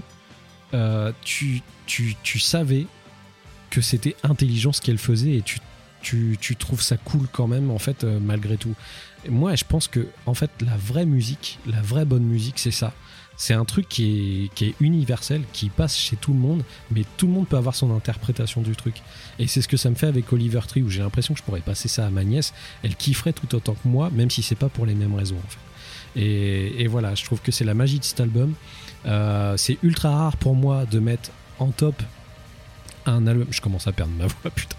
S3: tu, tu, tu savais que c'était intelligent ce qu'elle faisait et tu, tu, trouves ça cool quand même, en fait, euh, malgré tout. Moi, je pense que, en fait, la vraie musique, la vraie bonne musique, c'est ça. C'est un truc qui est, universel, qui passe chez tout le monde, mais tout le monde peut avoir son interprétation du truc. Et c'est ce que ça me fait avec Oliver Tree, où j'ai l'impression que je pourrais passer ça à ma nièce. Elle kifferait tout autant que moi, même si c'est pas pour les mêmes raisons, et voilà, je trouve que c'est la magie de cet album. Euh, c'est ultra rare pour moi de mettre en top un album. Je commence à perdre ma voix, putain.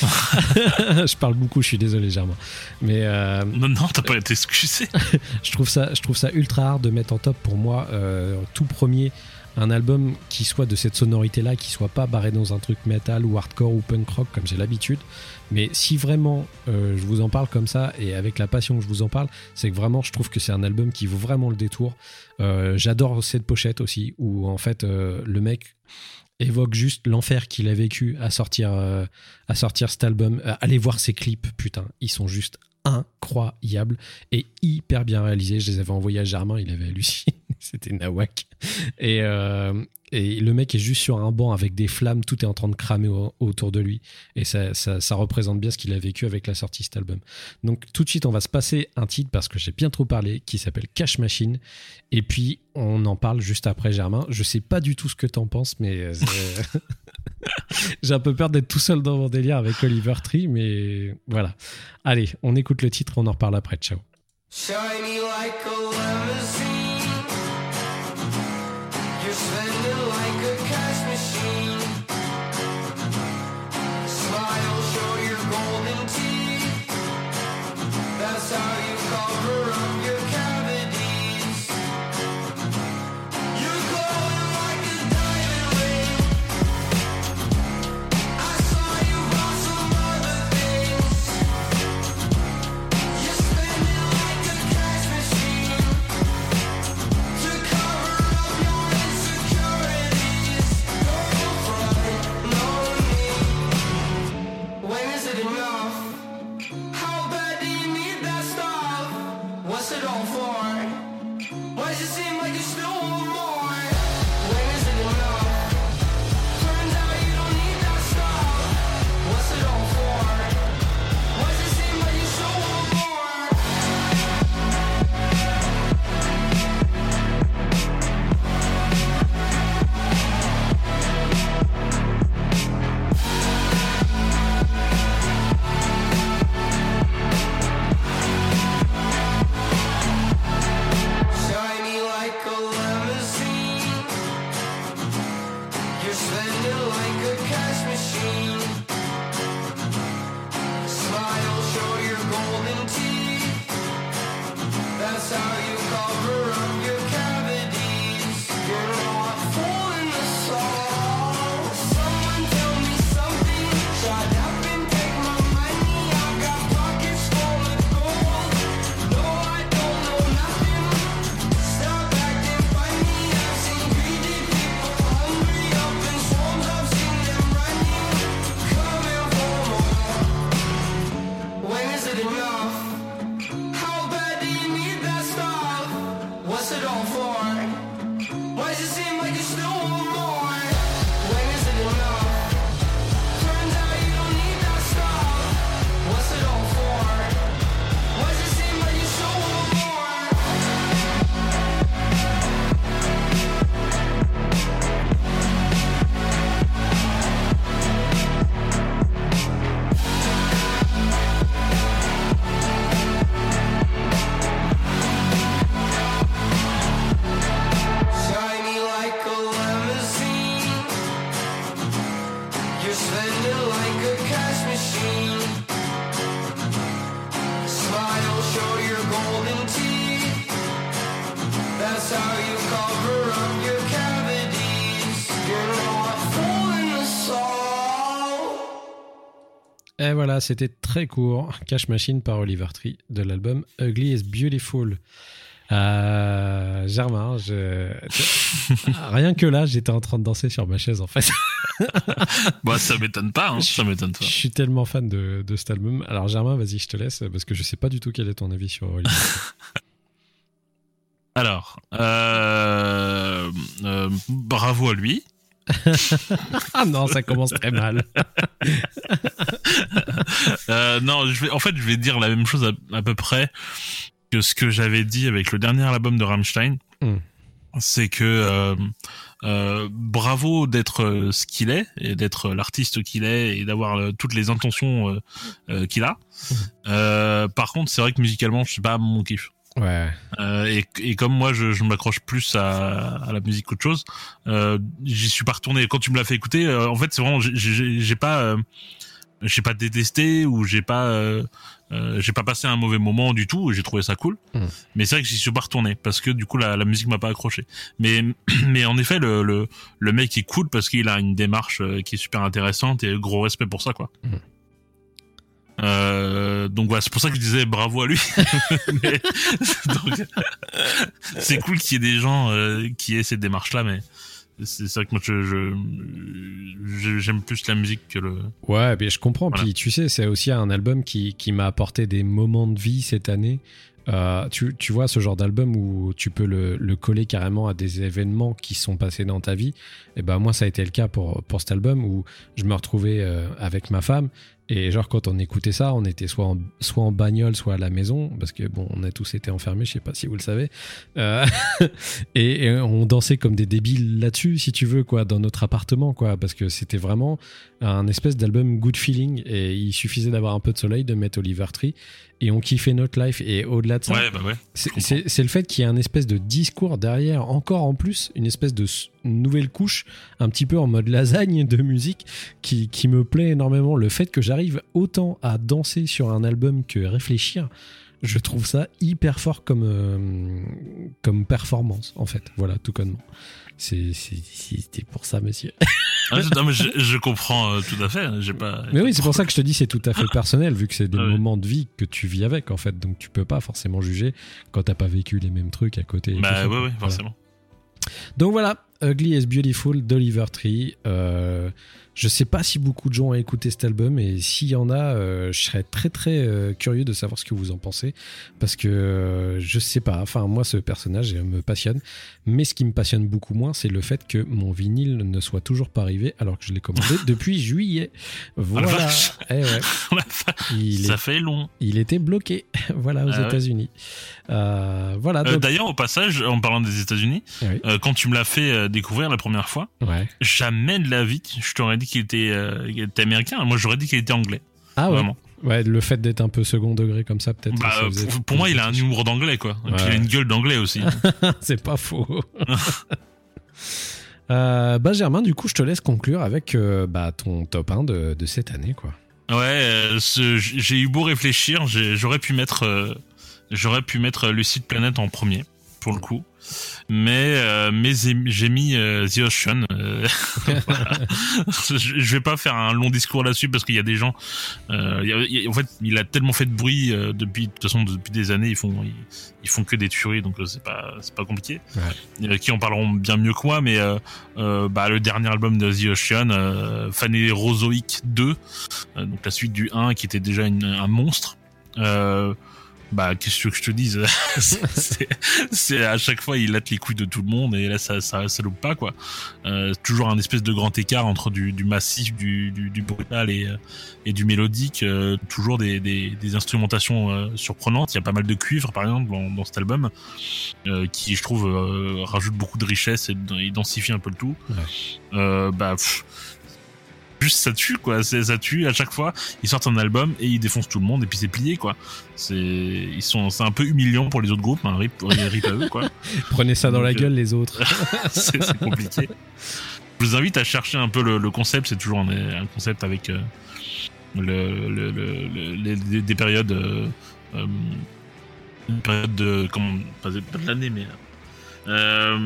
S3: je parle beaucoup, je suis désolé, Germain. Mais euh,
S4: Non, non, t'as pas été excusé.
S3: je trouve ça, je trouve ça ultra rare de mettre en top pour moi euh, tout premier un album qui soit de cette sonorité là, qui soit pas barré dans un truc metal ou hardcore ou punk rock comme j'ai l'habitude. Mais si vraiment euh, je vous en parle comme ça et avec la passion que je vous en parle, c'est que vraiment je trouve que c'est un album qui vaut vraiment le détour. Euh, J'adore cette pochette aussi où en fait euh, le mec évoque juste l'enfer qu'il a vécu à sortir, euh, à sortir cet album. Euh, allez voir ses clips, putain, ils sont juste incroyables et hyper bien réalisés. Je les avais envoyés à Germain, il avait halluciné, c'était nawak. Et, euh, et le mec est juste sur un banc avec des flammes, tout est en train de cramer au- autour de lui. Et ça, ça, ça représente bien ce qu'il a vécu avec la sortie de cet album. Donc tout de suite, on va se passer un titre parce que j'ai bien trop parlé, qui s'appelle Cash Machine. Et puis, on en parle juste après, Germain. Je sais pas du tout ce que t'en penses, mais euh, j'ai un peu peur d'être tout seul dans mon délire avec Oliver Tree, mais voilà. Allez, on écoute le titre, on en reparle après. Ciao.
S5: Shiny like a.
S3: voilà, c'était très court. Cash Machine par Oliver Tree de l'album Ugly is Beautiful. Euh, Germain, je... rien que là, j'étais en train de danser sur ma chaise en fait.
S4: Bah, ça m'étonne pas, hein, ça m'étonne pas.
S3: Je suis tellement fan de, de cet album. Alors Germain, vas-y, je te laisse parce que je sais pas du tout quel est ton avis sur Oliver.
S4: Alors, euh, euh, bravo à lui.
S3: ah non, ça commence très mal.
S4: Euh, non, je vais, en fait, je vais dire la même chose à, à peu près que ce que j'avais dit avec le dernier album de Rammstein.
S3: Hmm.
S4: C'est que euh, euh, bravo d'être euh, ce qu'il est et d'être l'artiste qu'il est et d'avoir euh, toutes les intentions euh, qu'il a. Euh, par contre, c'est vrai que musicalement, je suis pas mon kiff.
S3: Ouais.
S4: Euh, et, et comme moi, je, je m'accroche plus à, à la musique qu'autre chose, euh, j'y suis pas retourné. Quand tu me l'as fait écouter, euh, en fait, c'est vraiment, j'ai- pas, j'ai pas détesté ou j'ai pas, j'ai pas passé un mauvais moment du tout. J'ai trouvé ça cool.
S3: Mm.
S4: Mais c'est vrai que j'y suis pas retourné parce que du coup, la, la musique m'a pas accroché. Mais, mais en effet, le, le, le mec est cool parce qu'il a une démarche qui est super intéressante et gros respect pour ça, quoi.
S3: Mm.
S4: Euh, donc voilà, c'est pour ça que je disais bravo à lui. C'est cool qu'il y ait des gens euh, qui aient cette démarche-là, mais c'est vrai que moi, je, j'aime plus la musique que le.
S3: Ouais, mais je comprends.
S4: Voilà.
S3: Puis tu sais, c'est aussi un album qui, qui m'a apporté des moments de vie cette année. Euh, tu, tu vois, ce genre d'album où tu peux le, le coller carrément à des événements qui sont passés dans ta vie. Et ben moi, ça a été le cas pour, pour cet album où je me retrouvais avec ma femme. Et genre, quand on écoutait ça, on était soit en, soit en bagnole, soit à la maison. Parce que bon, on a tous été enfermés, je sais pas si vous le savez. Euh, et, et on dansait comme des débiles là-dessus, si tu veux, quoi, dans notre appartement, quoi. Parce que c'était vraiment un espèce d'album good feeling et il suffisait d'avoir un peu de soleil, de mettre Oliver Tree et on kiffait notre life et au-delà de ça,
S4: Ouais, bah ouais.
S3: c'est- le fait qu'il y ait un espèce de discours derrière, encore en plus, une espèce de nouvelle couche, un petit peu en mode lasagne de musique, qui, qui me plaît énormément. Le fait que j'arrive autant à danser sur un album que réfléchir, je trouve ça hyper fort comme, euh, comme performance, en fait. Voilà, tout connement. C'était pour ça, monsieur.
S4: Ah, je, non, mais je, je comprends euh, tout à fait. hein, J'ai pas.
S3: Mais oui, c'est pour ça que je te dis c'est tout à fait personnel, vu que c'est des
S4: Ah
S3: moments de vie que tu vis avec, en fait. Donc tu peux pas forcément juger quand t'as pas vécu les mêmes trucs à côté.
S4: Bah ouais,
S3: Voilà.
S4: forcément.
S3: Donc voilà, Ugly is Beautiful d'Oliver Tree. Euh, je sais pas si beaucoup de gens ont écouté cet album et s'il y en a, euh, je serais très très euh, curieux de savoir ce que vous en pensez parce que euh, je sais pas. Enfin, moi, ce personnage me passionne, mais ce qui me passionne beaucoup moins, c'est le fait que mon vinyle ne soit toujours pas arrivé alors que je l'ai commandé depuis juillet. Voilà. Eh ouais. Il,
S4: ça
S3: est-
S4: fait long.
S3: il était bloqué, voilà, aux
S4: Ah.
S3: États-Unis. Euh, voilà. Donc-
S4: D'ailleurs, au passage, en parlant des États-Unis,
S3: Oui.
S4: quand tu me l'as fait découvrir la première fois,
S3: ouais.
S4: jamais de la vie, je t'aurais dit qu'il était, euh, était américain. Moi, j'aurais dit qu'il était anglais.
S3: Ah ouais.
S4: Vraiment.
S3: Ouais, le fait d'être un peu second degré comme ça, peut-être.
S4: Bah,
S3: faisait-
S4: pour, pour moi, il a un humour d'anglais, quoi. Et puis, il a
S3: Ouais.
S4: une gueule d'anglais aussi.
S3: C'est pas faux. Euh, bah Germain, du coup, je te laisse conclure avec euh, bah, ton top 1 de, de cette année, quoi.
S4: Ouais, euh, j'ai eu beau réfléchir, j'aurais pu mettre, euh, j'aurais pu mettre Lucid Planet en premier, pour le coup. Mais, euh, mais j'ai mis euh, The Ocean. euh, je, vais pas faire un long discours là-dessus parce qu'il y a des gens. euh, il y a- il y a- en fait, il a tellement fait de bruit depuis, de toute façon, depuis des années, ils font, ils, ils font que des tueries, donc c'est pas, c'est pas compliqué. Euh, qui en parleront bien mieux que moi, mais bah, le dernier album de The Ocean, Phanerozoic 2, euh, donc la suite du 1 qui était déjà une- un monstre. Euh, bah qu'est-ce que je te dise c'est, à chaque fois il latte les couilles de tout le monde et là ça ça, ça loupe pas quoi. Euh, toujours un espèce de grand écart entre du, du massif du, du, du brutal et, et du mélodique. Euh, toujours des, des, des instrumentations euh, surprenantes. Il y a pas mal de cuivre par exemple dans, dans cet album euh, qui je trouve euh, rajoute beaucoup de richesse et, et densifie un peu le tout. Euh, bah pff, juste ça tue quoi. Ça tue à chaque fois ils sortent un album et ils défoncent tout le monde et puis c'est plié quoi. C'est ils sont c'est un peu humiliant pour les autres groupes un rip, rip à eux quoi.
S3: Prenez ça dans la
S4: Donc, euh,
S3: gueule, les autres.
S4: c'est compliqué. Je vous invite à chercher un peu le, le concept c'est toujours un, un concept avec euh, le, le, le- le- les- des, des périodes euh, euh, une période de comment pas de, pas de l'année mais euh,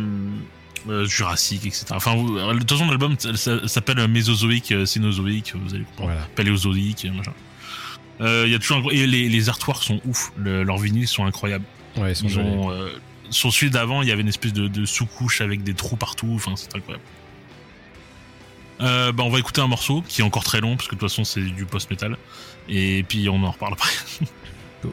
S4: euh, Jurassique etc enfin vous- de toute façon l'album s'appelle Mésozoïque euh, Cénozoïque vous allez comprendre.
S3: Voilà.
S4: Paléozoïque machin. Euh, y a toujours un et les, les artworks sont ouf. Le- leurs vinyles sont incroyables.
S3: Ouais, ils sont
S4: ils ont euh, sur celui d'avant il y avait une espèce de, de sous-couche avec des trous partout. Enfin c'est incroyable. Euh, bah on va écouter un morceau qui est encore très long parce que de toute façon c'est du post-metal. Et puis on en reparle après.
S6: Thank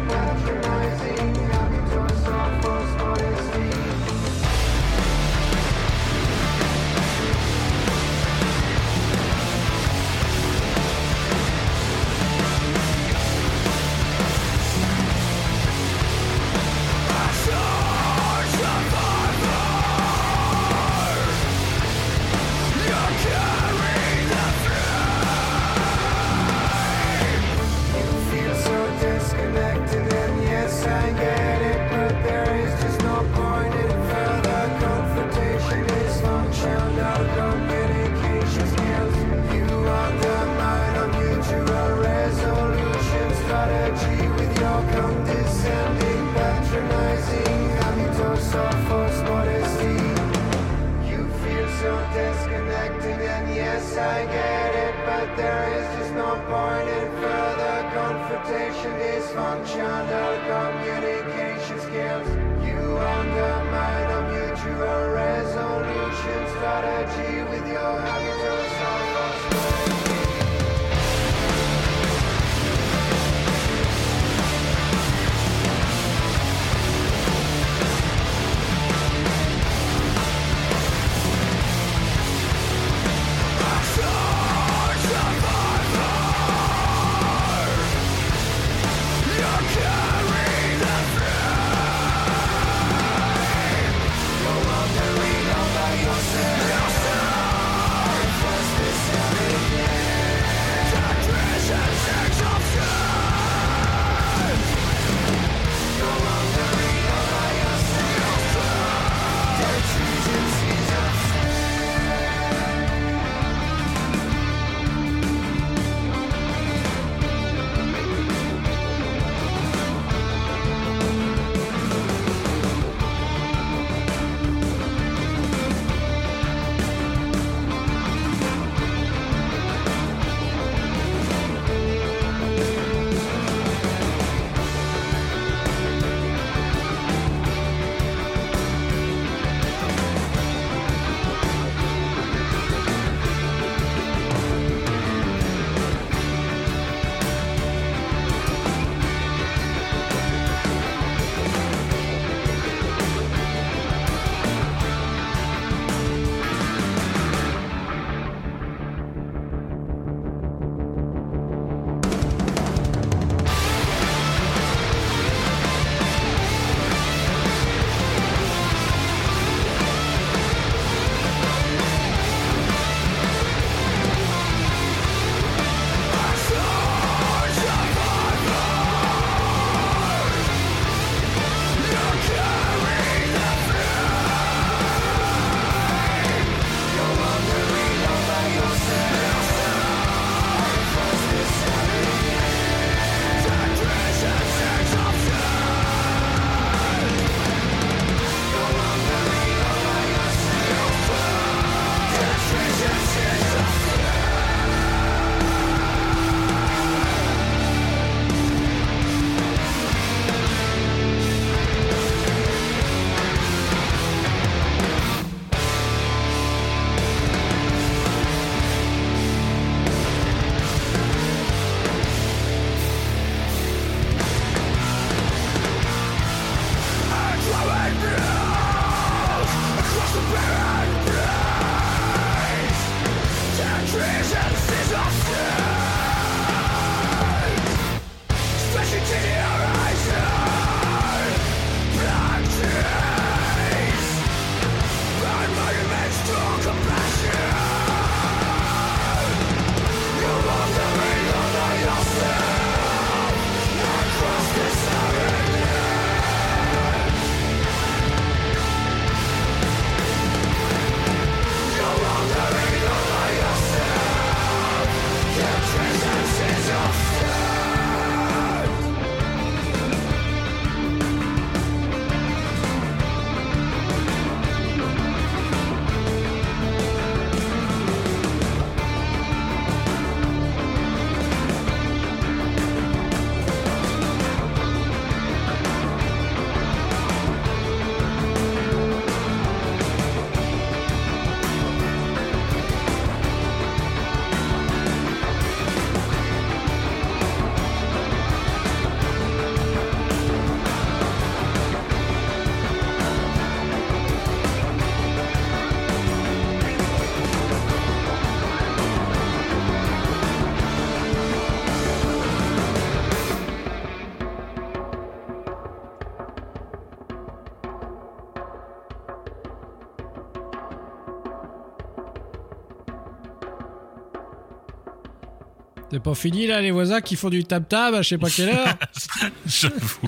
S3: C'est pas fini là, les voisins qui font du tap-tap à je sais pas quelle heure.
S4: J'avoue.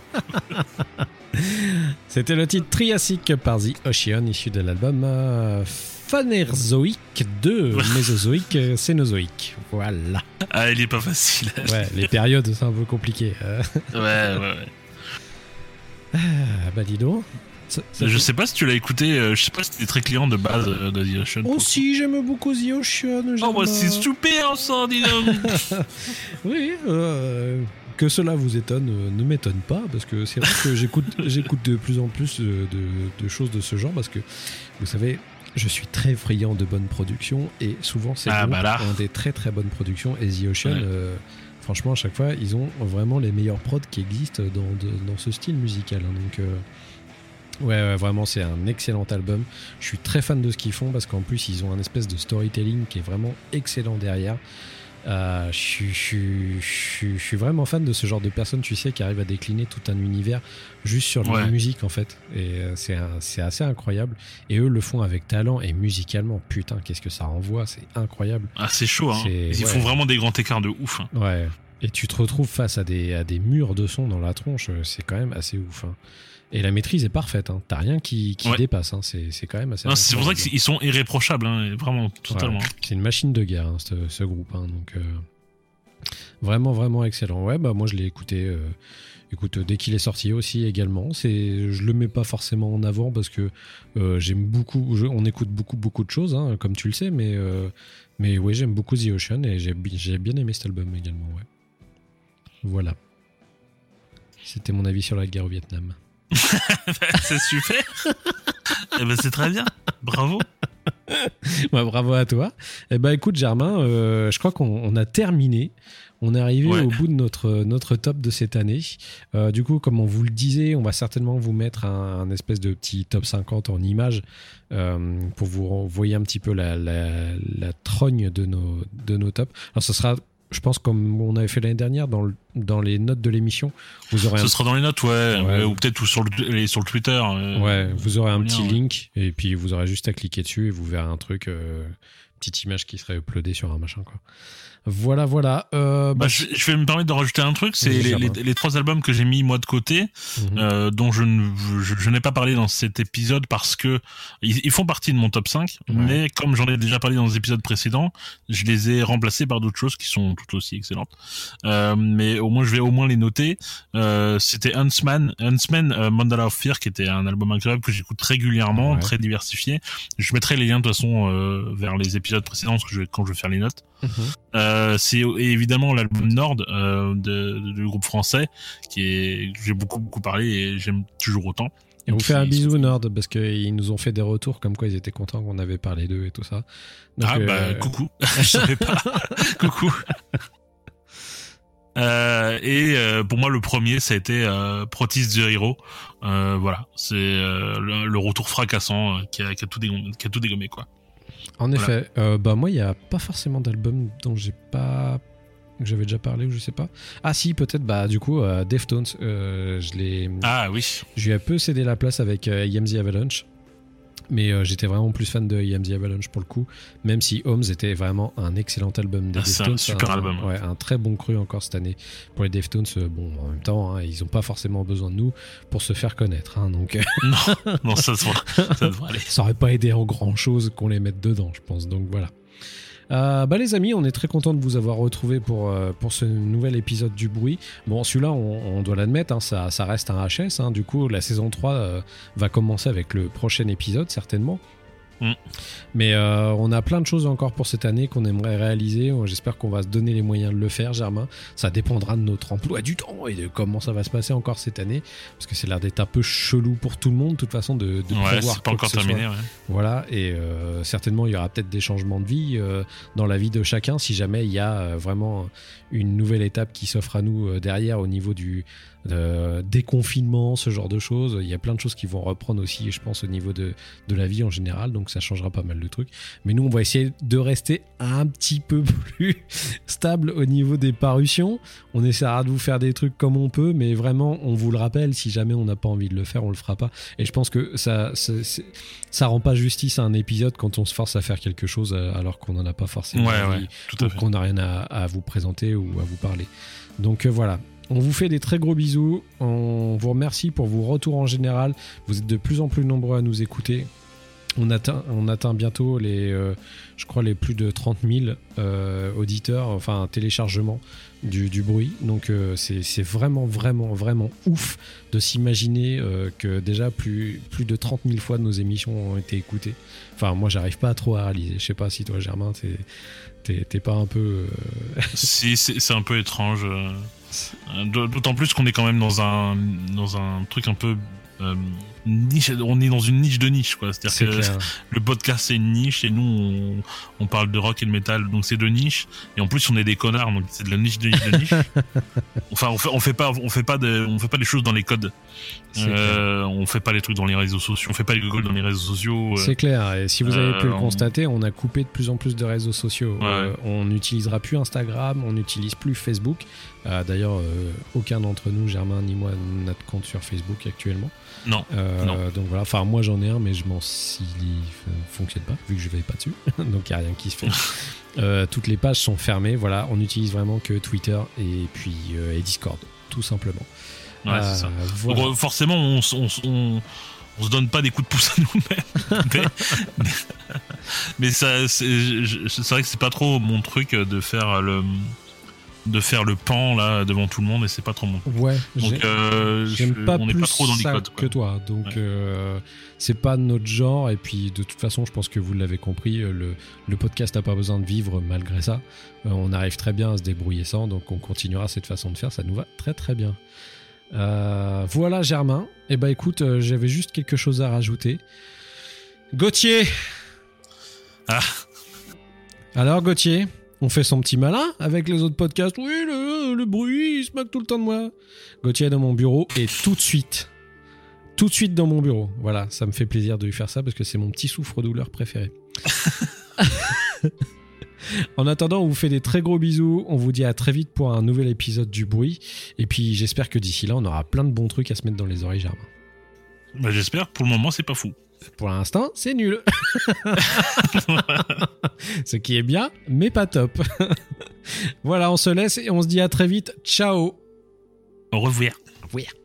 S3: C'était le titre Triassic par The Ocean, issu de l'album euh, Phanérozoïque de Mésozoïque, euh, Cénozoïque. Voilà.
S4: Ah, il est pas facile.
S3: Ouais, les périodes, c'est un peu compliqué. euh.
S4: Ouais, ouais, ouais.
S3: Ah, bah dis donc. Ça- ça
S4: Je sais pas si tu l'as écouté, euh, je sais pas si t'es très client de base euh, de The Ocean.
S3: Oh si, j'aime beaucoup The Ocean.
S4: Oh, bah, c'est super, ça, dis donc.
S3: Oui, euh, que cela vous étonne euh, ne m'étonne pas, parce que c'est vrai que j'écoute, j'écoute de plus en plus de, de choses de ce genre, parce que vous savez, je suis très friand de bonnes productions, et souvent c'est
S4: Ah, bah
S3: des très très bonnes productions, et The Ocean,
S4: Ouais.
S3: franchement, à chaque fois, ils ont vraiment les meilleurs prods qui existent dans, de- dans ce style musical. hein, donc. euh, Ouais, ouais, vraiment, c'est un excellent album. Je suis très fan de ce qu'ils font parce qu'en plus, ils ont un espèce de storytelling qui est vraiment excellent derrière. Euh, je, suis- je, suis- je suis- je suis vraiment fan de ce genre de personnes, tu sais, qui arrivent à décliner tout un univers juste sur la musique, en fait. Et euh, c'est assez incroyable. Et eux le font avec talent et musicalement. Putain, qu'est-ce que ça renvoie, c'est incroyable.
S4: Ah, c'est chaud, hein. Ils
S3: ouais.
S4: font vraiment des grands écarts de ouf. hein.
S3: Ouais. Et tu te retrouves face à des, à des murs de son dans la tronche, euh, c'est quand même assez ouf. hein. Et la maîtrise est parfaite, hein. t'as rien qui, qui
S4: Ouais.
S3: dépasse, hein. c'est c'est quand même assez
S4: Non, C'est pour ça qu'ils sont irréprochables, hein, vraiment, totalement.
S3: C'est une machine de guerre, hein, ce, ce groupe. hein, donc, euh, vraiment, vraiment excellent. Ouais, bah moi je l'ai écouté. euh, écoute, dès qu'il est sorti aussi également, c'est, je le mets pas forcément en avant parce que euh, j'aime beaucoup. je- on écoute beaucoup, beaucoup de choses, hein, comme tu le sais, mais mais ouais, j'aime beaucoup The Ocean et j'ai, j'ai bien aimé cet album également. Ouais. Voilà. C'était mon avis sur la guerre au Vietnam.
S4: c'est super. Eh ben, c'est très bien. Bravo.
S3: Ouais, bravo à toi. Eh ben, écoute, Germain, euh, je crois qu'on on a terminé. On est arrivé
S4: Ouais.
S3: au bout de notre, notre top de cette année. Euh, du coup, comme on vous le disait, on va certainement vous mettre un, un espèce de petit top 50 en images euh, pour vous voyez un petit peu la, la, la trogne de nos, de nos tops. Alors, ce sera, je pense, comme on avait fait l'année dernière, dans, le- dans les notes de l'émission, vous aurez un
S4: Ce sera dans les notes, ouais.
S3: Ouais.
S4: ouais, ou peut-être ou sur le, sur le Twitter. euh,
S3: Ouais, vous aurez un
S4: lien,
S3: petit
S4: ouais.
S3: link et puis vous aurez juste à cliquer dessus et vous verrez un truc, euh, petite image qui serait uploadée sur un machin quoi. Voilà, voilà. Euh,
S4: Bah,
S3: bah,
S4: je, je vais me permettre de rajouter un truc, c'est les,
S3: Germain.
S4: les- les trois albums que j'ai mis moi de côté,
S3: mhm.
S4: euh, dont je, ne, je, je n'ai pas parlé dans cet épisode parce que ils, ils font partie de mon top 5,
S3: Ouais.
S4: mais comme j'en ai déjà parlé dans les épisodes précédents, je les ai remplacés par d'autres choses qui sont tout aussi excellentes. Euh, mais au moins je vais au moins les noter. C'était Huntsman, Huntsman Mandala of Fear, qui était un album incroyable que j'écoute régulièrement,
S3: Ouais.
S4: très diversifié. Je mettrai les liens de toute façon vers les épisodes précédents parce que je vais, quand je vais faire les notes.
S3: Mhm.
S4: Euh, c'est évidemment l'album Nord euh, de, de- du groupe français qui est j'ai beaucoup beaucoup parlé et j'aime toujours autant.
S3: Et on fait un bisou Nord parce qu'ils nous ont fait des retours comme quoi ils étaient contents qu'on avait parlé d'eux et tout ça. Donc,
S4: ah bah
S3: euh,
S4: coucou, je savais pas. coucou. Euh, et euh, pour moi le premier ça a été euh, Protis the Hero. Voilà, c'est le, le retour fracassant qui, a, qui a tout dégommé, qui a tout dégommé quoi.
S3: En
S4: Voilà.
S3: effet, euh, bah moi il y a pas forcément d'album dont j'ai pas que j'avais déjà parlé ou je sais pas. Ah si peut-être bah du coup euh, Deftones euh, je l'ai
S4: Ah oui.
S3: Je lui ai un peu cédé la place avec euh, the Avalanche. Mais euh, j'étais vraiment plus fan de I Am the Avalanche pour le coup. Même si Homes était vraiment un excellent album des
S4: Ah, c'est un
S3: Deftones.
S4: super album.
S3: Ouais, un très bon cru encore cette année. Pour les Deftones, euh, bon, en même temps, hein, ils ont pas forcément besoin de nous pour se faire connaître. hein, donc, euh,
S4: Non, non ça, devrait- ça devrait aller.
S3: ça aurait pas aidé en grand chose qu'on les mette dedans, je pense. Donc voilà. Euh, bah les amis, on est très content de vous avoir retrouvé pour, euh, pour ce nouvel épisode du bruit. Bon, celui-là, on, on doit l'admettre, hein, ça, ça reste un HS. hein. du coup, la saison 3 euh, va commencer avec le prochain épisode, certainement.
S4: Mm.
S3: Mais euh, on a plein de choses encore pour cette année qu'on aimerait réaliser. J'espère qu'on va se donner les moyens de le faire, Germain. Ça dépendra de notre emploi du temps et de comment ça va se passer encore cette année. Parce que c'est l'air d'être un peu chelou pour tout le monde, de toute façon, de, de
S4: Ouais,
S3: prévoir
S4: c'est pas encore terminé. Ouais.
S3: Voilà, et euh, certainement il y aura peut-être des changements de vie euh, dans la vie de chacun si jamais il y a vraiment une nouvelle étape qui s'offre à nous derrière au niveau du, euh, déconfinement, ce genre de choses. Il y a plein de choses qui vont reprendre aussi, je pense, au niveau de, de la vie en général, donc ça changera pas mal de trucs. Mais nous, on va essayer de rester un petit peu plus stable au niveau des parutions. On essaiera de vous faire des trucs comme on peut, mais vraiment, on vous le rappelle, si jamais on n'a pas envie de le faire, on le fera pas. Et je pense que ça, c'est- ça rend pas justice à un épisode quand on se force à faire quelque chose euh, alors qu'on n'en a pas forcément
S4: Ouais,
S3: envie
S4: ouais, tout à
S3: ou
S4: fait.
S3: qu'on n'a rien à, à vous présenter ou à vous parler. Donc euh, voilà. On vous fait des très gros bisous. On vous remercie pour vos retours en général. Vous êtes de plus en plus nombreux à nous écouter. On atteint, on atteint bientôt les, euh, plus de 30 000 euh, auditeurs, enfin téléchargements du, bruit. Donc euh, c'est vraiment, vraiment, vraiment ouf de s'imaginer que déjà plus, plus de 30 000 fois nos émissions ont été écoutées. Enfin, moi, j'arrive pas trop à réaliser. Je sais pas si toi, Germain, t'es pas un peu. euh,
S4: Si, c'est un peu étrange. euh, euh, D'autant plus qu'on est quand même dans un, dans un truc un peu. Niche, on est dans une niche de niche, quoi.
S3: C'est
S4: C'est-à-dire que
S3: clair.
S4: le podcast c'est une niche et nous on, on parle de rock et de métal, donc c'est de niche. Et en plus on est des connards, donc c'est de la niche de niche de niche. enfin on fait, on fait pas, on fait pas de, on fait pas les choses dans les codes. Euh, on fait pas les trucs dans les réseaux sociaux, on fait pas les Google dans les réseaux sociaux. euh,
S3: C'est clair, et si vous avez pu le
S4: Euh, on-
S3: constater, on a coupé de plus en plus de réseaux sociaux.
S4: Ouais.
S3: Euh, on n'utilisera plus Instagram, on n'utilise plus Facebook. D'ailleurs, aucun d'entre nous, Germain ni moi, n'a de compte sur Facebook actuellement.
S4: Non,
S3: Euh,
S4: non.
S3: Donc voilà, enfin moi j'en ai un, mais je m'en s'il fonctionne pas, vu que je vais pas dessus. donc il n'y a rien qui se fait. Euh, toutes les pages sont fermées, voilà, on n'utilise vraiment que Twitter et puis euh, et Discord, tout simplement.
S4: Ouais, c'est ça.
S3: Euh, voilà.
S4: Donc, euh, forcément, on, on, on, on se donne pas des coups de pouce à nous-mêmes. mais, mais- mais ça, c'est vrai que c'est pas trop mon truc de faire le de faire le pan là devant tout le monde et c'est pas trop mon.
S3: Ouais,
S4: Donc euh,
S3: J'aime pas
S4: on
S3: plus
S4: pas trop dans
S3: ça
S4: codes.
S3: que toi, donc
S4: Ouais.
S3: euh, c'est pas notre genre. Et puis de toute façon, je pense que vous l'avez compris, euh, le, le podcast n'a pas besoin de vivre malgré ça. Euh, on arrive très bien à se débrouiller sans, donc on continuera cette façon de faire. Ça nous va très très bien. Voilà Germain. Et bah écoute, euh, j'avais juste quelque chose à rajouter. Gauthier.
S4: Ah.
S3: Alors Gauthier, on fait son petit malin avec les autres podcasts. Oui, le, le bruit, il se moque tout le temps de moi. Gauthier est dans mon bureau et tout de suite, tout de suite dans mon bureau. Voilà, ça me fait plaisir de lui faire ça parce que c'est mon petit souffre-douleur préféré. En attendant, on vous fait des très gros bisous. On vous dit à très vite pour un nouvel épisode du bruit. Et puis j'espère que d'ici là, on aura plein de bons trucs à se mettre dans les oreilles, Germain.
S4: Bah, J'espère. Pour le moment, c'est pas fou.
S3: Pour l'instant, c'est nul. Ce qui est bien, mais pas top. voilà, on se laisse et on se dit à très vite. Ciao.
S4: Au revoir.
S3: Oui.
S4: Bonjour.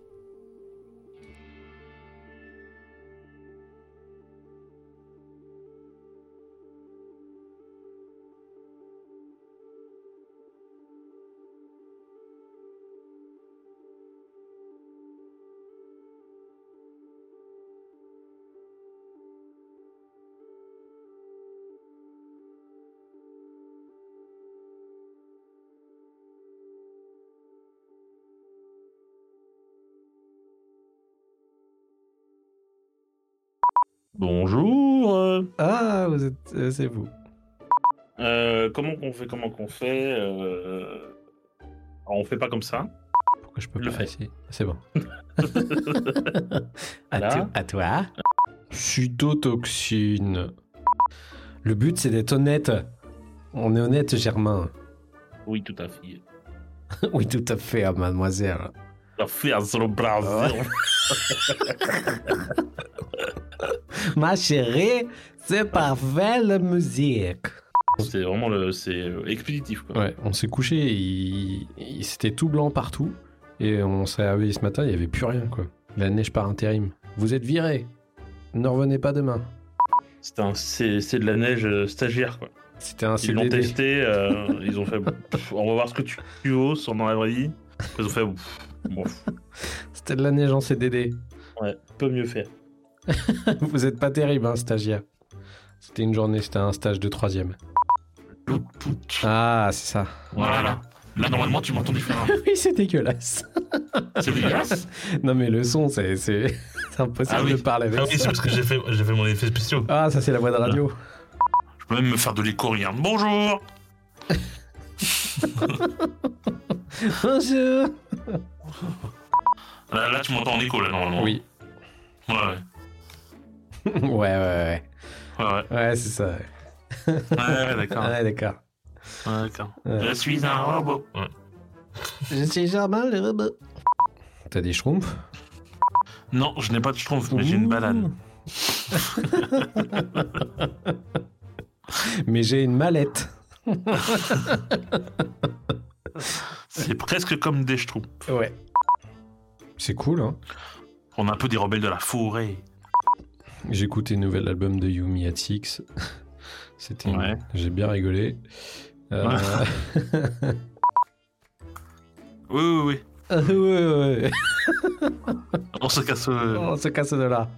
S3: C'est vous.
S4: euh, comment qu'on fait Comment qu'on fait euh, On fait pas comme ça.
S3: Pourquoi je peux
S4: Le
S3: pas essayer C'est bon. à,
S4: Là.
S3: to- à toi. Sudotoxine. Le but, c'est d'être honnête. On est honnête, Germain.
S4: Oui, tout à fait.
S3: oui, tout à fait, ah, mademoiselle.
S4: La sur le bras.
S3: Ma chérie, c'est parfait la musique.
S4: C'est vraiment le, c'est expéditif quoi.
S3: Ouais, on s'est couché, il, il- c'était tout blanc partout. Et on s'est réveillé ce matin, il n'y avait plus rien, quoi. La neige par intérim. Vous êtes virés. Ne revenez pas demain.
S4: C'est un, c'est, c'est de la neige euh, stagiaire quoi.
S3: C'était un
S4: Ils l'ont
S3: CDD.
S4: testé, euh, ils ont fait, pff, on va voir ce que tu, tu sur dans la vraie vie. Ils ont fait, bon,
S3: C'était de la neige en CDD.
S4: ouais, peut mieux faire.
S3: Vous êtes pas terrible, hein, stagiaire. C'était une journée, c'était un stage de troisième. Ah, c'est ça.
S4: Voilà. Là normalement tu m'entends différemment.
S3: Oui, c'est dégueulasse.
S4: C'est dégueulasse.
S3: Non, mais le son, c'est c'est- c'est impossible
S4: Ah oui.
S3: de parler avec
S4: Ah oui, c'est parce que j'ai fait, j'ai fait mon effet spécial.
S3: Ah, ça, c'est la voix de radio.
S4: Je peux même me faire de l'écho rien. Bonjour.
S3: Bonjour.
S4: Là, là, tu m'entends en écho, là, normalement.
S3: Oui.
S4: Ouais, ouais.
S3: Ouais, ouais, ouais.
S4: Ouais, ouais.
S3: Ouais, c'est ça. ouais.
S4: Ouais, ouais, d'accord.
S3: Ouais, d'accord.
S4: Ouais, d'accord.
S3: Ouais.
S4: Je suis un robot.
S3: Je suis Germain le robot. T'as des schtroumpfs?
S4: Non, je n'ai pas de schtroumpf, mais j'ai une banane.
S3: Mais j'ai une mallette.
S4: C'est presque comme des schtroumpfs.
S3: Ouais. C'est cool, hein.
S4: On est un peu des rebelles de la forêt.
S3: J'ai écouté le nouvel album de Yumi at Six. C'était.
S4: Ouais.
S3: J'ai bien rigolé. Euh,
S4: Oui, oui, oui.
S3: ouais, ouais, ouais.
S4: On se casse. euh,
S3: On se casse de là.